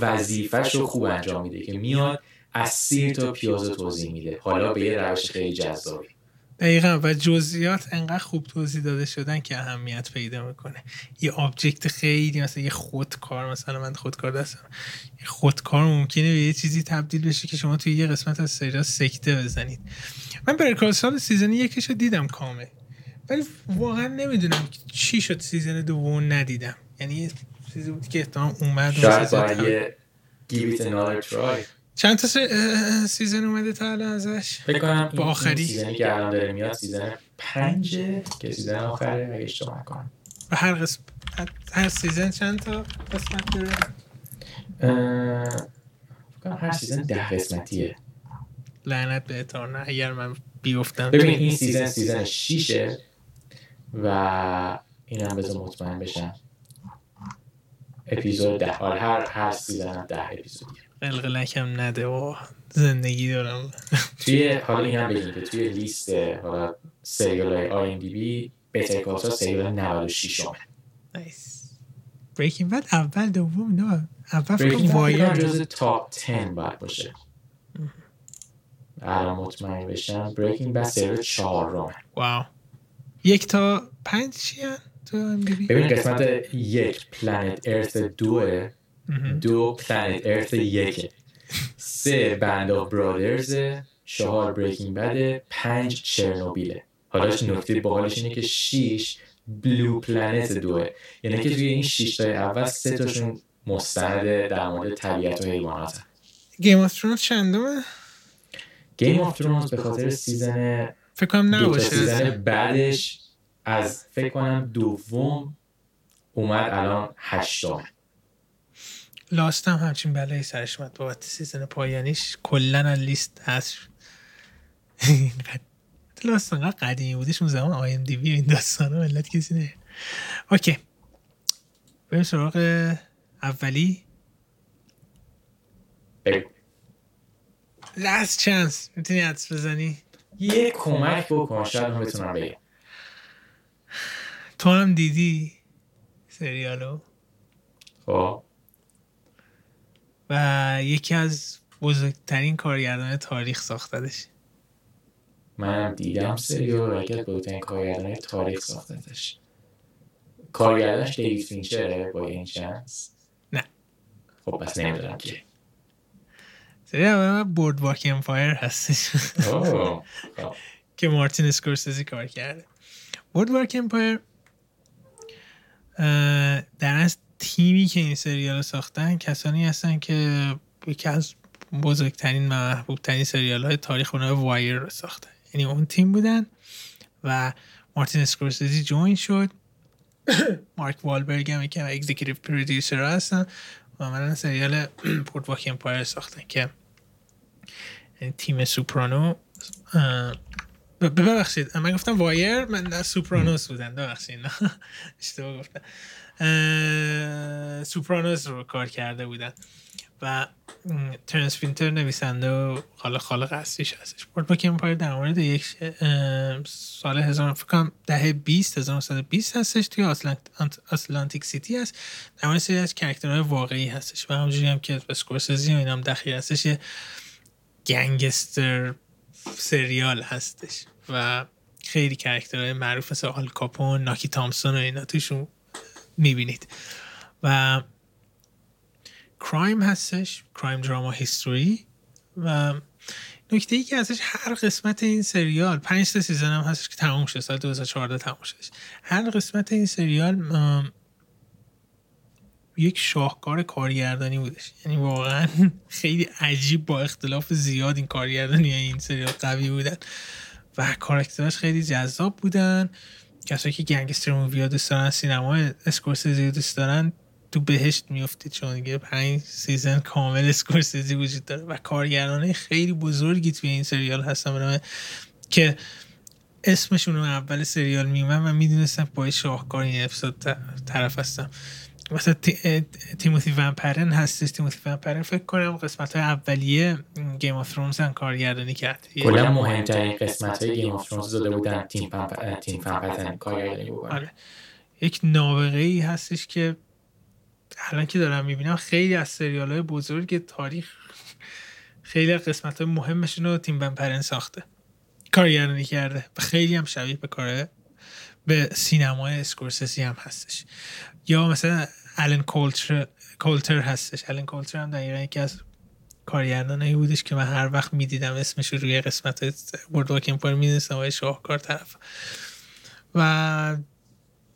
وظیفش رو خوب انجام میده که میاد از سیر تا پیاز توضیح میده. حالا به یه روش خیلی جذابی. دقیقا و جزئیات انقدر خوب توضیح داده شدن که اهمیت پیدا می‌کنه. یه object خیلی مثلا یه خودکار مثلا من خودکار دستم یه خودکار ممکنه به یه چیزی تبدیل بشه که شما توی یه قسمت از سریال سکته بزنید. من Better Call season یکیشو دیدم کامل. ولی واقعا نمی‌دونم چی شد season دوم ندیدم. یعنی یه چیزی بود که احتمال اومد شاید another try. چند تا season اومده تا الان ازش؟ فکر کنم با آخری. season ی که الان داره میاد season پنج که season آخره اگه اشتباه کنم و هر قسم هر season چند تا قسمت داره؟ فکر هر سیزن ده قسمتیه. لعنت به اتار نه اگر من بیفتم. ببین این سیزن سیزن شیشه و این هم بذار مطمئن بشم. اپیزود ده. آره هر هر سیزن ده اپیزودیه. قلقلکم نده و زندگی دارم. توی حالا این هم بگیم که توی لیست حالا سریال های آی ام دی بی بهتر کاسا سریال 96 همه نایس Breaking Bad اول دوم نه. اول فکر Wire جز top 10 باید باشه. الان مطمئن بشم Breaking Bad سریال 4 رومه wow یک تا پنج چیه ببین قسمت یک Planet Earth دوه دو Planet Earth یکه. سه Band of Brothers چهار Breaking Bad ه پنج Chernobyl ه. حالا نکته باحالش اینه که شیش Blue Planet دوه. یعنی که توی این شیش تای اول سه تاشون مستند در مورد طبیعت و حیوانات. Game of Thrones چندمه؟ Game of Thrones به خاطر season فکر کنم نباشه. season بعدش از فکر کنم دوم اومد الان هشتم Lost هم همچین بلایی سرش اومد. بابت season پایانیش کلا لیست هست لاست انقدر قدیمی بودش اون زمان آی ام دی بی این داستان ها ملت کسی نه. اوکی. بریم سراغ اولی. لاست چانس می‌تونی حدس بزنی؟ یه کمک بکن. شاید هم بتونم بگم. تو هم دیدی سریالو؟ خب. و یکی از بزرگترین کارگردان تاریخ ساختدش من دیدم سریال از بزرگترین کارگردان تاریخ ساختدش کارگردانش دیوید فینچره by any chance نه. خب پس نمی‌دونم که. سریال Boardwalk Empire هستش. که مارتین اسکورسیزی کار کرده. Boardwalk Empire در از تیمی که این سریال ساختن کسانی هستن که یکی از بزرگترین و محبوب سریال های تاریخ اونها Wire رو ساختن. یعنی اون تیم بودن و مارتین اسکورسیزی join شد. مارک والبرگ هم یکی executive producer هستن و من سریال Boardwalk Empire ساختن که یعنی تیم Sopranos ببخشید من گفتم Wire من Sopranos بودن. ببخشید اشتباه گفتم. Sopranos رو کار کرده بودن. و ترنس وینتر نویسنده و حالا خالق اصلیش هستش. Boardwalk Empire در مورد یک سال هزار فکرم دهه 20 1920 هستش توی آتلانتیک سیتی هست. در مورد سری از کرکترهای واقعی هستش. و همونجوری هم که اسکورسزی و اینام دخیل هستش یه gangster سریال هستش. و خیلی کرکترهای معروف مثل آل کاپون ناکی تامسون و اینا توشون می‌بینید. و crime هستش crime drama history و نکته ای که ازش هر قسمت این سریال پنج تا season هم هستش که تموم شده سال 2014 تموم شدش هر قسمت این سریال یک شاهکار کارگردانی بودش. یعنی واقعا خیلی عجیب با اختلاف زیاد این کارگردانی این سریال قوی بودن. و کاراکتراش خیلی جذاب بودن. کسایی که gangster movie دوست دارن سینما اسکورسیزی دوست دارن تو بهشت میفتید چون دیگه پنج season کامل اسکورسیزی وجود داره و کارگردانه خیلی بزرگی توی این سریال هستن. که اسمشون رو اول سریال میومد و می‌دونستم با شاهکار این اپیزود طرف هستم. مثلا تیموتی ون پتن هستش. تیموتی ون پتن فکر کنم قسمت های اولیه Game of Thrones هم کارگردانی کرد. کلا مهمترین قسمت های Game of Thrones داده بودن. تیم تیم کارگردانی آره. یک نابغه ای هستش که الان که دارم می‌بینم خیلی از سریال های بزرگ تاریخ خیلی از قسمت های مهمشون رو تیم ون پتن ساخته. کارگردانی کرده. و خیلی هم شبیه به کاره به سینمای اسکورسیزی هم هستش. یا مثلا آلن کولتر کولتر هستش. الان کولتر هم دقیقا یکی از کارگردانایی بودش که من هر وقت می‌دیدم اسمش رو روی قسمت برد واکن پار می‌دونستم و شاهکار طرف. و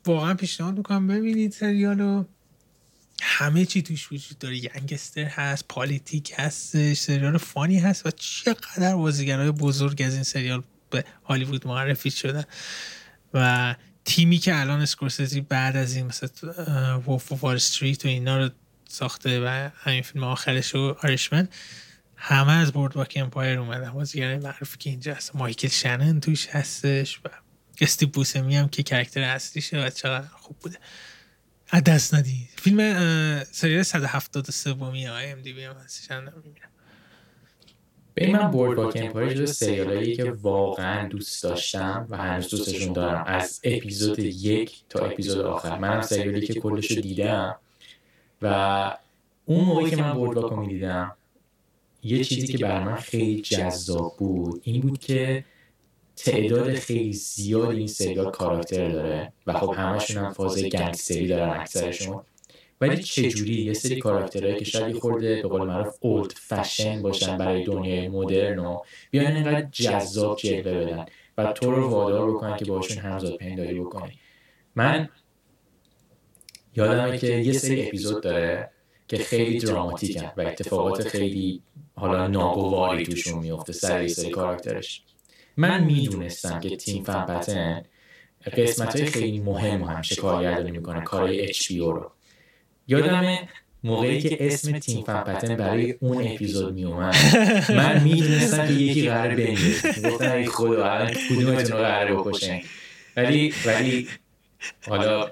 واقعا پیشنهاد می‌کنم ببینید سریالو. همه چی توش وجود داره. گنگستر هست پالیتیک هستش سریال فانی هست و چقدر بازیگرای بزرگ از این سریال به هالیوود معرفی شدن. و تیمی که الان اسکورسیزی بعد از این مثل وولف وال استریت و اینا رو ساخته و همین فیلم آخرش و آرشمن همه از بورد واک امپایر اومدن. بازیگرای معروفی که اینجا هست. مایکل شنن توش هستش و استی بوسمی هم که کرکتر اصلیشه و چقدر خوب بوده. دست ندی. فیلم سریال 173 بومی های ام دی بی هم هستش. هم می‌بینم. به من بورد واک امپایر جز سریالایی که واقعا دوست داشتم و هنوز دوستشون دارم. از اپیزود یک تا اپیزود آخر منم سریالی که کلش رو دیدم و اون موقعی که من بورد واک رو می‌دیدم یه چیزی که بر من خیلی جذاب بود این بود که تعداد خیلی زیاد این سریال کاراکتر داره و خب همشون هم فاز گنگستری دارن اکثرشون. ولی چجوری؟ یه سری کاراکترهایی که شاید خورده به قول معروف اولد فشن باشن برای دنیای مدرن و بیان اینقدر جذاب جلوه بدن و تو رو وادار بکنن که باشون همزاد پنداری بکنی. من یادمه که یه سری اپیزود داره که خیلی دراماتیکن و اتفاقات خیلی حالا ناگواری توشون میفته سر سری کاراکترش. من می‌دونستم که تیم فن پتن قسمت های خیلی مهم همیشه کارگردانی می‌کنه کارهای اچ رو یادمه موقعی که اسم تیم فن پتن برای اون اپیزود می اومد من می‌دونستم که یکی قرار بمیره. گفتم ای خدا الان کدومتون رو قرار بکشن ولی ولی حالا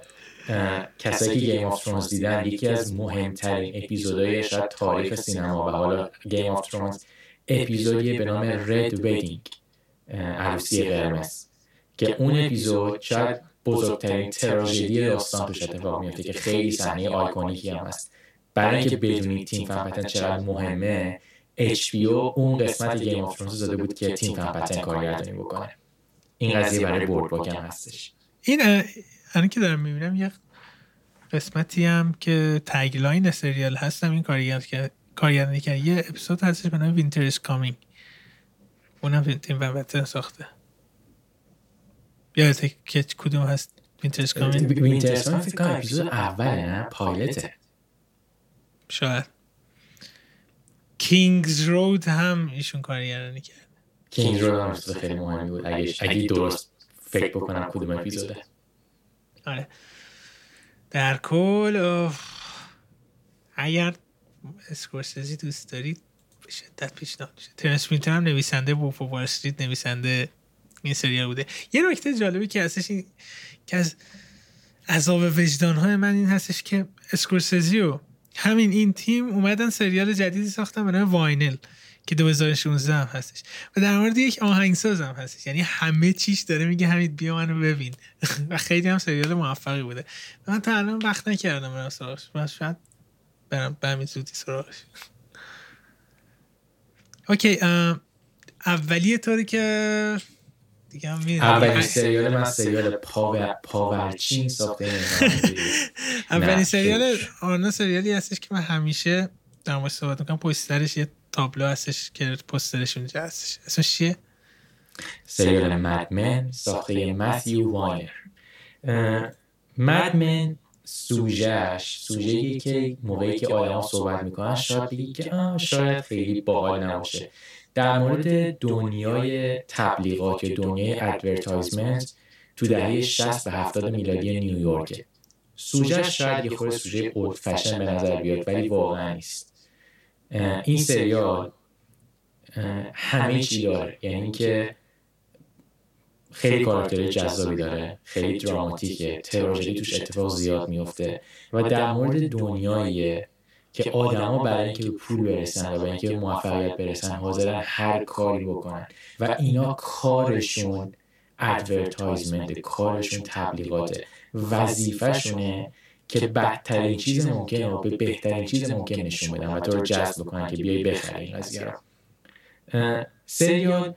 کسایی که Game of Thrones دیدن یکی از مهمترین اپیزودهای شاید تاریخ سینما. و حالا Game of Thrones اپیزودی به نام Red Wedding عروسی قرمز. که اون اپیزود شاید بزرگترین تراژدی داستان توش اتفاق میفته که خیلی صحنه iconic ی هم هست. برای اینکه بدونید تیم فن چقدر مهمه HBO اون قسمت Game of Thrones زده بود که تیم فن پتن کارگردانی بکنه. این قضیه برای Board walk هستش. این الان که دارم می‌بینم یه قسمتی هم که tagline سریال هستم این کارگردانی که یه اپیزود هستش به نام Winter Coming اونم تیم ون پتن ساخته. یادته که کدوم هست Winter's Coming؟ Winter's Coming فکر کنم اپیزود اوله نه؟ پایلته. شاید. Kingsroad هم ایشون کارگردانی کرد. Kingsroad هم خیلی مهمی بود. اگه اگه درست فکر بکنم کدوم اپیزوده. آره. در کل اگر اسکورسیزی دوست دارید به شدت پیشنهاد میشه. ترنس هم نویسنده Wolf of Wall Street نویسنده. این سریال بوده. یه نکته جالبی که هستش این که از عذاب وجدان های من این هستش که اسکورسیزی و همین این تیم اومدن سریال جدیدی ساختن به نام Vinyl که 2016 هم هستش. و در مورد یک آهنگساز هم هستش. یعنی همه چیش داره میگه همین بیا منو ببین. و خیلی هم سریال موفقی بوده. من تا الان وقت نکردم برم سراغش. من شاید برم به زودی سراغش. okay اولی طوری که دیگه هم اولین سریال من سریال پاور پاورچین ساخته اولین سریال آرنا سریالی هستش که من همیشه در مورد صحبت می‌کنم. پشت یه تابلو هستش که پسترش اونجا هستش. اسمش چیه؟ سریال Mad Men ساخته متیو واینر Mad Men سوژهش سوژه که موقعی که آدم صحبت می‌کنن شاید بگی که شاید خیلی باحال نباشه. در مورد دنیای تبلیغات یا دنیای advertisement تو دهه 60 به 70 میلادی نیویورک سوژه شاید یه خورده سوژه old fashion به نظر بیاد ولی واقعا نیست. این سریال همه چی داره. یعنی اینکه خیلی کاراکتر جذابی داره خیلی دراماتیکه تراژدی توش اتفاق زیاد میفته و در مورد دنیایی که آدما برای اینکه به پول برسن و برای اینکه به موفقیت برسن حاضرن هر کاری بکنن. و اینا کارشون advertisement کارشون تبلیغاته. وظیفهشونه که بدترین چیز ممکنه و به بهترین چیز ممکن نشون بدن و تو رو جذب بکنن که بیای بخری. این قضیه رو سریال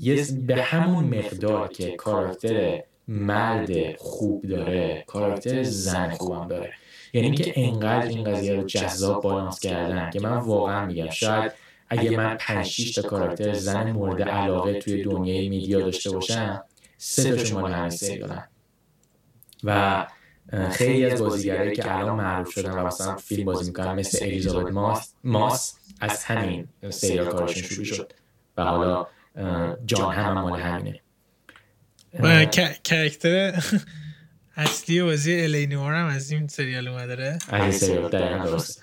یه به همون مقدار که کاراکتر مرد خوب داره کاراکتر زن خوبم داره. یعنی که انقدر این قضیه رو جذاب بالانس کردن که من واقعا میگم شاید اگه من 5 6 تا کاراکتر زن مورد علاقه توی دنیای میدیا داشته باشم سه تاشون مال همین سریالن و خیلی از بازیگرایی که الان معروف شدن و مثلا فیلم بازی می‌کنن مثل الیزابت ماس, ماس از همین سریال کارشون شروع شد. و حالا جان هم, هم مال همینه. کرکتر اصلی بازی الینور هم از این سریال اومده از این سریال درست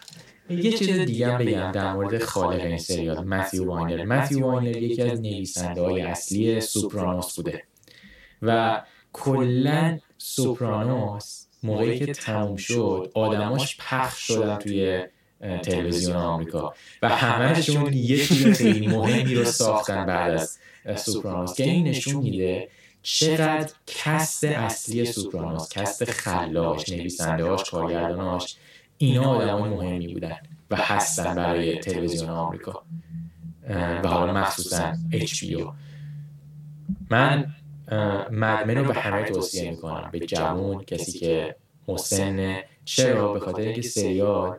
یه چیز دیگه هم بگم در مورد خالق این سریال. متیو واینر متیو واینر یکی از نویسنده های اصلی Sopranos بوده. و کلا Sopranos موقعی که تموم شد آدماش پخش شدن توی تلویزیون آمریکا. و همهشون یه چیز خیلی مهمی رو ساختن بعد از Sopranos که این نشون میده چقدر cast اصلی Sopranos cast خلاقش نویسندهاش کارگرداناش اینا آدمای مهمی بودن و هستن برای تلویزیون آمریکا. و حالا مخصوصا HBO من Mad Men رو به همه توصیه می‌کنم. به جوون کسی که مسن. چرا؟ به خاطر اینکه سریال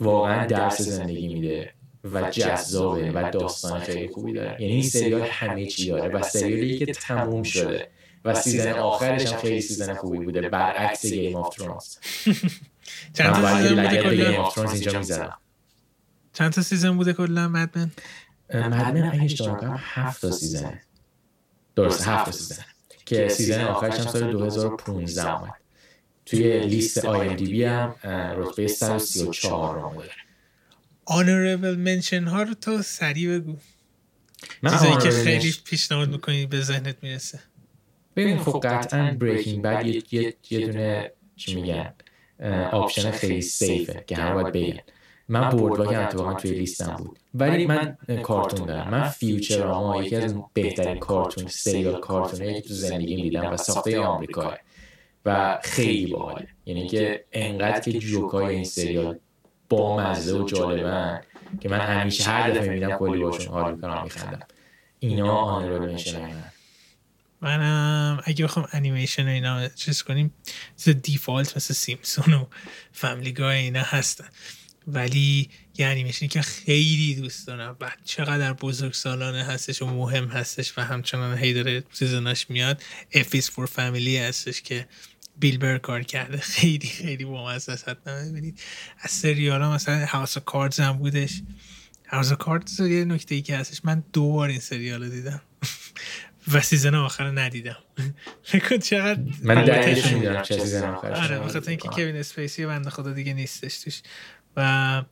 واقعا درس زندگی میده. و جذابه و داستان خیلی خوبی داره. یعنی این سریال همه چی داره و سریالی که تموم شده. و season آخرش هم خیلی season خوبی بوده. برعکس Game of Thrones. چند تا season بوده کلا؟ اینجا می‌زنم چند تا season بوده کلا Mad Men Mad Men اگه اشتباه کنم هفت تا season ه درست هفت تا season. که season آخرش هم سال 2015 اومد. توی لیست IMDb هم رتبه 134 رو داره honorable mention ها رو تو سریع بگو. چیزایی که خیلی پیشنهاد می‌کنی به ذهنت می‌رسه. ببین خب قطعا Breaking Bad یه, دونه چی میگن؟ option خیلی safe ه که همه باید بگن. من Boardwalk هم اتفاقا توی لیستم بود. ولی من کارتون دارم. من Futurama یکی از بهترین کارتون سریال کارتونه که تو زندگی دیدم و ساخته آمریکا و خیلی باحاله. یعنی که انقدر که جوکای این سریال با مزه و جالبن که من همیشه هر دفعه می‌بینم کلی باشون حال می‌کنم میخندم. اینا آنرول منشن منم اگه بخوام انیمیشن اینا چیز کنیم مثل دیفالت مثل سیمسون و فامیلی گای اینا هستن. ولی یه انیمیشنی که خیلی دوست دارم. و چقدر بزرگ سالانه هستش و مهم هستش و همچنان هی داره سیزناش میاد. F Is for Family هستش که بیل بر کار کرده. خیلی خیلی بامزه است حتما ببینید از سریال ها مثلا House of Cards هم بودش. House of Cards یه نکته ای که هستش. من دو بار این سریال رو دیدم. و season آخر ندیدم. فکر چقدر من دقیقش می‌دونم چه season آخرش. آره بخاطر اینکه کوین اسپیسی بنده خدا دیگه نیستش توش. و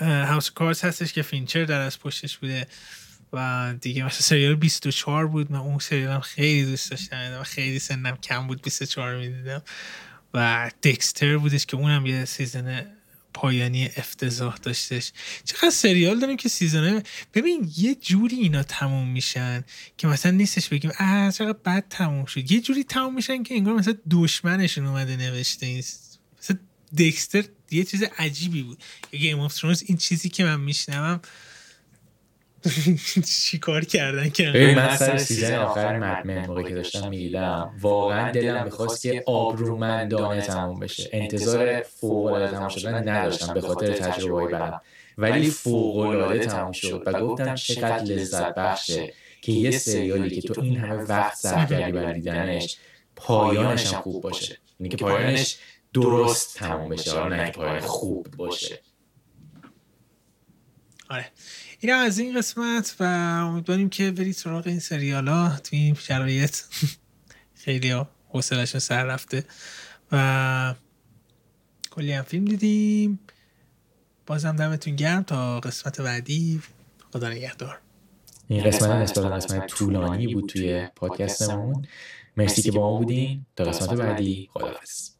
House of Cards هستش که فینچر در اصل پشتش بوده. و دیگه مثلا سریال 24 بود. من اون سریال خیلی دوست داشتم و خیلی سنم کم بود. 24 می‌دیدم. و دکستر بودش که اونم یه سیزن پایانی افتضاح داشتش. چقدر سریال داریم که سیزنه ببین یه جوری اینا تموم میشن که مثلا نیستش بگیم اه چقدر بد تموم شد. یه جوری تموم میشن که انگار مثلا دشمنشون اومده نوشته این مثلا دکستر یه چیز عجیبی بود. Game of این چیزی که من میشنوم چیکار کردن که؟ من سر season آخر Mad Men موقعی که داشتم می‌دیدم واقعا دلم می‌خواست که آبرومندانه تموم بشه. انتظار فوق العاده تموم شدن نداشتم به خاطر تجربه بد ولی فوق العاده تموم شد و گفتم چقدر لذت بخشه که یه سریالی که تو این همه وقت صرف کردی برای دیدنش پایانش هم خوب باشه. یعنی که پایانش درست تموم بشه. نه پایان خوب باشه. آره این از این قسمت و امیدواریم که برید سراغ این سریال ها تو این شرایط. خیلی حوصلشون سر رفته و کلی هم فیلم دیدیم. بازم دمتون گرم تا قسمت بعدی. خدا نگهدار. این قسمت نسبت قسمت طولانی بود توی پادکستمون. مرسی که با ما بودین. تا قسمت بعدی. خداحافظ.